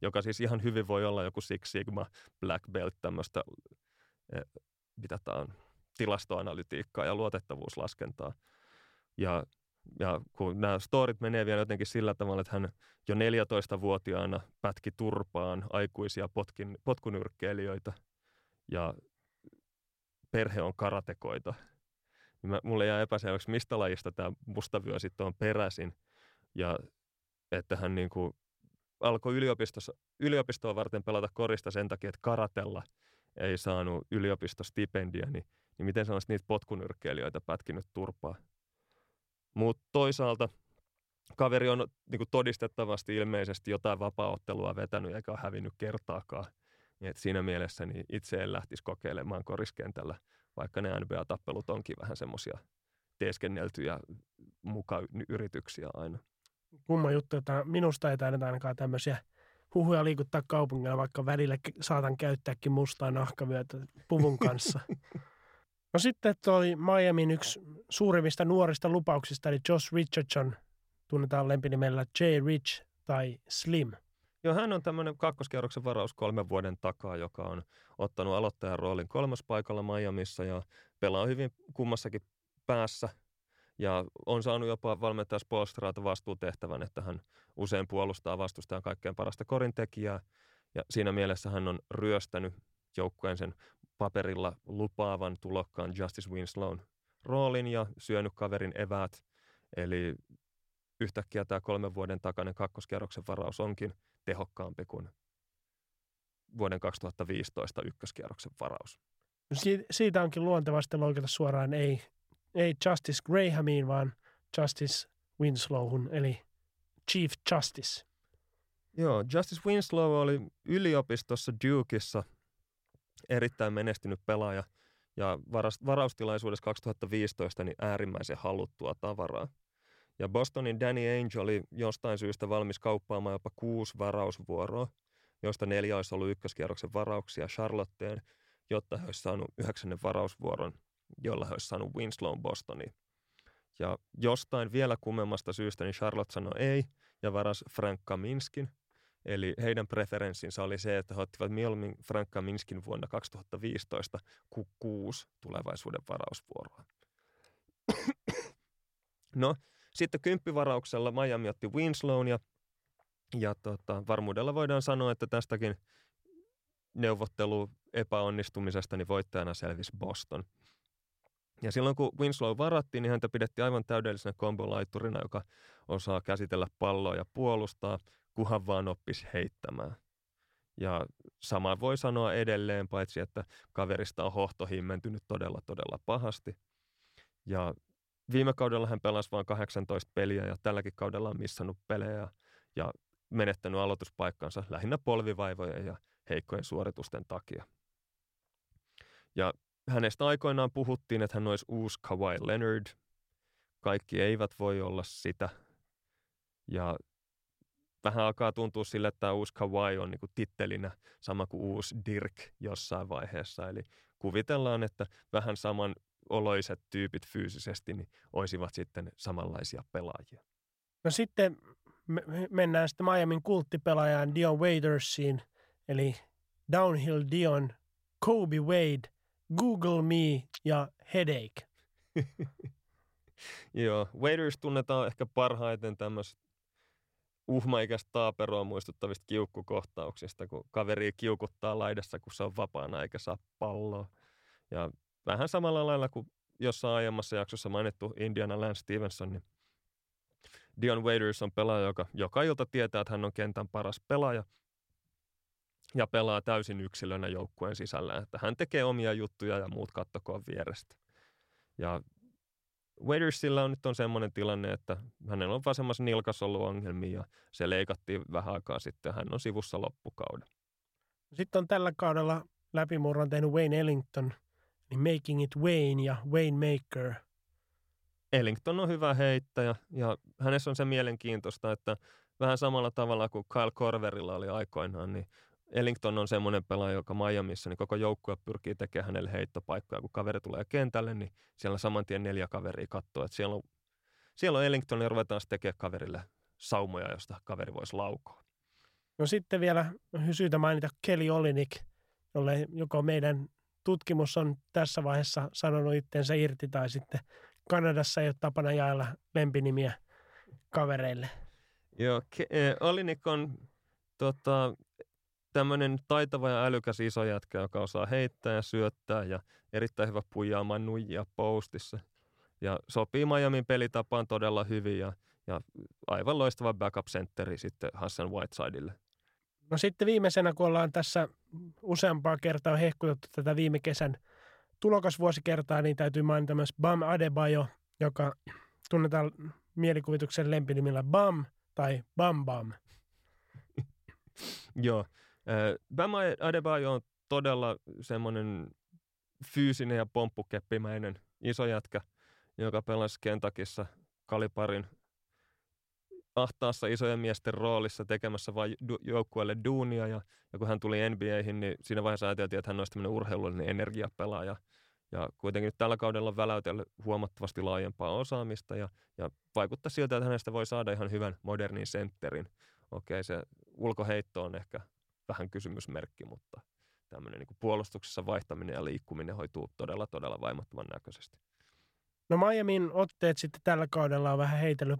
joka siis ihan hyvin voi olla joku Six Sigma Black Belt, tämmöistä, mitä tämä on, tilastoanalytiikkaa ja luotettavuuslaskentaa. Ja ja kun nämä storit menee vielä jotenkin sillä tavalla, että hän jo 14-vuotiaana pätki turpaan aikuisia potkin, potkunyrkkeilijöitä ja perhe on karatekoita. Niin mä, mulle jää epäselväksi, mistä lajista tämä mustavyö sitten on peräisin. Ja että hän niin kuin alkoi yliopistossa, yliopistoa varten pelata korista sen takia, että karatella ei saanut yliopistostipendia, niin, niin miten se on niitä potkunyrkkeilijöitä pätkinyt turpaa. Mutta toisaalta kaveri on niin kuin todistettavasti ilmeisesti jotain vapaaottelua vetänyt eikä ole hävinnyt kertaakaan. Niin et siinä mielessä niin itse en lähtisi kokeilemaan koriskentällä, vaikka ne NBA-tappelut onkin vähän semmoisia teeskenneltyjä muka-yrityksiä aina. Kumma juttu, että minusta ei tainneta ainakaan tämmöisiä huhuja liikuttaa kaupungilla, vaikka välillä saatan käyttääkin mustaa nahkavyötä puvun kanssa. No sitten toi Miamin yksi suurimmista nuorista lupauksista, eli Josh Richardson, tunnetaan lempinimellä J. Rich tai Slim. Joo, hän on tämmöinen kakkoskierroksen varaus kolmen vuoden takaa, joka on ottanut aloittajan roolin kolmospaikalla Miamissa ja pelaa hyvin kummassakin päässä. Ja on saanut jopa valmentaa Spolstraata vastuutehtävän, että hän usein puolustaa vastustajan kaikkein parasta korintekijää. Ja siinä mielessä hän on ryöstänyt joukkueen sen paperilla lupaavan tulokkaan Justice Winslown roolin ja syönyt kaverin eväät. Eli yhtäkkiä tämä kolmen vuoden takainen kakkoskerroksen varaus onkin tehokkaampi kuin vuoden 2015 ykköskierroksen varaus. siitä onkin luontevasti loikata suoraan ei, ei Justice Grahamiin, vaan Justice Winslowhun, eli Chief Justice. Joo, Justice Winslow oli yliopistossa Dukeissa erittäin menestynyt pelaaja ja varaustilaisuudessa 2015 niin äärimmäisen haluttua tavaraa. Ja Bostonin Danny Ainge oli jostain syystä valmis kauppaamaan jopa kuusi varausvuoroa, joista neljä olisi ollut ykköskierroksen varauksia Charlotteen, jotta he olisivat saanut yhdeksännen varausvuoron, jolla he olisivat saanut Winslow Bostoniin. Ja jostain vielä kummemmasta syystä niin Charlotte sanoi ei ja varas Frank Kaminskin – Eli heidän preferenssinsä oli se, että he ottivat mieluummin Frank Kaminskin vuonna 2015 kuin kuusi tulevaisuuden varausvuoroa. no, sitten kymppivarauksella Miami otti Winslown ja, ja tota, varmuudella voidaan sanoa, että tästäkin neuvottelu epäonnistumisesta niin voittajana selvisi Boston. Ja silloin kun Winslow varattiin, niin häntä pidettiin aivan täydellisenä kombolaitturina, joka osaa käsitellä palloa ja puolustaa – kuhan vaan oppisi heittämään. Ja sama voi sanoa edelleen, paitsi että kaverista on hohto himmentynyt todella, todella pahasti. Ja viime kaudella hän pelasi vain 18 peliä ja tälläkin kaudella on missannut pelejä ja menettänyt aloituspaikkansa lähinnä polvivaivojen ja heikkojen suoritusten takia. Ja hänestä aikoinaan puhuttiin, että hän olisi uusi Kawhi Leonard. Kaikki eivät voi olla sitä – Ja vähän alkaa tuntua sille, että tämä uusi Kawhi on niin tittelinä sama kuin uusi Dirk jossain vaiheessa. Eli kuvitellaan, että vähän saman oloiset tyypit fyysisesti niin olisivat sitten samanlaisia pelaajia. No sitten me, mennään sitten Miamin kulttipelaajaan Dion Wadersiin, eli Downhill Dion, Kobe Wade, Google Me ja Headache. Joo, Waders tunnetaan ehkä parhaiten tämmöistä uhmaikästä taaperoa muistuttavista kiukkukohtauksista, kun kaveri kiukuttaa laidassa, kun se on vapaana eikä saa palloa. Ja vähän samalla lailla kuin jossain aiemmassa jaksossa mainittu Indiana Lance Stevenson, niin Dion Waiters on pelaaja, joka joka ilta tietää, että hän on kentän paras pelaaja ja pelaa täysin yksilönä joukkueen sisällä. Että hän tekee omia juttuja ja muut kattokoon vierestä. Ja Wadersilla on nyt on semmoinen tilanne, että hänellä on vasemmassa nilkassa ollut ongelmia ja se leikattiin vähän aikaa sitten hän on sivussa loppukauden. Sitten on tällä kaudella läpimurron tehnyt Wayne Ellington, niin Making It Wayne ja Wayne Maker. Ellington on hyvä heittäjä ja hänessä on se mielenkiintoista, että vähän samalla tavalla kuin Kyle Korverilla oli aikoinaan, niin Ellington on semmoinen pelaaja, joka Miamiissa, niin koko joukkue pyrkii tekemään hänelle heittopaikkoja. Kun kaveri tulee kentälle, niin siellä saman tien neljä kaveria katsoo, että siellä on, siellä on Ellington ja ruvetaan sitten tekemään kaverille saumoja, josta kaveri voisi laukoa. No sitten vielä syytä mainita Kelly Olinik, jolle joko meidän tutkimus on tässä vaiheessa sanonut itsensä irti tai sitten Kanadassa ei ole tapana jaella lempinimiä kavereille. Joo, Ke- Olinik on tota, tämmöinen taitava ja älykäs iso jätkä, joka osaa heittää ja syöttää ja erittäin hyvä puijaamaan nuijia postissa. Ja sopii Miamin pelitapaan todella hyvin ja, ja aivan loistava backup-sentteri sitten Hassan Whitesidelle. No sitten viimeisenä, kun ollaan tässä useampaa kertaa hehkutettu tätä viime kesän tulokasvuosikertaa, niin täytyy mainita myös Bam Adebayo, joka tunnetaan mielikuvituksen lempinimillä Bam tai Bam Bam. Joo, Bam Adebayo on todella semmoinen fyysinen ja pomppukeppimäinen iso jätkä, joka pelasi Kentakissa Kaliparin ahtaassa isojen miesten roolissa tekemässä vain joukkueelle duunia. Ja, ja kun hän tuli NBAihin, niin siinä vaiheessa ajateltiin, että hän olisi tämmöinen urheilullinen energiapelaaja. Ja kuitenkin nyt tällä kaudella on väläytellyt huomattavasti laajempaa osaamista ja, ja vaikuttaa siltä, että hänestä voi saada ihan hyvän modernin sentterin. Okei, se ulkoheitto on ehkä vähän kysymysmerkki, mutta tämmöinen niin puolustuksessa vaihtaminen ja liikkuminen hoituu todella, todella vaimattoman näköisesti. No Miamin otteet sitten tällä kaudella on vähän heitellyt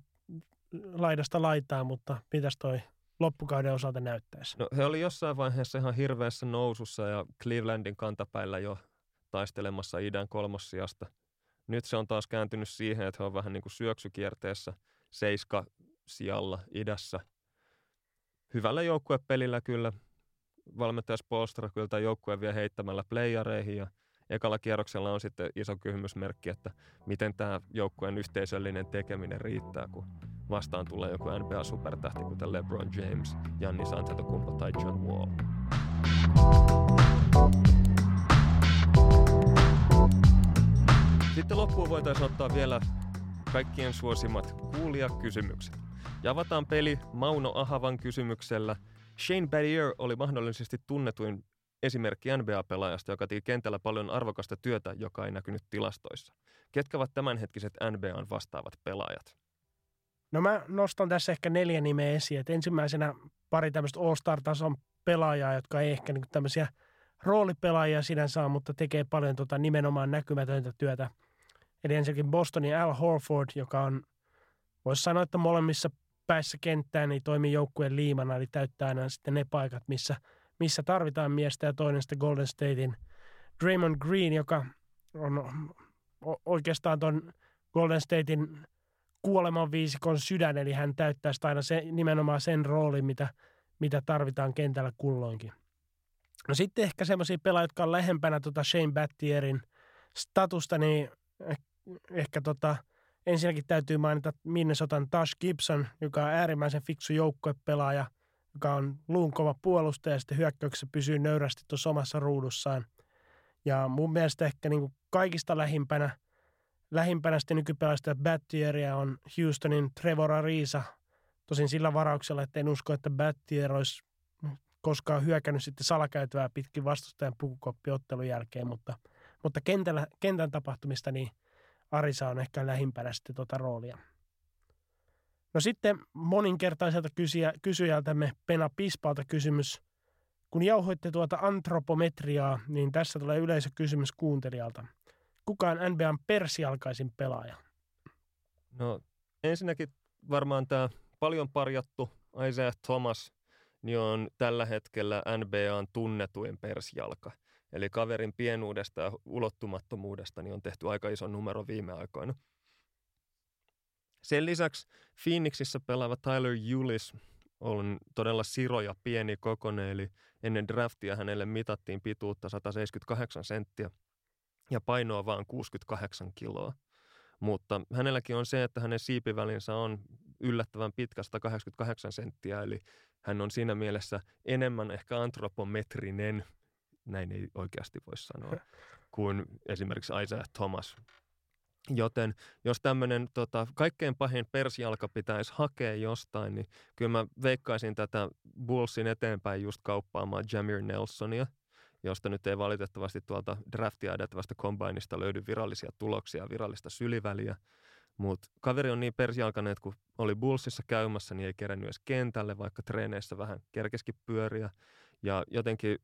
laidasta laitaa, mutta mitäs toi loppukauden osalta näyttäisi? No he oli jossain vaiheessa ihan hirveässä nousussa ja Clevelandin kantapäillä jo taistelemassa idän kolmossijasta. Nyt se on taas kääntynyt siihen, että he on vähän niin kuin syöksykierteessä seiska sijalla idässä. Hyvällä joukkuepelillä kyllä valmentaja Spolstra kyllä tämän joukkueen vie heittämällä playareihin ja ekalla kierroksella on sitten iso kysymysmerkki, että miten tämä joukkueen yhteisöllinen tekeminen riittää, kun vastaan tulee joku NBA-supertähti, kuten LeBron James, Jannis Antetokounmpo tai John Wall. Sitten loppuun voitaisiin ottaa vielä kaikkien suosimat kuulijakysymykset. Ja avataan peli Mauno Ahavan kysymyksellä – Shane Battier oli mahdollisesti tunnetuin esimerkki NBA-pelaajasta, joka teki kentällä paljon arvokasta työtä, joka ei näkynyt tilastoissa. Ketkä ovat tämänhetkiset NBAn vastaavat pelaajat? No mä nostan tässä ehkä neljä nimeä esiin. Et ensimmäisenä pari tämmöistä All-Star-tason pelaajaa, jotka ei ehkä niin tämmöisiä roolipelaajia sinänsä saa, mutta tekee paljon tota nimenomaan näkymätöntä työtä. Eli ensinnäkin Bostonin Al Horford, joka on, voisi sanoa, että molemmissa päässä kenttään niin toimii joukkueen liimana, eli täyttää aina sitten ne paikat, missä, missä tarvitaan miestä, ja toinen sitten Golden Statein Draymond Green, joka on oikeastaan tuon Golden Statein kuoleman viisikon sydän, eli hän täyttää sitä aina se, nimenomaan sen roolin, mitä, mitä tarvitaan kentällä kulloinkin. No sitten ehkä semmoisia pelaajia, jotka on lähempänä tuota Shane Battierin statusta, niin ehkä tota – Ensinnäkin täytyy mainita Minnesotan Tash Gibson, joka on äärimmäisen fiksu joukkuepelaaja, joka on luun kova puolustaja ja sitten hyökkäyksessä pysyy nöyrästi tuossa omassa ruudussaan. Ja mun mielestä ehkä niin kuin kaikista lähimpänä, lähimpänä sitten nykypelaajista Battieria on Houstonin Trevor Ariza, Tosin sillä varauksella, että en usko, että Battier olisi koskaan hyökännyt sitten salakäytävää pitkin vastustajan pukukoppiottelun jälkeen, mutta, mutta kentällä, kentän tapahtumista niin Arisa on ehkä lähimpänä sitten tuota roolia. No sitten moninkertaiselta kysyjä, kysyjältämme Pena Pispalta kysymys. Kun jauhoitte tuota antropometriaa, niin tässä tulee yleisökysymys kuuntelijalta. Kuka on NBAn persialkaisin pelaaja? No ensinnäkin varmaan tämä paljon parjattu Isaiah Thomas niin on tällä hetkellä NBAn tunnetuin persjalka. Eli kaverin pienuudesta ja ulottumattomuudesta niin on tehty aika iso numero viime aikoina. Sen lisäksi Phoenixissa pelaava Tyler Julis on todella siro ja pieni kokone, eli ennen draftia hänelle mitattiin pituutta 178 senttiä ja painoa vain 68 kiloa. Mutta hänelläkin on se, että hänen siipivälinsä on yllättävän pitkä 188 senttiä, eli hän on siinä mielessä enemmän ehkä antropometrinen, näin ei oikeasti voi sanoa, kuin esimerkiksi Isaiah Thomas. Joten jos tämmöinen tota, kaikkein pahin persjalka pitäisi hakea jostain, niin kyllä mä veikkaisin tätä Bullsin eteenpäin just kauppaamaan Jamir Nelsonia, josta nyt ei valitettavasti tuolta draftia edettävästä kombainista löydy virallisia tuloksia, virallista syliväliä. Mutta kaveri on niin persjalkainen, että kun oli Bullsissa käymässä, niin ei kerännyt edes kentälle, vaikka treeneissä vähän kerkeskin pyöriä. Ja jotenkin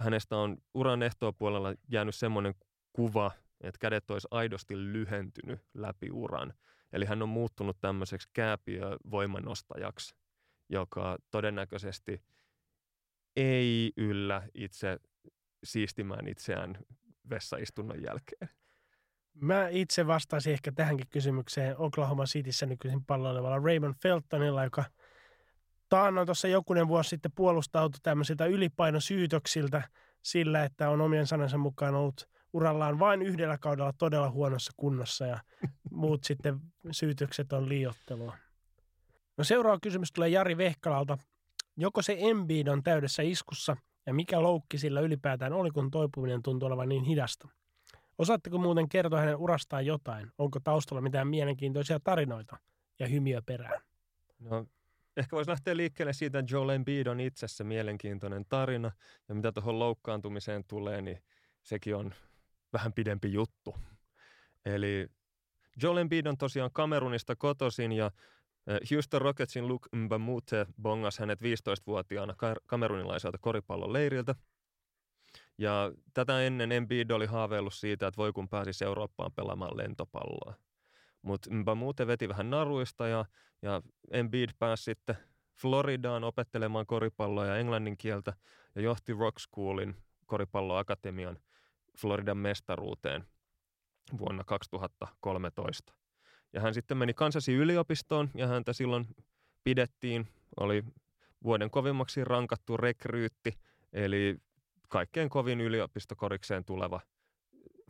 hänestä on uran puolella jäänyt semmoinen kuva, että kädet olisi aidosti lyhentynyt läpi uran. Eli hän on muuttunut tämmöiseksi kääpiövoimanostajaksi, joka todennäköisesti ei yllä itse siistimään itseään vessaistunnon jälkeen. Mä itse vastaisin ehkä tähänkin kysymykseen Oklahoma Cityssä nykyisin palloilevalla Raymond Feltonilla, joka taannoin tuossa jokunen vuosi sitten puolustautui tämmöisiltä ylipainosyytöksiltä sillä, että on omien sanansa mukaan ollut urallaan vain yhdellä kaudella todella huonossa kunnossa ja muut sitten syytökset on liiottelua. No seuraava kysymys tulee Jari Vehkalalta. Joko se Embiid on täydessä iskussa ja mikä loukki sillä ylipäätään oli, kun toipuminen tuntuu olevan niin hidasta? Osaatteko muuten kertoa hänen urastaan jotain? Onko taustalla mitään mielenkiintoisia tarinoita ja hymiö perään? No, ehkä voisi lähteä liikkeelle siitä, että Joel Embiid on itsessä mielenkiintoinen tarina. Ja mitä tuohon loukkaantumiseen tulee, niin sekin on vähän pidempi juttu. Eli Joel Embiid on tosiaan Kamerunista kotoisin ja Houston Rocketsin Luke Mbamute bongas hänet 15-vuotiaana kamerunilaiselta koripallon leiriltä – ja tätä ennen Embiid oli haaveillut siitä, että voi kun pääsisi Eurooppaan pelaamaan lentopalloa. Mutta muuten veti vähän naruista ja, ja Embiid pääsi sitten Floridaan opettelemaan koripalloa ja englannin kieltä ja johti Rock Schoolin koripalloakatemian Floridan mestaruuteen vuonna 2013. Ja hän sitten meni Kansasin yliopistoon ja häntä silloin pidettiin, oli vuoden kovimmaksi rankattu rekryytti, eli kaikkein kovin yliopistokorikseen tuleva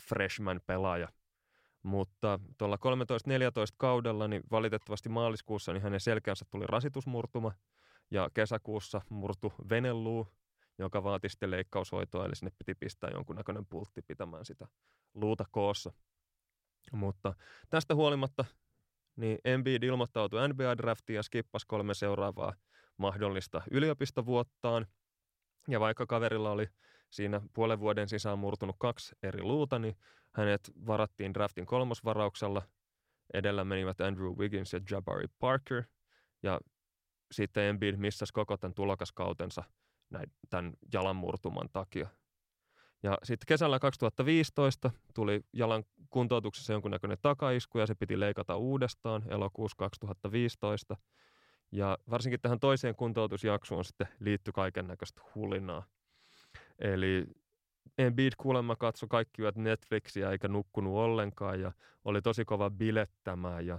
freshman-pelaaja. Mutta tuolla 13-14 kaudella, niin valitettavasti maaliskuussa niin hänen selkänsä tuli rasitusmurtuma ja kesäkuussa murtu venelluu, joka vaati sitten leikkaushoitoa, eli sinne piti pistää jonkunnäköinen pultti pitämään sitä luuta koossa. Mutta tästä huolimatta niin Embiid ilmoittautui NBA-draftiin ja skippasi kolme seuraavaa mahdollista yliopistovuottaan – ja vaikka kaverilla oli siinä puolen vuoden sisään murtunut kaksi eri luuta, niin hänet varattiin draftin kolmosvarauksella. Edellä menivät Andrew Wiggins ja Jabari Parker. Ja sitten Embiid missasi koko tämän tulokaskautensa näin, tämän jalanmurtuman takia. Ja sitten kesällä 2015 tuli jalan kuntoutuksessa jonkunnäköinen takaisku ja se piti leikata uudestaan elokuussa 2015. Ja varsinkin tähän toiseen kuntoutusjaksoon sitten liittyi kaiken näköistä hulinaa. Eli Embiid kuulemma katsoi kaikki yöt Netflixiä eikä nukkunut ollenkaan ja oli tosi kova bilettämään ja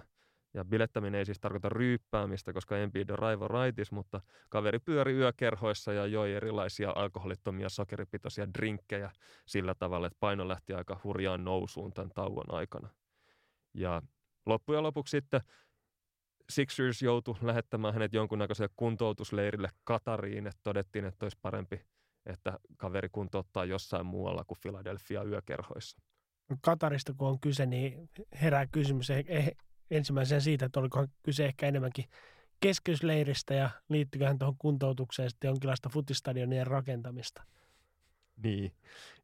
ja bilettäminen ei siis tarkoita ryyppäämistä, koska Embiid on raivo raitis, mutta kaveri pyöri yökerhoissa ja joi erilaisia alkoholittomia sokeripitoisia drinkkejä sillä tavalla, että paino lähti aika hurjaan nousuun tämän tauon aikana. Ja loppujen lopuksi sitten Sixers joutui lähettämään hänet jonkunnäköiselle kuntoutusleirille Katariin, että todettiin, että olisi parempi, että kaveri kuntouttaa jossain muualla kuin Philadelphia yökerhoissa. Katarista kun on kyse, niin herää kysymys eh, eh, ensimmäisen siitä, että oliko kyse ehkä enemmänkin keskysleiristä ja liittykö tuohon kuntoutukseen sitten jonkinlaista futistadionien rakentamista? Niin.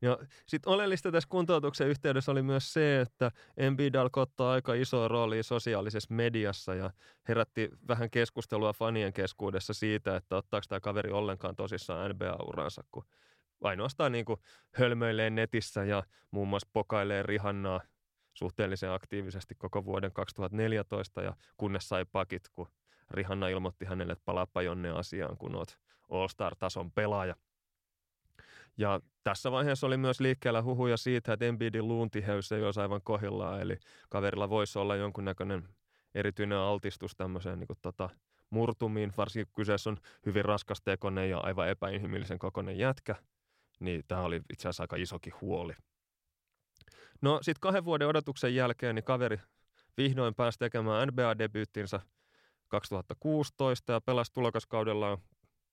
Ja sitten oleellista tässä kuntoutuksen yhteydessä oli myös se, että Embiid alkoi ottaa aika iso rooli sosiaalisessa mediassa ja herätti vähän keskustelua fanien keskuudessa siitä, että ottaako tämä kaveri ollenkaan tosissaan NBA-uransa, kun ainoastaan niin kuin hölmöilee netissä ja muun muassa pokailee Rihannaa suhteellisen aktiivisesti koko vuoden 2014 ja kunnes sai pakit, kun Rihanna ilmoitti hänelle, että palaappa jonne asiaan, kun oot All-Star-tason pelaaja. Ja tässä vaiheessa oli myös liikkeellä huhuja siitä, että Embiidin luuntiheys ei olisi aivan kohillaan, eli kaverilla voisi olla jonkunnäköinen erityinen altistus tämmöiseen niin kuin, tota, murtumiin, varsinkin kyseessä on hyvin raskastekoinen ja aivan epäinhimillisen kokoinen jätkä, niin tämä oli itse asiassa aika isokin huoli. No sitten kahden vuoden odotuksen jälkeen niin kaveri vihdoin pääsi tekemään NBA-debyyttinsä 2016 ja pelasi tulokaskaudellaan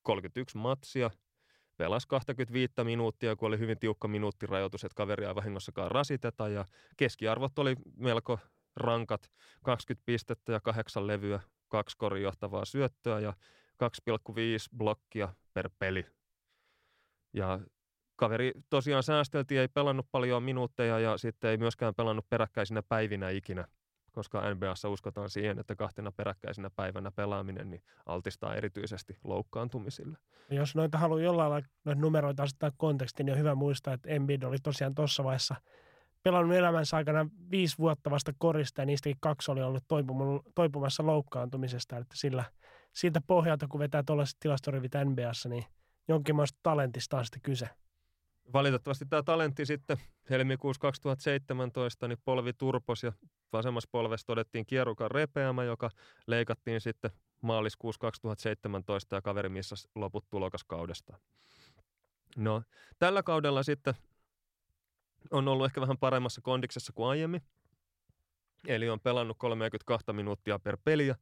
31 matsia – pelasi 25 minuuttia, kun oli hyvin tiukka minuuttirajoitus, että kaveria ei vahingossakaan rasiteta. Ja keskiarvot oli melko rankat, 20 pistettä ja kahdeksan levyä, kaksi johtavaa syöttöä ja 2,5 blokkia per peli. Ja kaveri tosiaan säästeltiin, ei pelannut paljon minuutteja ja sitten ei myöskään pelannut peräkkäisinä päivinä ikinä – koska NBAssa uskotaan siihen, että kahtena peräkkäisenä päivänä pelaaminen niin altistaa erityisesti loukkaantumisille. Jos noita haluaa jollain lailla noita numeroita asettaa kontekstiin, niin on hyvä muistaa, että Embiid oli tosiaan tuossa vaiheessa pelannut elämänsä aikana viisi vuotta vasta korista ja niistäkin kaksi oli ollut toipumassa loukkaantumisesta. Että sillä, siltä pohjalta, kun vetää tuollaiset tilastorivit NBAssa, niin jonkinlaista talentista on sitten kyse valitettavasti tämä talentti sitten helmikuussa 2017 niin polvi turpos ja vasemmassa polvessa todettiin kierukan repeämä, joka leikattiin sitten maaliskuussa 2017 ja kaveri missä loput tulokaskaudesta. No, tällä kaudella sitten on ollut ehkä vähän paremmassa kondiksessa kuin aiemmin. Eli on pelannut 32 minuuttia per peliä,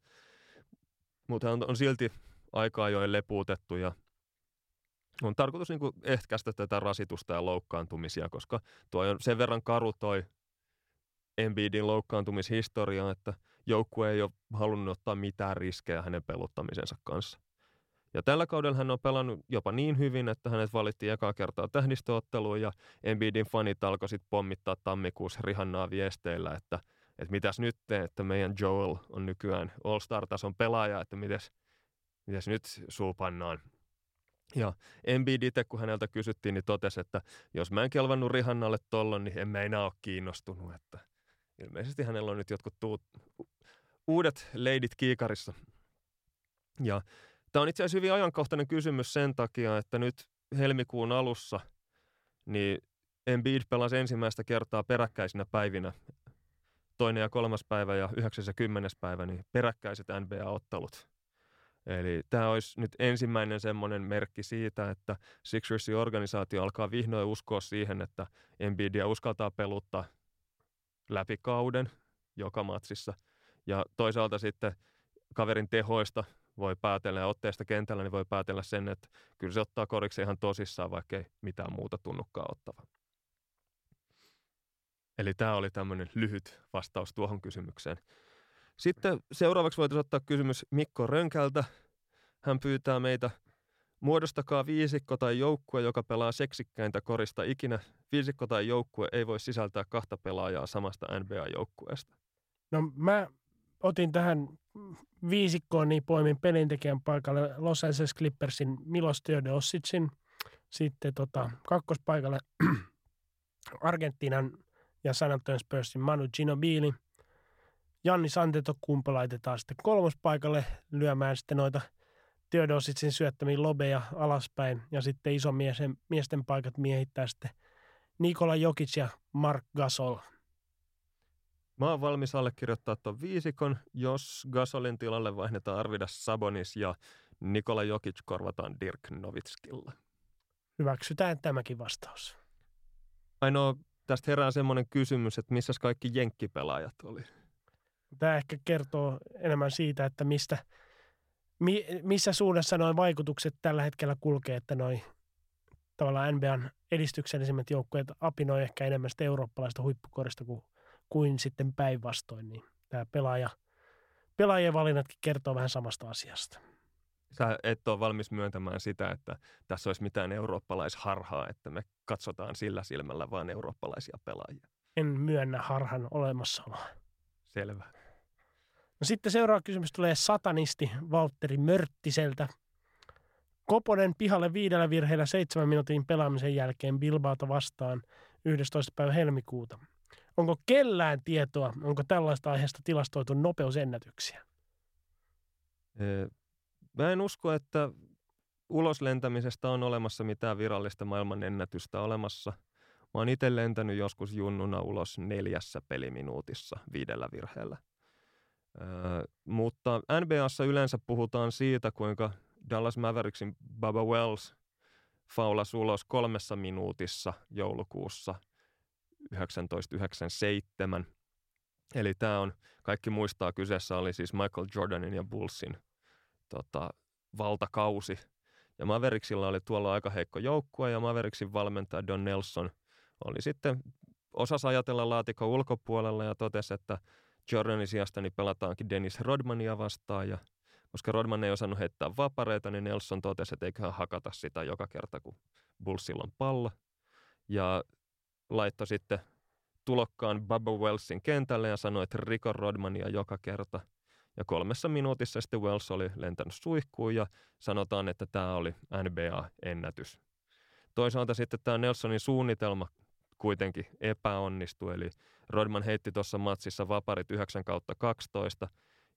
mutta on, on silti aikaa jo lepuutettu ja on tarkoitus niin kuin ehkäistä tätä rasitusta ja loukkaantumisia, koska tuo on sen verran karu toi Embiidin loukkaantumishistoria, että joukkue ei ole halunnut ottaa mitään riskejä hänen peluttamisensa kanssa. Ja tällä kaudella hän on pelannut jopa niin hyvin, että hänet valittiin ekaa kertaa tähdistöotteluun ja Embiidin fanit alkoi sitten pommittaa tammikuussa Rihannaa viesteillä, että, että mitäs nyt te, että meidän Joel on nykyään All-Star-tason pelaaja, että mitäs, mitäs nyt suupannaan ja Embiid itse, kun häneltä kysyttiin, niin totesi, että jos mä en kelvannut Rihannalle tollon, niin en mä enää ole kiinnostunut. Että ilmeisesti hänellä on nyt jotkut tuut, uudet leidit kiikarissa. Ja tämä on itse asiassa hyvin ajankohtainen kysymys sen takia, että nyt helmikuun alussa niin Embiid pelasi ensimmäistä kertaa peräkkäisinä päivinä, toinen ja kolmas päivä ja yhdeksäs ja kymmenes päivä, niin peräkkäiset NBA-ottelut – Eli tämä olisi nyt ensimmäinen semmoinen merkki siitä, että Sixersin organisaatio alkaa vihdoin uskoa siihen, että Embiidia uskaltaa peluttaa läpi kauden joka matsissa. Ja toisaalta sitten kaverin tehoista voi päätellä ja otteesta kentällä, niin voi päätellä sen, että kyllä se ottaa koriksi ihan tosissaan, vaikka ei mitään muuta tunnukaan ottava. Eli tämä oli tämmöinen lyhyt vastaus tuohon kysymykseen. Sitten seuraavaksi voitaisiin ottaa kysymys Mikko Rönkältä. Hän pyytää meitä Muodostakaa viisikko tai joukkue, joka pelaa seksikkäintä korista ikinä. Viisikko tai joukkue ei voi sisältää kahta pelaajaa samasta NBA-joukkueesta. No mä otin tähän viisikkoon, niin poimin pelintekijän paikalle Los Angeles Clippersin Milos Teodosicin. Sitten tota, kakkospaikalle Argentiinan ja San Antonio Spursin Manu Ginobili – Janni Santetokumpa laitetaan sitten kolmospaikalle lyömään sitten noita Theodositsin syöttämiä lobeja alaspäin ja sitten ison miesten, miesten paikat miehittää sitten Nikola Jokic ja Mark Gasol. Mä oon valmis allekirjoittaa tuon viisikon, jos Gasolin tilalle vaihdetaan Arvidas Sabonis ja Nikola Jokic korvataan Dirk Novitskilla. Hyväksytään tämäkin vastaus. Ainoa tästä herää semmoinen kysymys, että missä kaikki jenkkipelaajat oli? Tämä ehkä kertoo enemmän siitä, että mistä, mi, missä suunnassa noin vaikutukset tällä hetkellä kulkee, että noin tavallaan NBAn edistyksellisimmät joukkueet apinoi ehkä enemmän sitä eurooppalaista huippukorista kuin, kuin sitten päinvastoin. Niin tämä pelaaja, pelaajien valinnatkin kertoo vähän samasta asiasta. Sä et ole valmis myöntämään sitä, että tässä olisi mitään eurooppalaisharhaa, että me katsotaan sillä silmällä vain eurooppalaisia pelaajia. En myönnä harhan olemassaoloa. Selvä. No sitten seuraava kysymys tulee satanisti Valtteri Mörttiseltä. Koponen pihalle viidellä virheellä seitsemän minuutin pelaamisen jälkeen Bilbaata vastaan 11. päivä helmikuuta. Onko kellään tietoa, onko tällaista aiheesta tilastoitu nopeusennätyksiä? Mä en usko, että uloslentämisestä on olemassa mitään virallista maailmanennätystä olemassa. Mä oon itse lentänyt joskus junnuna ulos neljässä peliminuutissa viidellä virheellä. Mutta NBAssa yleensä puhutaan siitä, kuinka Dallas Mavericksin Baba Wells faulasi ulos kolmessa minuutissa joulukuussa 1997. Eli tämä on, kaikki muistaa, kyseessä oli siis Michael Jordanin ja Bullsin tota, valtakausi. Ja Mavericksilla oli tuolla aika heikko joukkue ja Mavericksin valmentaja Don Nelson oli sitten osas ajatella laatikon ulkopuolella ja totesi, että Jordanin sijasta niin pelataankin Dennis Rodmania vastaan ja koska Rodman ei osannut heittää vapareita, niin Nelson totesi, että eiköhän hakata sitä joka kerta, kun Bullsilla on pallo. Ja laittoi sitten tulokkaan Bubba Wellsin kentälle ja sanoi, että riko Rodmania joka kerta. Ja kolmessa minuutissa sitten Wells oli lentänyt suihkuun ja sanotaan, että tämä oli NBA-ennätys. Toisaalta sitten tämä Nelsonin suunnitelma kuitenkin epäonnistui, eli Rodman heitti tuossa matsissa vaparit 9 kautta 12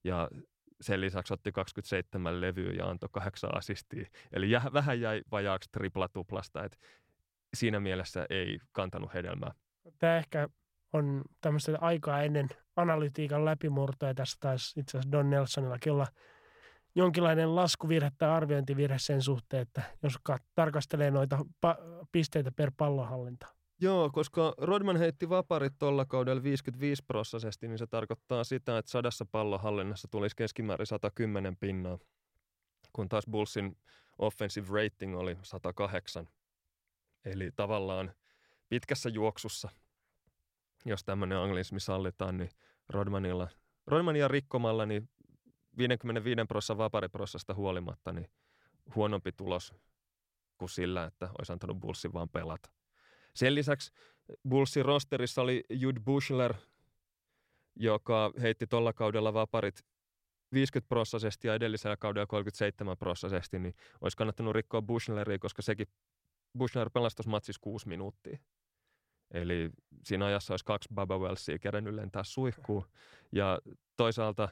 ja sen lisäksi otti 27 levyä ja antoi kahdeksan asistia. Eli jä, vähän jäi vajaaksi tripla-tuplasta, että siinä mielessä ei kantanut hedelmää. Tämä ehkä on tämmöistä aikaa ennen analytiikan läpimurtoa. Tässä taisi itse asiassa Don Nelsonillakin olla jonkinlainen laskuvirhe tai arviointivirhe sen suhteen, että jos tarkastelee noita pa- pisteitä per pallohallinta. Joo, koska Rodman heitti vaparit tuolla kaudella 55 prosessisesti, niin se tarkoittaa sitä, että sadassa pallohallinnassa tulisi keskimäärin 110 pinnaa, kun taas Bullsin offensive rating oli 108. Eli tavallaan pitkässä juoksussa, jos tämmöinen anglismi sallitaan, niin Rodmanilla, Rodmania rikkomalla niin 55 prosenttia vapariprossasta huolimatta, niin huonompi tulos kuin sillä, että olisi antanut Bullsin vaan pelata. Sen lisäksi Bullsin rosterissa oli Jude Bushler, joka heitti tuolla kaudella vaparit 50 prosessesti ja edellisellä kaudella 37 prosessesti, niin olisi kannattanut rikkoa Bushleria, koska sekin Bushler tuossa matsissa kuusi minuuttia. Eli siinä ajassa olisi kaksi Baba Wellsia kerennyt lentää suihkuun. Ja toisaalta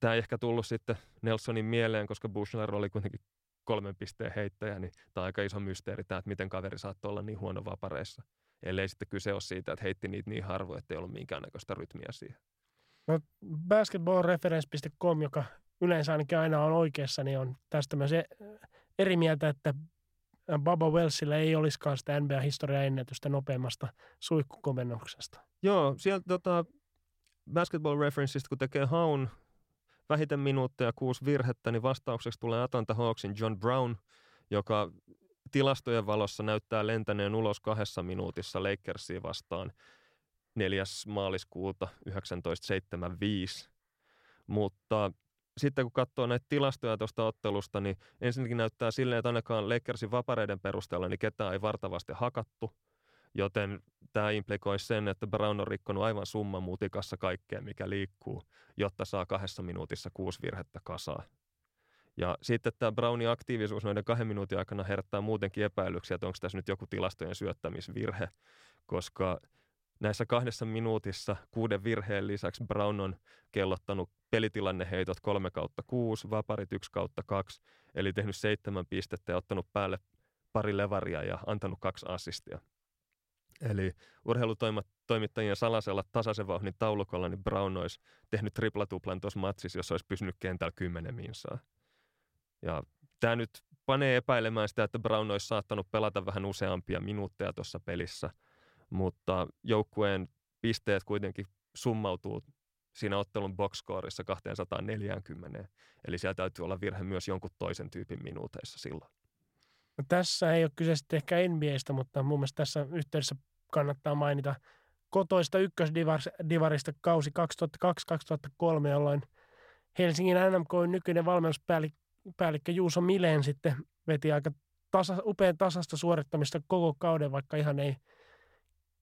tämä ei ehkä tullut sitten Nelsonin mieleen, koska Bushler oli kuitenkin kolmen pisteen heittäjä, niin tämä on aika iso mysteeri tämä, että miten kaveri saattoi olla niin huono vapareissa. Ellei sitten kyse ole siitä, että heitti niitä niin harvoin, että ei ollut minkäännäköistä rytmiä siihen. No, basketballreference.com, joka yleensä ainakin aina on oikeassa, niin on tästä myös e- eri mieltä, että Baba Wellsillä ei olisikaan sitä NBA-historiaa ennätystä nopeammasta suihkukomennuksesta. Joo, sieltä tota, Basketball Referenceista, kun tekee haun vähiten minuutteja kuusi virhettä, niin vastaukseksi tulee Atlanta Hawksin John Brown, joka tilastojen valossa näyttää lentäneen ulos kahdessa minuutissa Lakersia vastaan 4. maaliskuuta 1975. Mutta sitten kun katsoo näitä tilastoja tuosta ottelusta, niin ensinnäkin näyttää silleen, että ainakaan Lakersin vapareiden perusteella niin ketään ei vartavasti hakattu – Joten tämä implikoi sen, että Brown on rikkonut aivan summa mutikassa kaikkea, mikä liikkuu, jotta saa kahdessa minuutissa kuusi virhettä kasaa. Ja sitten tämä Brownin aktiivisuus noiden kahden minuutin aikana herättää muutenkin epäilyksiä, että onko tässä nyt joku tilastojen syöttämisvirhe, koska näissä kahdessa minuutissa kuuden virheen lisäksi Brown on kellottanut pelitilanneheitot 3 kautta 6, vaparit 1 kautta 2, eli tehnyt seitsemän pistettä ja ottanut päälle pari levaria ja antanut kaksi assistia. Eli urheilutoimittajien salasella tasaisen vauhdin taulukolla, niin Brown olisi tehnyt triplatuplan tuossa matsissa, jos olisi pysynyt kentällä kymmenen minsaa. Ja tämä nyt panee epäilemään sitä, että Brown olisi saattanut pelata vähän useampia minuutteja tuossa pelissä, mutta joukkueen pisteet kuitenkin summautuu siinä ottelun boxscoreissa 240. Eli siellä täytyy olla virhe myös jonkun toisen tyypin minuuteissa silloin. No tässä ei ole kyse ehkä NBAstä, mutta mun mielestä tässä yhteydessä kannattaa mainita kotoista ykkösdivarista kausi 2002-2003, jolloin Helsingin NMK nykyinen valmennuspäällikkö Juuso Mileen sitten veti aika tasa, upean tasasta suorittamista koko kauden, vaikka ihan ei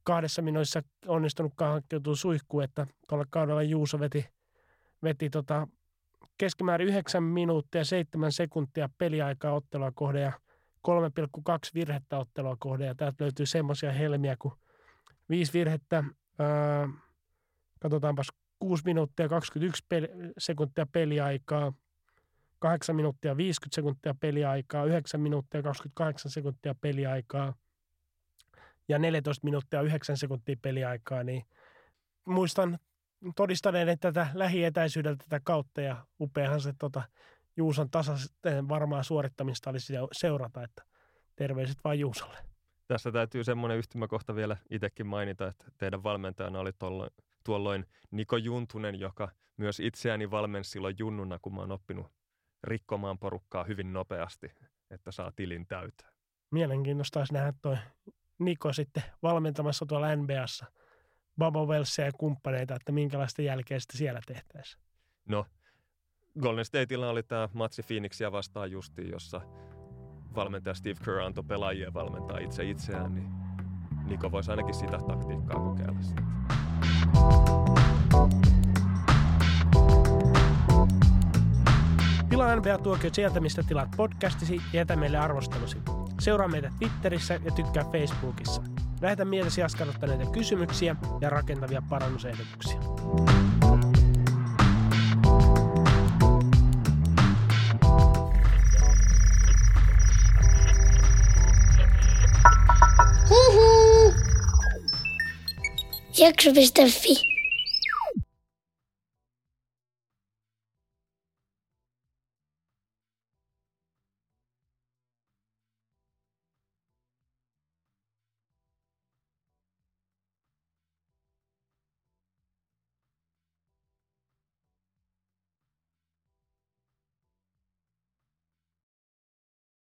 kahdessa minuutissa onnistunutkaan hankkiutua suihkuun, että tuolla kaudella Juuso veti, veti tota keskimäärin 9 minuuttia 7 sekuntia peliaikaa ottelua kohde ja 3,2 virhettä ottelua kohde. Ja täältä löytyy semmoisia helmiä kuin 5 virhettä, ää, katsotaanpas 6 minuuttia 21 peli, sekuntia peliaikaa, 8 minuuttia 50 sekuntia peliaikaa, 9 minuuttia 28 sekuntia peliaikaa ja 14 minuuttia 9 sekuntia peliaikaa, niin muistan todistaneiden tätä lähietäisyydeltä tätä kautta ja upeahan se tota, Juuson tasaisten varmaa suorittamista olisi seurata, että terveiset vain Juusolle. Tässä täytyy semmoinen yhtymäkohta vielä itsekin mainita, että teidän valmentajana oli tuolloin, tuolloin Niko Juntunen, joka myös itseäni valmensi silloin junnuna, kun mä oon oppinut rikkomaan porukkaa hyvin nopeasti, että saa tilin täyteen. Mielenkiintoista olisi nähdä toi Niko sitten valmentamassa tuolla NBAssa Babo Welsia ja kumppaneita, että minkälaista jälkeä sitten siellä tehtäisiin. No, Golden Stateilla oli tämä matsi Phoenixia vastaan justiin, jossa valmentaja Steve Kerr antoi pelaajia valmentaa itse itseään, niin Niko voisi ainakin sitä taktiikkaa kokeilla sitten. Tilaa NBA-tuokio sieltä, mistä tilaat podcastisi ja jätä meille arvostelusi. Seuraa meitä Twitterissä ja tykkää Facebookissa. Lähetä mielesi askarruttaneita kysymyksiä ja rakentavia parannusehdotuksia. Jakso.fi